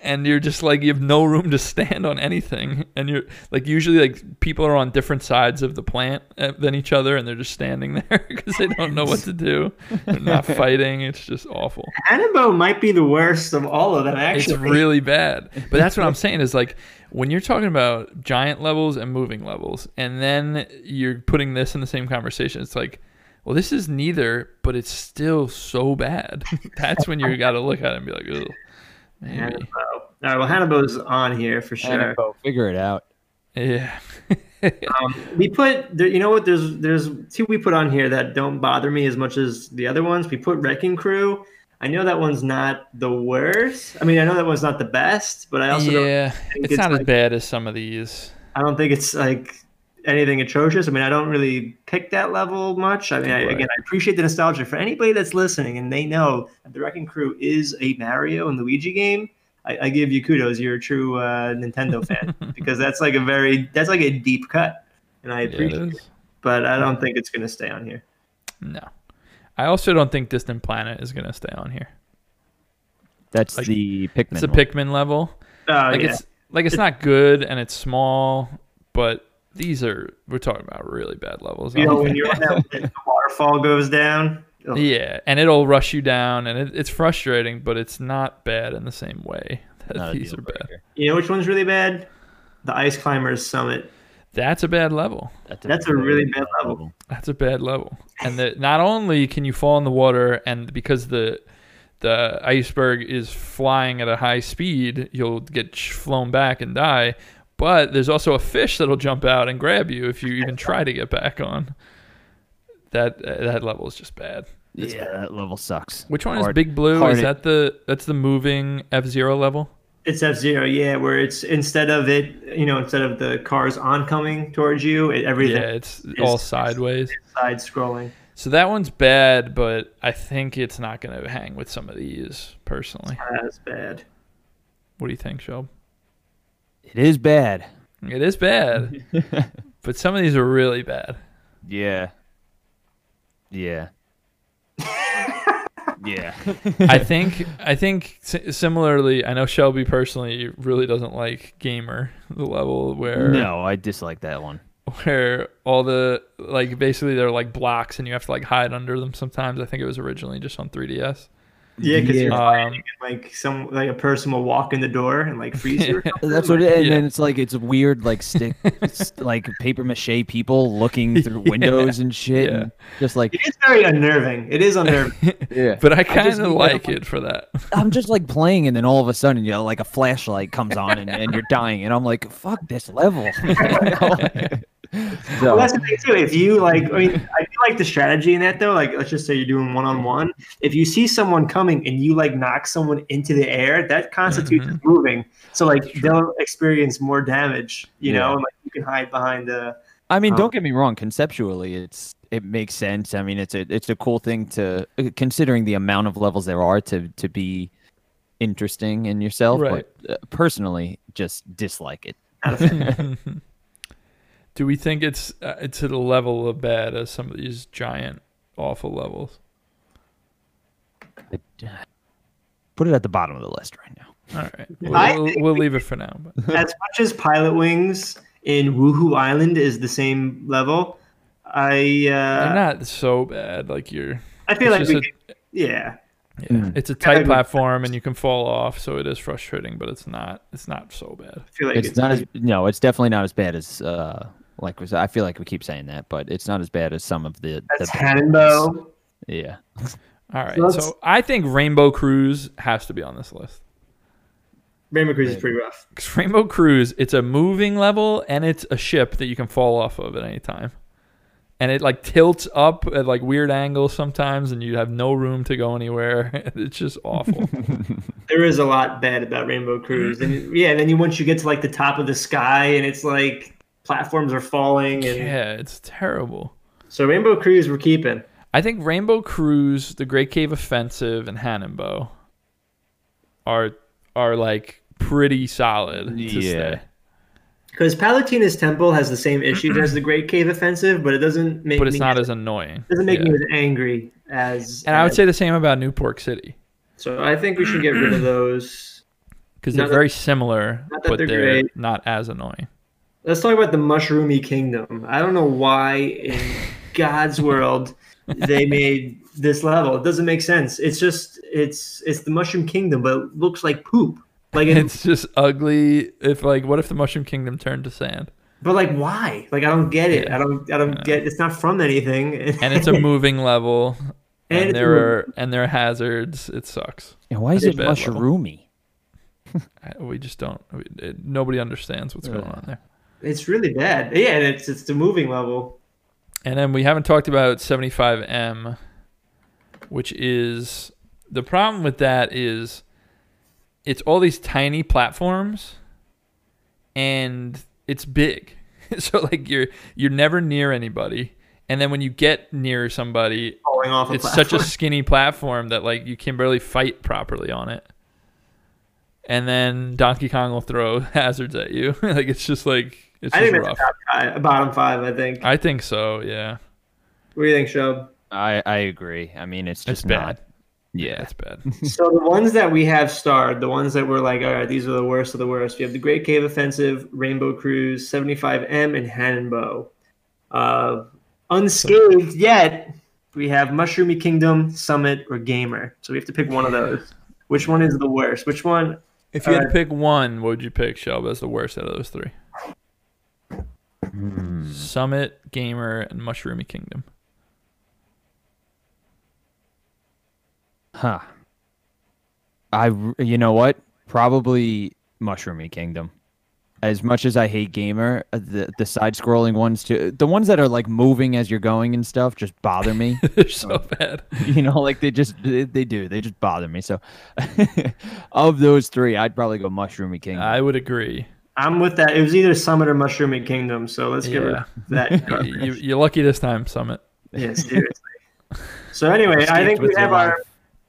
and you're just like you have no room to stand on anything, and you're like usually like people are on different sides of the plant uh, than each other, and they're just standing there because they don't know what to do. They're not fighting. It's just awful. Hannibal might be the worst of all of them, actually. It's really bad. But that's what I'm saying is like when you're talking about giant levels and moving levels, and then you're putting this in the same conversation, it's like, well, this is neither, but it's still so bad. that's when you got to look at it and be like, ugh, maybe. Hannibal. All right, well, Hannibal's on here for sure. Hannibal, figure it out. Yeah. Um, we put, you know what? There's there's two we put on here that don't bother me as much as the other ones. We put Wrecking Crew. I know that one's not the worst. I mean, I know that one's not the best, but I also don't yeah, think it's, not as bad as some of these. I don't think it's like anything atrocious. I mean, I don't really pick that level much. I mean, I, Right. again, I appreciate the nostalgia for anybody that's listening and they know that the Wrecking Crew is a Mario and Luigi game. I, I give you kudos. You're a true uh, Nintendo fan because that's like a very that's like a deep cut, and I Yeah, it appreciate But I don't think it's gonna stay on here. No. I also don't think Distant Planet is going to stay on here. That's Like, the Pikmin. It's a. Pikmin level. Oh like yeah, it's like it's not good and it's small, but these are we're talking about really bad levels. you know when think- you're on that the waterfall goes down. ugh, yeah, and it'll rush you down, and it, it's frustrating, but it's not bad in the same way that Not these are bad. breaker. You know which one's really bad? The Ice Climbers Summit. That's a bad level. That's a really bad level. That's a bad level. And the, not only can you fall in the water, and because the the iceberg is flying at a high speed, you'll get sh- flown back and die. But there's also a fish that'll jump out and grab you if you even try to get back on. That uh, that level is just bad. Yeah, that level sucks. Which one is Big Blue? Is that the that's the moving F Zero level? It's F Zero, yeah, where it's instead of it, you know, instead of the cars oncoming towards you, it, everything Yeah, it's all sideways. side scrolling. So that one's bad, but I think it's not going to hang with some of these personally. That's bad. What do you think, Shelb? It is bad. It is bad, but some of these are really bad. Yeah. Yeah. yeah. I think I think similarly. I know Shelby personally really doesn't like gamer the level where no, I dislike that one. where all the like basically they're like blocks and you have to like hide under them sometimes. I think it was originally just on 3DS. Yeah, because you're Yeah. Um, and, like some like a person will walk in the door and like freeze you. Or. That's what it is. And Yeah. then it's like it's weird, like stick, it's like paper mache people looking through Yeah. windows and shit, Yeah. and just like It is very unnerving. It is unnerving. yeah. But I kind of need, like like, it for that. I'm just like playing, and then all of a sudden, you know, like a flashlight comes on, and, and you're dying, and I'm like, fuck this level. Well, that's the thing too. If you like, I mean, I feel like the strategy in that though. Like, let's just say you're doing one on one. If you see someone coming and you like knock someone into the air, that constitutes Mhm. moving. So like they'll experience more damage. You know, and like you can hide behind the. I mean, Um, don't get me wrong. Conceptually, it's it makes sense. I mean, it's a it's a cool thing to uh, considering the amount of levels there are to to be interesting in yourself. Right. But uh, personally, just dislike it. Do we think it's uh, to the level of bad as some of these giant awful levels? Put it at the bottom of the list right now. All right, we'll, we'll, we'll leave it for now. But as much as Pilotwings in Wuhu Island is the same level, I they're uh, not so bad. Like you're, I feel like we just could, yeah. yeah, Mm. it's a tight platform and you can fall off, so it is frustrating. But it's not, it's not so bad. I feel like It's not as no. It's definitely not as bad as uh like was- I feel like we keep saying that, but it's not as bad as some of the. that's the Hanenbow. Yeah. All right, So so I think Rainbow Cruise has to be on this list. Rainbow Cruise is pretty rough. Rainbow Cruise, it's a moving level and it's a ship that you can fall off of at any time. And it like tilts up at like weird angles sometimes and you have no room to go anywhere. It's just awful. There is a lot bad about Rainbow Cruise, and yeah, and then you once you get to like the top of the sky, and it's like platforms are falling, and yeah, it's terrible. so Rainbow Cruise we're keeping. I think Rainbow Cruise, the Great Cave Offensive, and Hanenbow are are like pretty solid to Yeah. Because Palutena's Temple has the same issues as the Great Cave Offensive, but it doesn't make But it's me not as, as annoying. doesn't make Yeah. me as angry as. And I would say the same about New Pork City so. I think we should get rid of those. because they're that- very similar, not that but they're they're great. not as annoying. Let's talk about the Mushroomy Kingdom. I don't know why in God's world they made this level. It doesn't make sense. It's just it's it's the Mushroom Kingdom, but it looks like poop. Like it, It's just ugly. If like, what if the Mushroom Kingdom turned to sand? but like why? Like I don't get it. Yeah. I don't I don't get. It's not from anything. And it's a moving level, And and, there are and there are hazards. It sucks. And why is It's it a bad level. mushroomy? We just don't. We, it, nobody understands what's going on there. It's really bad. Yeah, and it's it's the moving level. And then we haven't talked about 75M, which is the problem with that is it's all these tiny platforms and it's big. so like you're you're never near anybody. And then when you get near somebody, Falling off. A it's such a skinny platform that like you can barely fight properly on it. And then Donkey Kong will throw hazards at you. like it's just like it's I just think rough. that's a top five, bottom five. I think. I think so, yeah. What do you think, Shub? I I agree. I mean, it's It's just bad. not. Yeah. It's bad. so the ones that we have starred, the ones that were like, all right, these are the worst of the worst. We have the Great Cave Offensive, Rainbow Cruise, 75M, and Hanenbow. Uh, unscathed yet, we have Mushroomy Kingdom, Summit, or Gamer. So we have to pick one of those. Which one is the worst? Which one? If you had to pick one, what would you pick, Shelb, as the worst out of those three? Hmm. Summit, Gamer, and Mushroomy Kingdom. Huh. I you know what? Probably Mushroomy Kingdom. As much as I hate gamer, uh, the the side scrolling ones too, the ones that are like moving as you're going and stuff just bother me. They're so bad. you know, like they just they, they do. They just bother me. So of those three, I'd probably go Mushroomy Kingdom. I would agree. I'm with that. It was either Summit or Mushroomy Kingdom. So let's Yeah. that. you, you're lucky this time, Summit. yeah, seriously. So anyway, I think we have our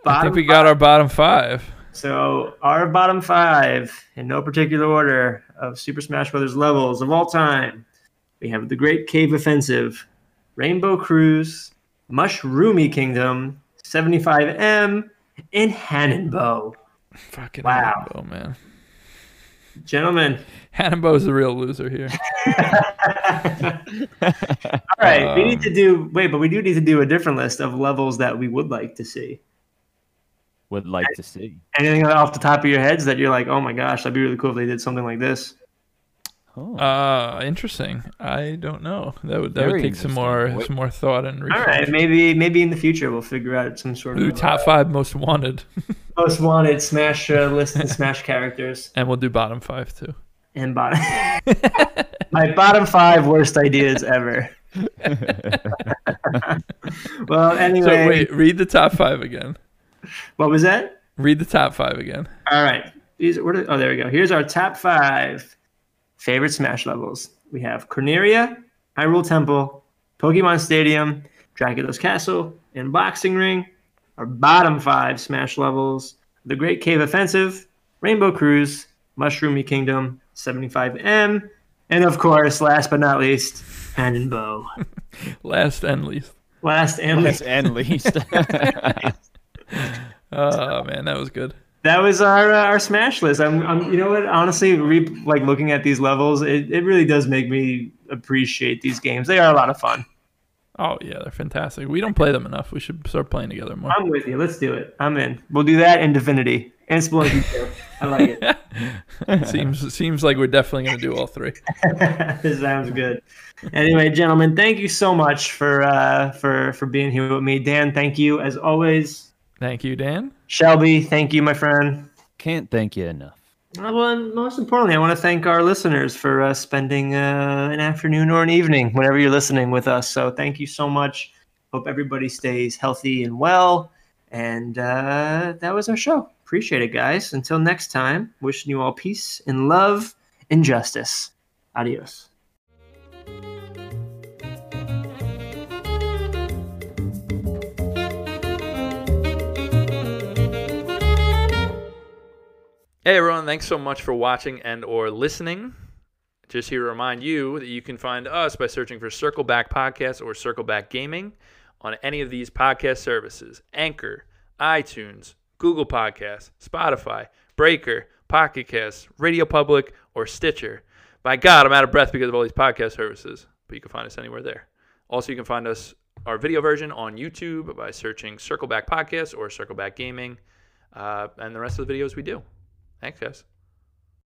bottom. I think we got our bottom five. So our bottom five, in no particular order, of Super Smash Brothers levels of all time, we have the Great Cave Offensive, Rainbow Cruise, Mushroomy Kingdom, 75M, and Hanenbow. Fucking Wow. Hanenbow, man. Gentlemen, Hanenbow's the real loser here. all right, we need Um, to do wait, but we do need to do a different list of levels that we would like to see. Would like to see. Anything off the top of your heads that you're like, oh my gosh, that'd be really cool if they did something like this. Oh. Uh, interesting. I don't know. That would that would take some more Wait- some more thought and research. right, maybe maybe in the future we'll figure out some sort We'll of top uh, five most wanted, most wanted Smash uh, list and Smash characters and we'll do bottom five too. and bottom. My bottom five worst ideas ever. well, anyway, So wait, read the top five again. what was that? Read the top five again. All right. These where did, oh, there we go. Here's our top five favorite Smash levels. We have Corneria, Hyrule Temple, Pokemon Stadium, Dracula's Castle, and Boxing Ring. Our bottom five Smash levels: The Great Cave Offensive, Rainbow Cruise, Mushroomy Kingdom, 75M, and of course, last but not least, Hand and Bow. Last and least. Last and Last least. and least. Oh man, that was good. That was our uh, our smash list. I'm, I'm you know what? Honestly, re- like looking at these levels, it, it really does make me appreciate these games. They are a lot of fun. Oh yeah, they're fantastic. We don't play them enough. We should start playing together more. I'm with you. Let's do it. I'm in. We'll do that in Divinity and Spelunky too. I like it. seems seems like we're definitely gonna do all three. this sounds good. Anyway, gentlemen, thank you so much for uh, for for being here with me. Dan, thank you as always. Thank you, Dan. Shelby, thank you, my friend. Can't thank you enough. Uh, Well, and most importantly, I want to thank our listeners for uh, spending uh, an afternoon or an evening, whenever you're listening with us. So thank you so much. Hope everybody stays healthy and well. And uh, that was our show. Appreciate it, guys. Until next time, wishing you all peace and love and justice. Adios. Hey everyone, thanks so much for watching and or listening. Just here to remind you that you can find us by searching for Circle Back Podcast or Circle Back Gaming on any of these podcast services. Anchor, iTunes, Google Podcasts, Spotify, Breaker, Pocket Casts, Radio Public, or Stitcher. By God, I'm out of breath because of all these podcast services, but you can find us anywhere there. Also, you can find us our video version on YouTube by searching Circle Back Podcast or Circle Back Gaming, uh, and the rest of the videos we do. Thanks, guys.